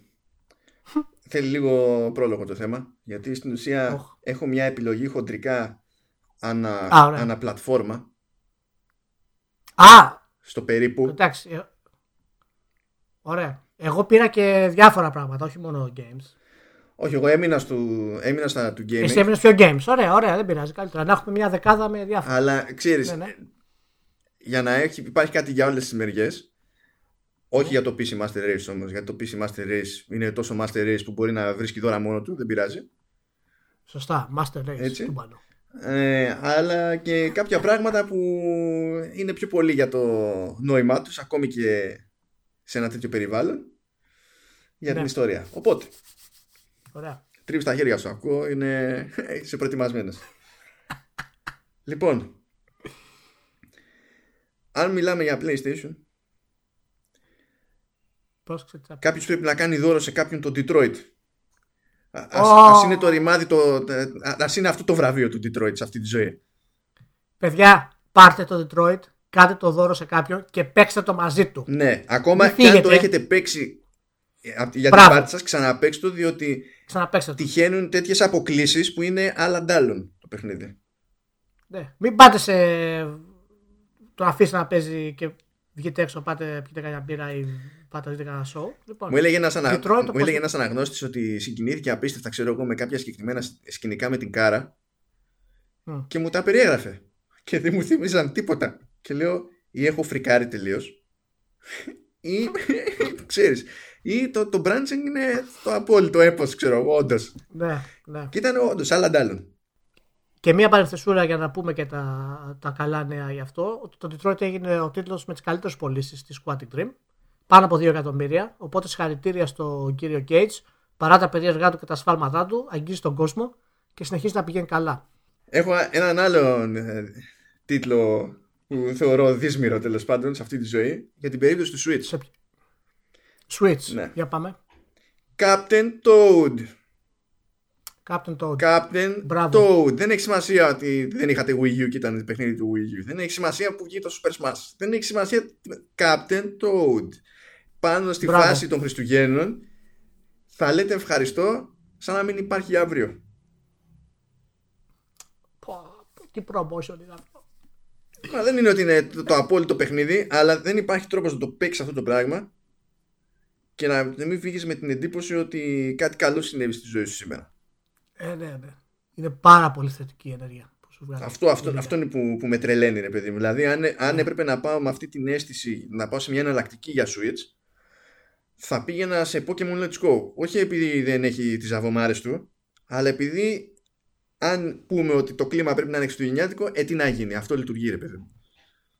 θέλει λίγο πρόλογο το θέμα. Γιατί στην ουσία Οχ. έχω μια επιλογή χοντρικά ανα, Α, ωραία. ανα πλατφόρμα Α, στο περίπου. εντάξει. ε, Ωραία. Εγώ πήρα και διάφορα πράγματα, όχι μόνο games. Όχι, εγώ έμεινα, στο, έμεινα στα του gaming. Εσύ έμεινες πιο games. Ωραία, ωραία, δεν πειράζει. Καλύτερα να έχουμε μια δεκάδα με διάφορα. Αλλά ξέρεις, Ναι, ναι. για να έχει, υπάρχει κάτι για όλες τις μεριές. Όχι Ναι. για το PC Master Race όμως. Γιατί το PC Master Race είναι τόσο Master Race που μπορεί να βρίσκει δώρα μόνο του, δεν πειράζει. Σωστά. Master Race. Έτσι. του μπανού. Ε, αλλά και κάποια πράγματα που είναι πιο πολύ για το νόημά τους ακόμη και σε ένα τέτοιο περιβάλλον για την Ναι. ιστορία. Οπότε, Ωραία. τρίβεις τα χέρια σου ακούω, είναι... είσαι προετοιμασμένος. λοιπόν, αν μιλάμε για PlayStation, Πρόσεξε τι θα πει. κάποιος πρέπει να κάνει δώρο σε κάποιον το Detroit. Α- Ας, Ω. ας είναι το ρημάδι, το, α- ας είναι αυτό το βραβείο του Detroit σε αυτή τη ζωή. Παιδιά, πάρτε το Detroit, κάντε το δώρο σε κάποιον και παίξτε το μαζί του. Ναι, ακόμα Μην και αν το φύγετε. έχετε παίξει ε, απ' για Μπράβο. την πάρτι σας ξαναπαίξτε το διότι Ξαναπαίξτε το. τυχαίνουν τέτοιες αποκλήσεις που είναι άλλα ντάλλον το παιχνίδι. Ναι. Μην πάτε σε. Το αφήσετε να παίζει και βγείτε έξω, πάτε πιείτε κανένα μπύρα ή πάτε να δείτε κανένα show. Λοιπόν, Μου έλεγε ένας, ανα... Detroit, μου όπως- έλεγε ένας αναγνώστης ότι συγκινήθηκε απίστευτα ξέρω εγώ με κάποια συγκεκριμένα σκηνικά με την κάρα Μμ. και μου τα περιέγραφε και δεν μου θύμιζαν τίποτα και λέω ή έχω φρικάρει τελείως. ή ξέρεις ή το, το branching είναι το απόλυτο έπος ξέρω εγώ όντως ναι, ναι. και ήταν όντως άλλα ντάλλον Και μία παρενθεσούρα για να πούμε και τα, τα καλά νέα γι' αυτό. Ότι το Detroit έγινε ο τίτλος με τις καλύτερες πωλήσεις της Quantic Dream. Πάνω από 2 εκατομμύρια. Οπότε συγχαρητήρια στον κύριο Cage. Παρά τα περίεργά του και τα σφάλματά του, αγγίζει τον κόσμο και συνεχίζει να πηγαίνει καλά. Έχω έναν άλλον ε, τίτλο που θεωρώ δύσμηρο τέλος πάντων σε αυτή τη ζωή για την περίπτωση του Switch. Σε... ποιο- Switch. Ναι. Για πάμε. Captain Toad. Captain Toad. Captain Μπράβο. Toad. Δεν έχει σημασία ότι δεν είχατε Wii U και ήταν παιχνίδι του Wii U. Δεν έχει σημασία που βγήκε το Super Smash. Δεν έχει σημασία. Captain Toad. Πάνω στη Μπράβο. φάση των Χριστουγέννων θα λέτε ευχαριστώ σαν να μην υπάρχει αύριο. Πω, Τι promotion είναι αυτό. Μα δεν είναι ότι είναι το, το απόλυτο παιχνίδι, αλλά δεν υπάρχει τρόπος να το παίξεις αυτό το πράγμα και να, να μην φύγεις με την εντύπωση ότι κάτι καλό συνέβη στη ζωή σου σήμερα. Ε, ναι, ναι. Είναι πάρα πολύ θετική η ενέργεια που σου βγάζει. Αυτό, αυτό, αυτό είναι που, που με τρελαίνει, ρε παιδί μου. Δηλαδή, αν, αν έπρεπε να πάω με αυτή την αίσθηση να πάω σε μια εναλλακτική για Switch, θα πήγαινα σε Pokemon Let's Go. Όχι επειδή δεν έχει τις αβομάρες του, αλλά επειδή αν πούμε ότι το κλίμα πρέπει να είναι χριστουγεννιάτικο, ε, τι να γίνει. Αυτό λειτουργεί, ρε παιδί μου.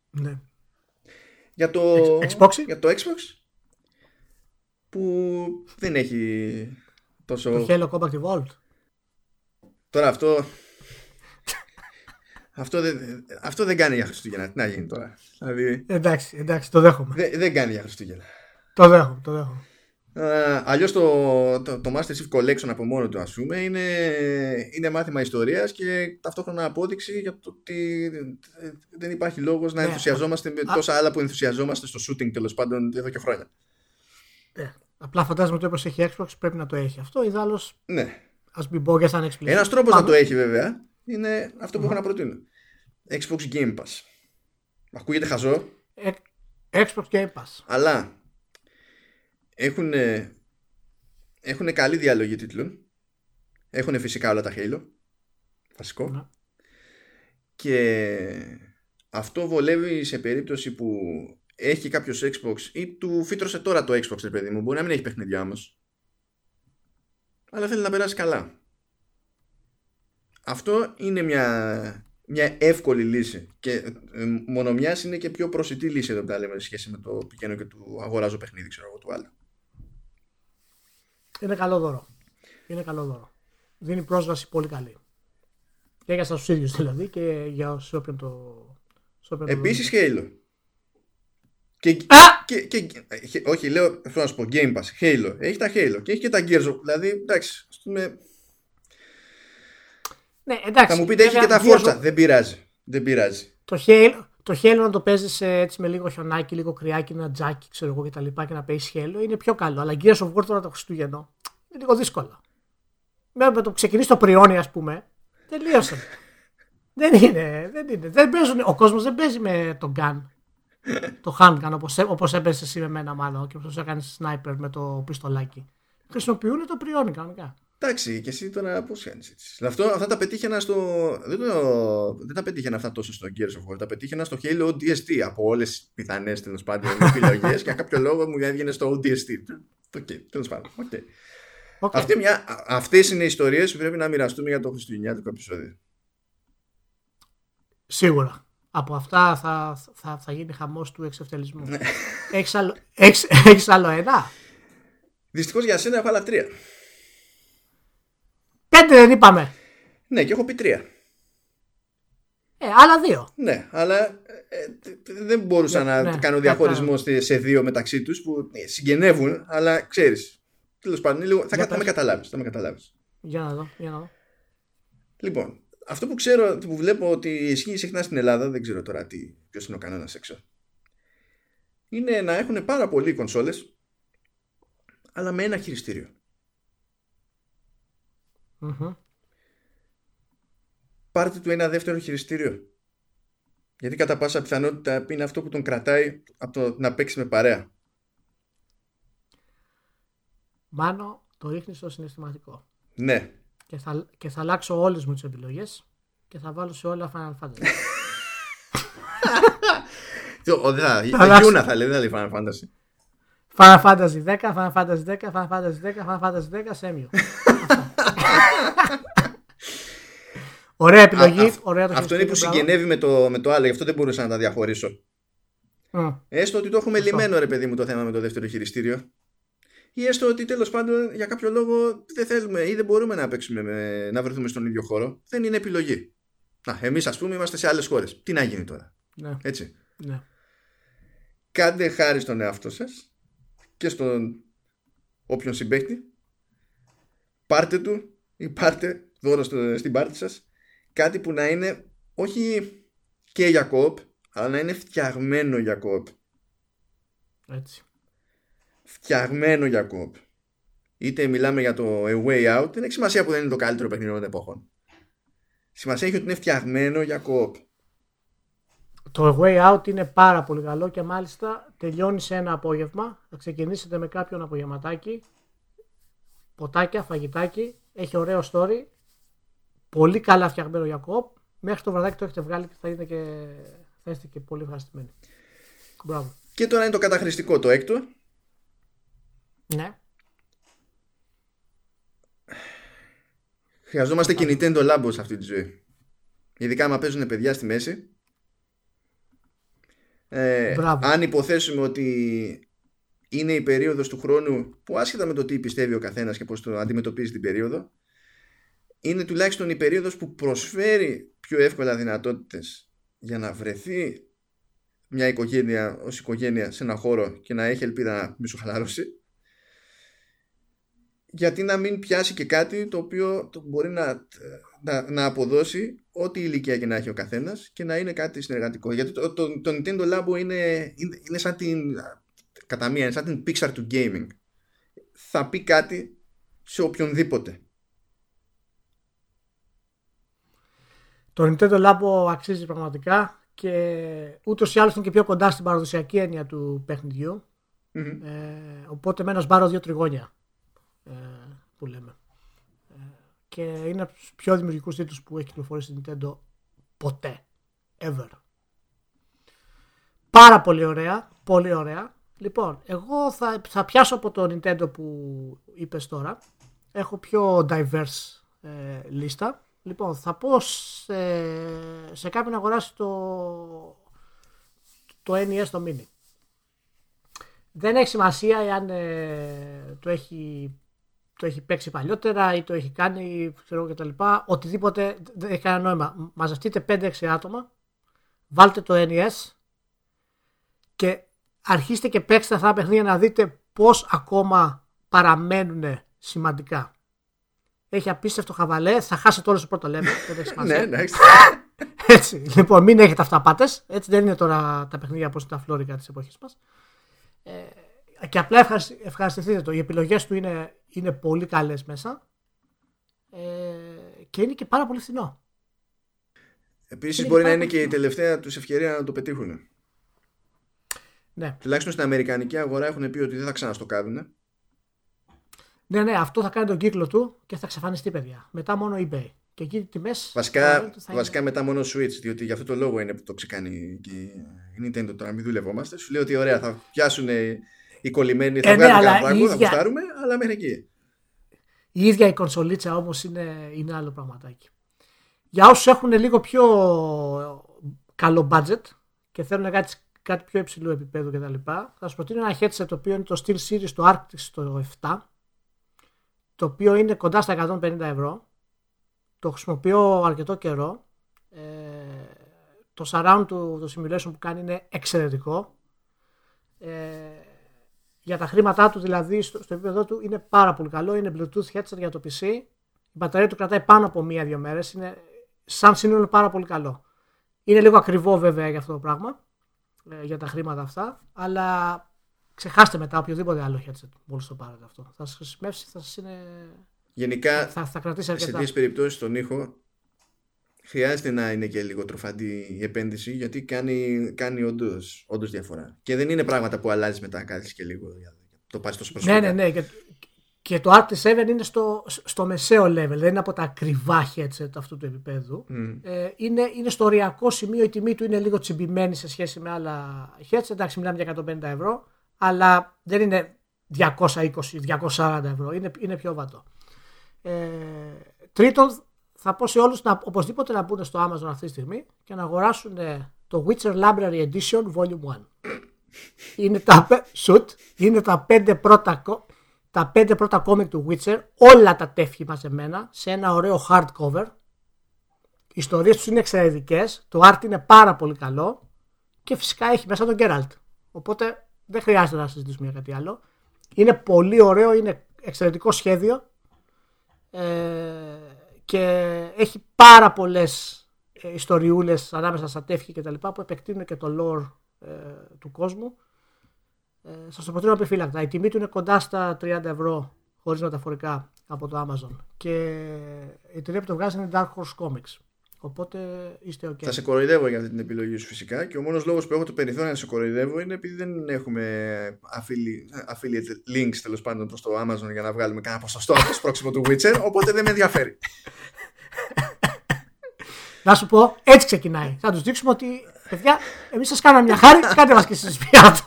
Ναι. Για το, Εξ- Xbox? για το Xbox; Που δεν έχει τόσο... Το Halo Combat Evolved. Τώρα αυτό... αυτό, δεν, αυτό δεν κάνει για Χριστούγεννα. Τι να γίνει τώρα. Δηλαδή Εντάξει, εντάξει, το δέχομαι. δεν, δεν κάνει για Χριστούγεννα. Το δέχομαι, το δέχομαι. Αλλιώς το, το, το Master Chief Collection από μόνο του, ας πούμε, είναι, είναι μάθημα ιστορίας και ταυτόχρονα απόδειξη για το ότι δεν υπάρχει λόγος να Ναι. ενθουσιαζόμαστε με Α- τόσα άλλα που ενθουσιαζόμαστε στο shooting τέλος πάντων εδώ και χρόνια. Ε, απλά φαντάζομαι ότι όπως έχει Xbox πρέπει να το έχει αυτό. Ιδάλω Ναι. ας μην πω για σαν explicit. Ένας τρόπος να Πάμε. το έχει βέβαια είναι αυτό που έχω να προτείνω. Xbox Game Pass. Ακούγεται χαζό, Ε, Xbox Game Pass. αλλά έχουν, έχουν καλή διαλογή τίτλων. Έχουν φυσικά όλα τα Halo. Βασικό. Ναι. Και αυτό βολεύει σε περίπτωση που έχει κάποιος Xbox ή του φύτρωσε τώρα το Xbox, ρε παιδί μου. Μπορεί να μην έχει παιχνίδια όμως. Αλλά θέλει να περάσει καλά. Αυτό είναι μια, μια εύκολη λύση. Και ε, μόνο μιας είναι και πιο προσιτή λύση εδώ που τα λέμε σε σχέση με το πηγαίνω και του αγοράζω παιχνίδι, ξέρω εγώ, του άλλου. Είναι καλό δώρο. Είναι καλό δώρο. Δίνει πρόσβαση πολύ καλή. Και για σας ίδιους δηλαδή και για σε όποιον το. σε όποιον το Επίσης Halo. Και, Α! και, και, ε, όχι, λέω, θέλω να σου πω, Game Pass, Halo. Έχει τα Halo και έχει και τα Gears of Δηλαδή, εντάξει, ας πούμε, Ναι, εντάξει. θα μου πείτε έχει και βέβαια, τα Gears Forza. of- Δεν πειράζει. Δεν πειράζει. Το Halo, το Halo να το παίζεις έτσι με λίγο χιονάκι, λίγο κρυάκι, ένα τζάκι, ξέρω εγώ και τα λοιπά και να παίζεις Halo είναι πιο καλό. Αλλά Gears of War τώρα το Χριστούγεννο είναι λίγο δύσκολο. Με, με το που ξεκινήσει το πριόνι, ας πούμε, τελείωσε. δεν είναι, δεν είναι. Δεν παίζουν, ο κόσμος δεν παίζει με το gun. Το handgun όπως, έ- όπως έπαιζε εσύ με μένα μάλλον και όπως έκανε sniper με το πιστολάκι. Χρησιμοποιούν το πριόνι κανονικά. Εντάξει, και εσύ τώρα πώ κάνει έτσι. Αυτό, αυτά τα πετύχαινα στο. Δεν, το, δεν τα πετύχαινα αυτά τόσο στο Gears of War. Τα πετύχαινα στο Halo ODST από όλες τις πιθανές τέλος πάντων επιλογές και για κάποιο λόγο μου έβγαινε στο ODST. Οκ, τέλος πάντων. OK. OK. Αυτή μια, α- αυτές είναι οι ιστορίες που πρέπει να μοιραστούμε για το χριστουγεννιάτικο επεισόδιο. Σίγουρα. Από αυτά θα, θα, θα γίνει χαμός του εξευτελισμού. Ναι. έχεις, άλλο, έχεις, έχεις άλλο ένα; Δυστυχώς για σένα έχω άλλα τρία. Πέντε δεν είπαμε. Ναι, και έχω πει τρία. Ε, άλλα δύο. Ναι, αλλά ε, ε, δεν μπορούσα Ναι, να ναι, κάνω ναι, διαχωρισμό σε- σε δύο μεταξύ τους που ε, συγγενεύουν, αλλά ξέρεις. Τέλος πάντων, είναι λίγο, θα, Για θα με πες. καταλάβεις, θα με καταλάβεις. Για να δω. Για να δω. Λοιπόν, αυτό που ξέρω, που βλέπω ότι ισχύει συχνά στην Ελλάδα, δεν ξέρω τώρα τι, ποιος είναι ο κανόνας έξω, είναι να έχουν πάρα πολλοί κονσόλες, αλλά με ένα χειριστήριο. Μμμ. πάρτε του ένα δεύτερο χειριστήριο. Γιατί κατά πάσα πιθανότητα είναι αυτό που τον κρατάει από το να παίξει με παρέα. Μάνο, το ρίχνεις στο συναισθηματικό. Ναι. Και θα, και θα αλλάξω όλες μου τις επιλογές και θα βάλω σε όλα Final Fantasy. Τι, ο- δεν θα- Η αλλάξω. Γιούνα θα λέει, δεν θα λέει Final Fantasy. Final Fantasy 10, Final Fantasy 10, Final Fantasy 10, Final Fantasy 10, Σέμιο. Ωραία επιλογή. Α, αυ- ωραία το Αυτό είναι που χειριστήριο, συγγενεύει με το, με το άλλο, γι' αυτό δεν μπορούσα να τα διαχωρίσω. μπράβο. Μμ. Έστω ότι το έχουμε Σωστό. λυμμένο ρε παιδί μου το θέμα με το δεύτερο χειριστήριο. Ή έστω ότι τέλος πάντων για κάποιο λόγο δεν θέλουμε ή δεν μπορούμε να παίξουμε με, να βρεθούμε στον ίδιο χώρο. Δεν είναι επιλογή. Να, εμείς ας πούμε είμαστε σε άλλες χώρες. Τι να γίνει τώρα; Ναι, Έτσι. ναι. Κάντε χάρη στον εαυτό σας και στον όποιον συμπέχτη. Πάρτε του ή πάρτε δώρο στο, στην πάρτι σας κάτι που να είναι όχι και για κοπ αλλά να είναι φτιαγμένο για κοπ. Έτσι. Φτιαγμένο για κοπ. Είτε μιλάμε για το A Way Out, δεν έχει σημασία που δεν είναι το καλύτερο παιχνίδι των εποχών. Σημασία έχει ότι είναι φτιαγμένο για κοπ. Το Way Out είναι πάρα πολύ καλό και μάλιστα τελειώνει σε ένα απόγευμα. Θα ξεκινήσετε με κάποιον απογευματάκι, ποτάκια, φαγητάκι, έχει ωραίο story, πολύ καλά φτιαγμένο για κοπ. Μέχρι το βραδάκι το έχετε βγάλει και θα, είναι και, θα είστε και πολύ ευχαριστημένοι. Μπράβο. Και τώρα είναι το καταχρηστικό το έκτο. Ναι. Χρειαζόμαστε και Nintendo Labo σε αυτή τη ζωή. Ειδικά άμα παίζουν παιδιά στη μέση. Ε, αν υποθέσουμε ότι είναι η περίοδος του χρόνου που άσχετα με το τι πιστεύει ο καθένας και πώς το αντιμετωπίζει την περίοδο είναι τουλάχιστον η περίοδος που προσφέρει πιο εύκολα δυνατότητες για να βρεθεί μια οικογένεια ως οικογένεια σε ένα χώρο και να έχει ελπίδα να μισοχαλάρωση γιατί να μην πιάσει και κάτι το οποίο το μπορεί να, να, να αποδώσει ό,τι ηλικία και να έχει ο καθένας και να είναι κάτι συνεργατικό. Γιατί το, το, το Nintendo Labo είναι, είναι, είναι σαν την κατά μία είναι σαν την Pixar του gaming. Θα πει κάτι σε οποιονδήποτε. Το Nintendo Labo αξίζει πραγματικά και ούτως ή άλλως είναι και πιο κοντά στην παραδοσιακή έννοια του παιχνιδιου Ε, οπότε μένω μπάρω δύο τριγώνια. ε, που λέμε. Ε, και είναι από τους πιο δημιουργικούς τίτλους που έχει κυκλοφορήσει η Nintendo ποτέ. Ever. Πάρα πολύ ωραία. Πολύ ωραία. Λοιπόν, εγώ θα, θα πιάσω από το Nintendo που είπες τώρα. Έχω πιο diverse ε, λίστα. Λοιπόν, θα πω σε, σε κάποιον να αγοράσει το, το NES το Mini. Δεν έχει σημασία εάν ε, το, έχει, το έχει παίξει παλιότερα ή το έχει κάνει ξέρω και τα λοιπά. Οτιδήποτε δεν έχει κανένα νόημα. Μαζευτείτε 5-6 άτομα, βάλτε το NES και αρχίστε και παίξτε αυτά τα παιχνίδια να δείτε πώς ακόμα παραμένουν σημαντικά έχει απίστευτο χαβαλέ, θα χάσετε όλο το πρώτο level. δεν έχει σημασία. ναι, ναι. Έτσι. Λοιπόν, μην έχετε αυταπάτες. Έτσι δεν είναι τώρα τα παιχνίδια όπως τα φλόρικα της εποχής μας. Ε, και απλά ευχαριστηθείτε το. Οι επιλογές του είναι, είναι πολύ καλές μέσα. Ε, και είναι και πάρα πολύ φθηνό. Επίσης μπορεί να είναι και η τελευταία τους ευκαιρία να το πετύχουν. Ναι. Τουλάχιστον στην Αμερικανική αγορά έχουν πει ότι δεν θα ξαναστοκάρουν. Ναι, ναι, αυτό θα κάνει τον κύκλο του και θα εξαφανιστεί, παιδιά. Μετά μόνο eBay. Και εκεί τιμές. Βασικά, βασικά μετά μόνο Switch, διότι για αυτό το λόγο είναι που το ξεκάνει και η Nintendo τώρα, μην δουλευόμαστε. Σου λέει ότι ωραία, θα πιάσουν οι κολλημένοι, θα ε, ναι, βγάλουν ναι, πράγμα, θα γουστάρουμε, αλλά μέχρι εκεί. Η ίδια η κονσολίτσα όμως είναι, είναι άλλο πραγματάκι. Για όσους έχουν λίγο πιο καλό budget και θέλουν κάτι, κάτι πιο υψηλού επίπεδου κτλ., θα σας προτείνω ένα headset το οποίο είναι το Steel Series το Arctis το 7 το οποίο είναι κοντά στα 150 ευρώ. Το χρησιμοποιώ αρκετό καιρό. Ε, το surround του το simulation που κάνει είναι εξαιρετικό. Ε, για τα χρήματά του δηλαδή στο, στο επίπεδο του είναι πάρα πολύ καλό. Είναι Bluetooth headset για το PC. Η μπαταρία του κρατάει πάνω από μία-δύο μέρες. Είναι σαν σύνολο πάρα πολύ καλό. Είναι λίγο ακριβό βέβαια για αυτό το πράγμα. Ε, για τα χρήματα αυτά. Αλλά Ξεχάστε μετά οποιοδήποτε άλλο headset μόλι το πάρετε αυτό. Θα σας χρησιμεύσει, θα σας είναι. Γενικά, θα, θα κρατήσει αρκετά. σε τέτοιε περιπτώσεις τον ήχο χρειάζεται να είναι και λίγο τροφαντή η επένδυση γιατί κάνει, κάνει όντως διαφορά. Και δεν είναι πράγματα που αλλάζεις μετά, κάθεσαι και λίγο. Το πας τόσο προσωπικά. Ναι, ναι, ναι. Και, και το Arctis 7 είναι στο, στο μεσαίο level, δεν είναι από τα ακριβά headset αυτού του επίπεδου. Mm. Ε, είναι, είναι στο οριακό σημείο, η τιμή του είναι λίγο τσιμπημένη σε σχέση με άλλα headset. Εντάξει, μιλάμε για 150 ευρώ αλλά δεν είναι 220-240 ευρώ, είναι, είναι πιο βατό. Ε, τρίτον, θα πω σε όλους να, οπωσδήποτε να μπουν στο Amazon αυτή τη στιγμή και να αγοράσουν ε, το Witcher Library Edition Volume 1. είναι τα, shoot, είναι τα πέντε πρώτα τα πέντε πρώτα κόμικ του Witcher, όλα τα τεύχη μαζεμένα σε ένα ωραίο hardcover. Οι ιστορίες τους είναι εξαιρετικές, το art είναι πάρα πολύ καλό και φυσικά έχει μέσα τον Geralt. Οπότε δεν χρειάζεται να συζητήσουμε για κάτι άλλο. Είναι πολύ ωραίο, είναι εξαιρετικό σχέδιο. ε, και έχει πάρα πολλές ε, ιστοριούλες ανάμεσα στα τεύχη και τα λοιπά που επεκτείνουν και το lore ε, του κόσμου. Ε, σας το προτείνω επιφύλακτα. Η τιμή του είναι κοντά στα 30 ευρώ χωρίς μεταφορικά από το Amazon και η εταιρεία που το βγάζει είναι Dark Horse Comics. Οπότε είστε ok. Θα σε κοροϊδεύω για αυτή την επιλογή σου φυσικά και ο μόνος λόγος που έχω το περιθώριο να σε κοροϊδεύω είναι επειδή δεν έχουμε affiliate, affiliate links τέλος πάντων προς το Amazon για να βγάλουμε κανένα ποσοστό από το σπρώξιμο του Witcher οπότε δεν με ενδιαφέρει. Να σου πω, έτσι ξεκινάει. Θα τους δείξουμε ότι, παιδιά, εμείς σας κάναμε μια χάρη, κάντε μας και εσείς πια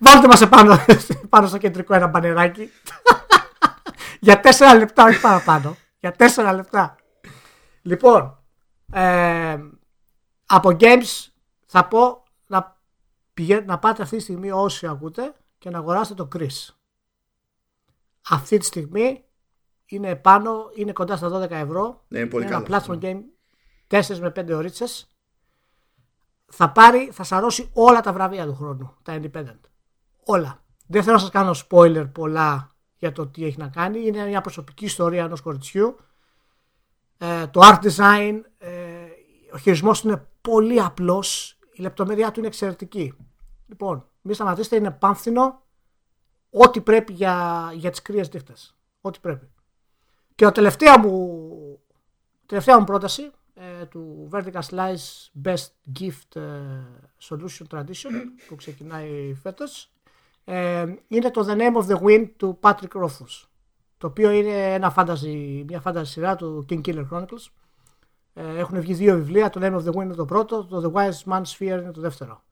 Βάλτε μας επάνω πάνω στο κεντρικό ένα μπανεράκι. Για τέσσερα λεπτά, όχι παραπάνω. Για τέσσερα λεπτά. Λοιπόν, ε, από games θα πω να, πηγα... να πάτε αυτή τη στιγμή όσοι ακούτε και να αγοράσετε το Chris. Αυτή τη στιγμή είναι πάνω, είναι κοντά στα 12 ευρώ. Ναι, πολύ είναι καλό. ένα platform game 4 με 5 ωρίτσες. Θα πάρει, θα σαρώσει όλα τα βραβεία του χρόνου, τα independent. Όλα. Δεν θέλω να σας κάνω spoiler πολλά για το τι έχει να κάνει. Είναι μια προσωπική ιστορία ενός κοριτσιού. Ε, το art design, ε, ο χειρισμός του είναι πολύ απλός. Η λεπτομέρειά του είναι εξαιρετική. Λοιπόν, μη σταματήσετε, είναι πάμφθινο. Ό,τι πρέπει για, για τις κρύες νύχτες. Ό,τι πρέπει. Και η τελευταία μου, τελευταία μου πρόταση ε, του Vertical Slice Best Gift ε, Solution Tradition που ξεκινάει φέτος ε, είναι το The Name of the Wind του Patrick Rothfuss το οποίο είναι ένα fantasy, μια fantasy σειρά του King Killer Chronicles ε, έχουν βγει δύο βιβλία το Name of the Wind είναι το πρώτο το The Wise Man's Sphere είναι το δεύτερο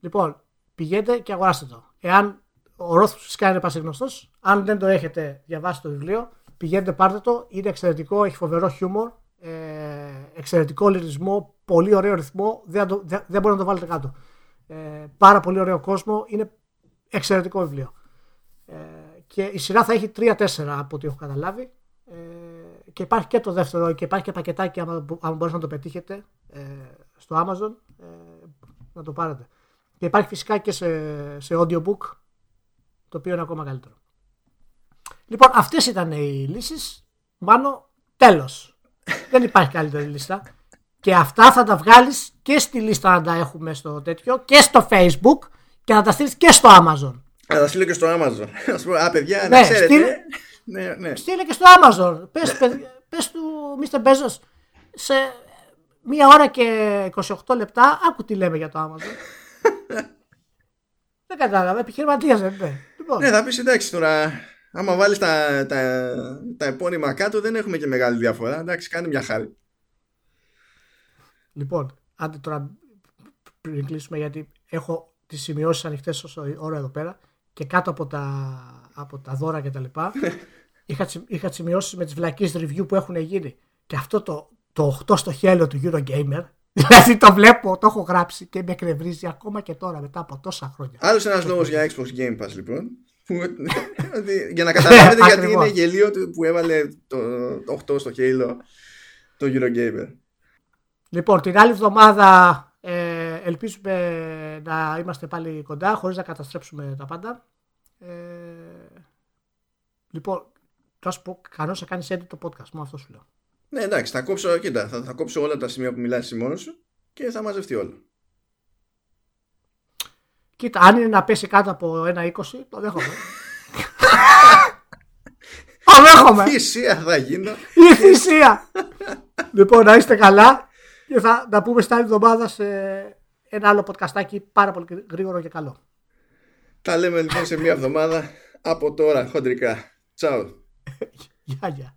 λοιπόν πηγαίνετε και αγοράστε το εάν ο Rothfuss φυσικά είναι πασίγνωστος αν δεν το έχετε διαβάσει το βιβλίο πηγαίνετε πάρτε το είναι εξαιρετικό, έχει φοβερό χιούμορ ε, εξαιρετικό λυρισμό, πολύ ωραίο ρυθμό, δεν, το, δεν, δεν μπορεί να το βάλετε κάτω. Ε, πάρα πολύ ωραίο κόσμο, είναι εξαιρετικό βιβλίο. Ε, και η σειρά θα έχει 3-4 από ό,τι έχω καταλάβει. Ε, και υπάρχει και το δεύτερο και υπάρχει και πακετάκι άμα, άμα μπορείτε να το πετύχετε ε, στο Amazon ε, να το πάρετε. Και υπάρχει φυσικά και σε, σε audiobook το οποίο είναι ακόμα καλύτερο. Λοιπόν, αυτές ήταν οι λύσεις. Μάνο, τέλος. Δεν υπάρχει καλύτερη λίστα. Και αυτά θα τα βγάλεις και στη λίστα να τα έχουμε στο τέτοιο και στο facebook και να τα στείλεις και στο Amazon. Θα τα στείλω και στο Amazon. Α πούμε, α, παιδιά, να Ναι, ξέρετε. στείλε- Ναι, ναι. Στείλε και στο Amazon. Πες, παιδ- πες του Mr. Bezos σε μία ώρα και 28 λεπτά άκου τι λέμε για το Amazon. δεν κατάλαβα. Επιχειρηματίας δεν είναι. Λοιπόν, Ναι, θα πεις εντάξει τώρα. Άμα βάλεις τα, τα, τα επώνυμα κάτω, δεν έχουμε και μεγάλη διαφορά. Εντάξει, κάνει μια χάρη. Λοιπόν, άντε τώρα πριν κλείσουμε γιατί έχω τις σημειώσεις ανοιχτές όσο ώρα εδώ πέρα και κάτω από τα, από τα δώρα και τα λοιπά είχα, τσι- είχα τις σημειώσεις με τις βλακίες review που έχουν γίνει και αυτό το, το 8 στο χέλιο του Eurogamer δηλαδή το βλέπω, το έχω γράψει και με εκνευρίζει ακόμα και τώρα μετά από τόσα χρόνια. Άλλος ένας λόγος για Xbox Game Pass, λοιπόν. που- ότι- για να καταλάβετε γιατί Ακριβώς. είναι γελίο του που έβαλε το, το 8 στο Halo το Eurogamer. Λοιπόν, την άλλη εβδομάδα ε, ελπίζουμε να είμαστε πάλι κοντά χωρίς να καταστρέψουμε τα πάντα. Ε, λοιπόν, θα σου πω, κανώς να κάνεις edit το podcast μου, αυτό σου λέω. Ναι, εντάξει, θα κόψω, κοίτα, θα, θα κόψω όλα τα σημεία που μιλάς εσύ μόνος σου και θα μαζευτεί όλο. Κοίτα, αν είναι να πέσει κάτω από ένα 20, το δέχομαι. το δέχομαι. Θυσία θα γίνω. Η θυσία. λοιπόν, να είστε καλά και θα τα πούμε στην άλλη εβδομάδα σε ένα άλλο podcastάκι πάρα πολύ γρήγορο και καλό. Τα λέμε λοιπόν σε μία εβδομάδα από τώρα χοντρικά. Τσάου. Γεια, γεια.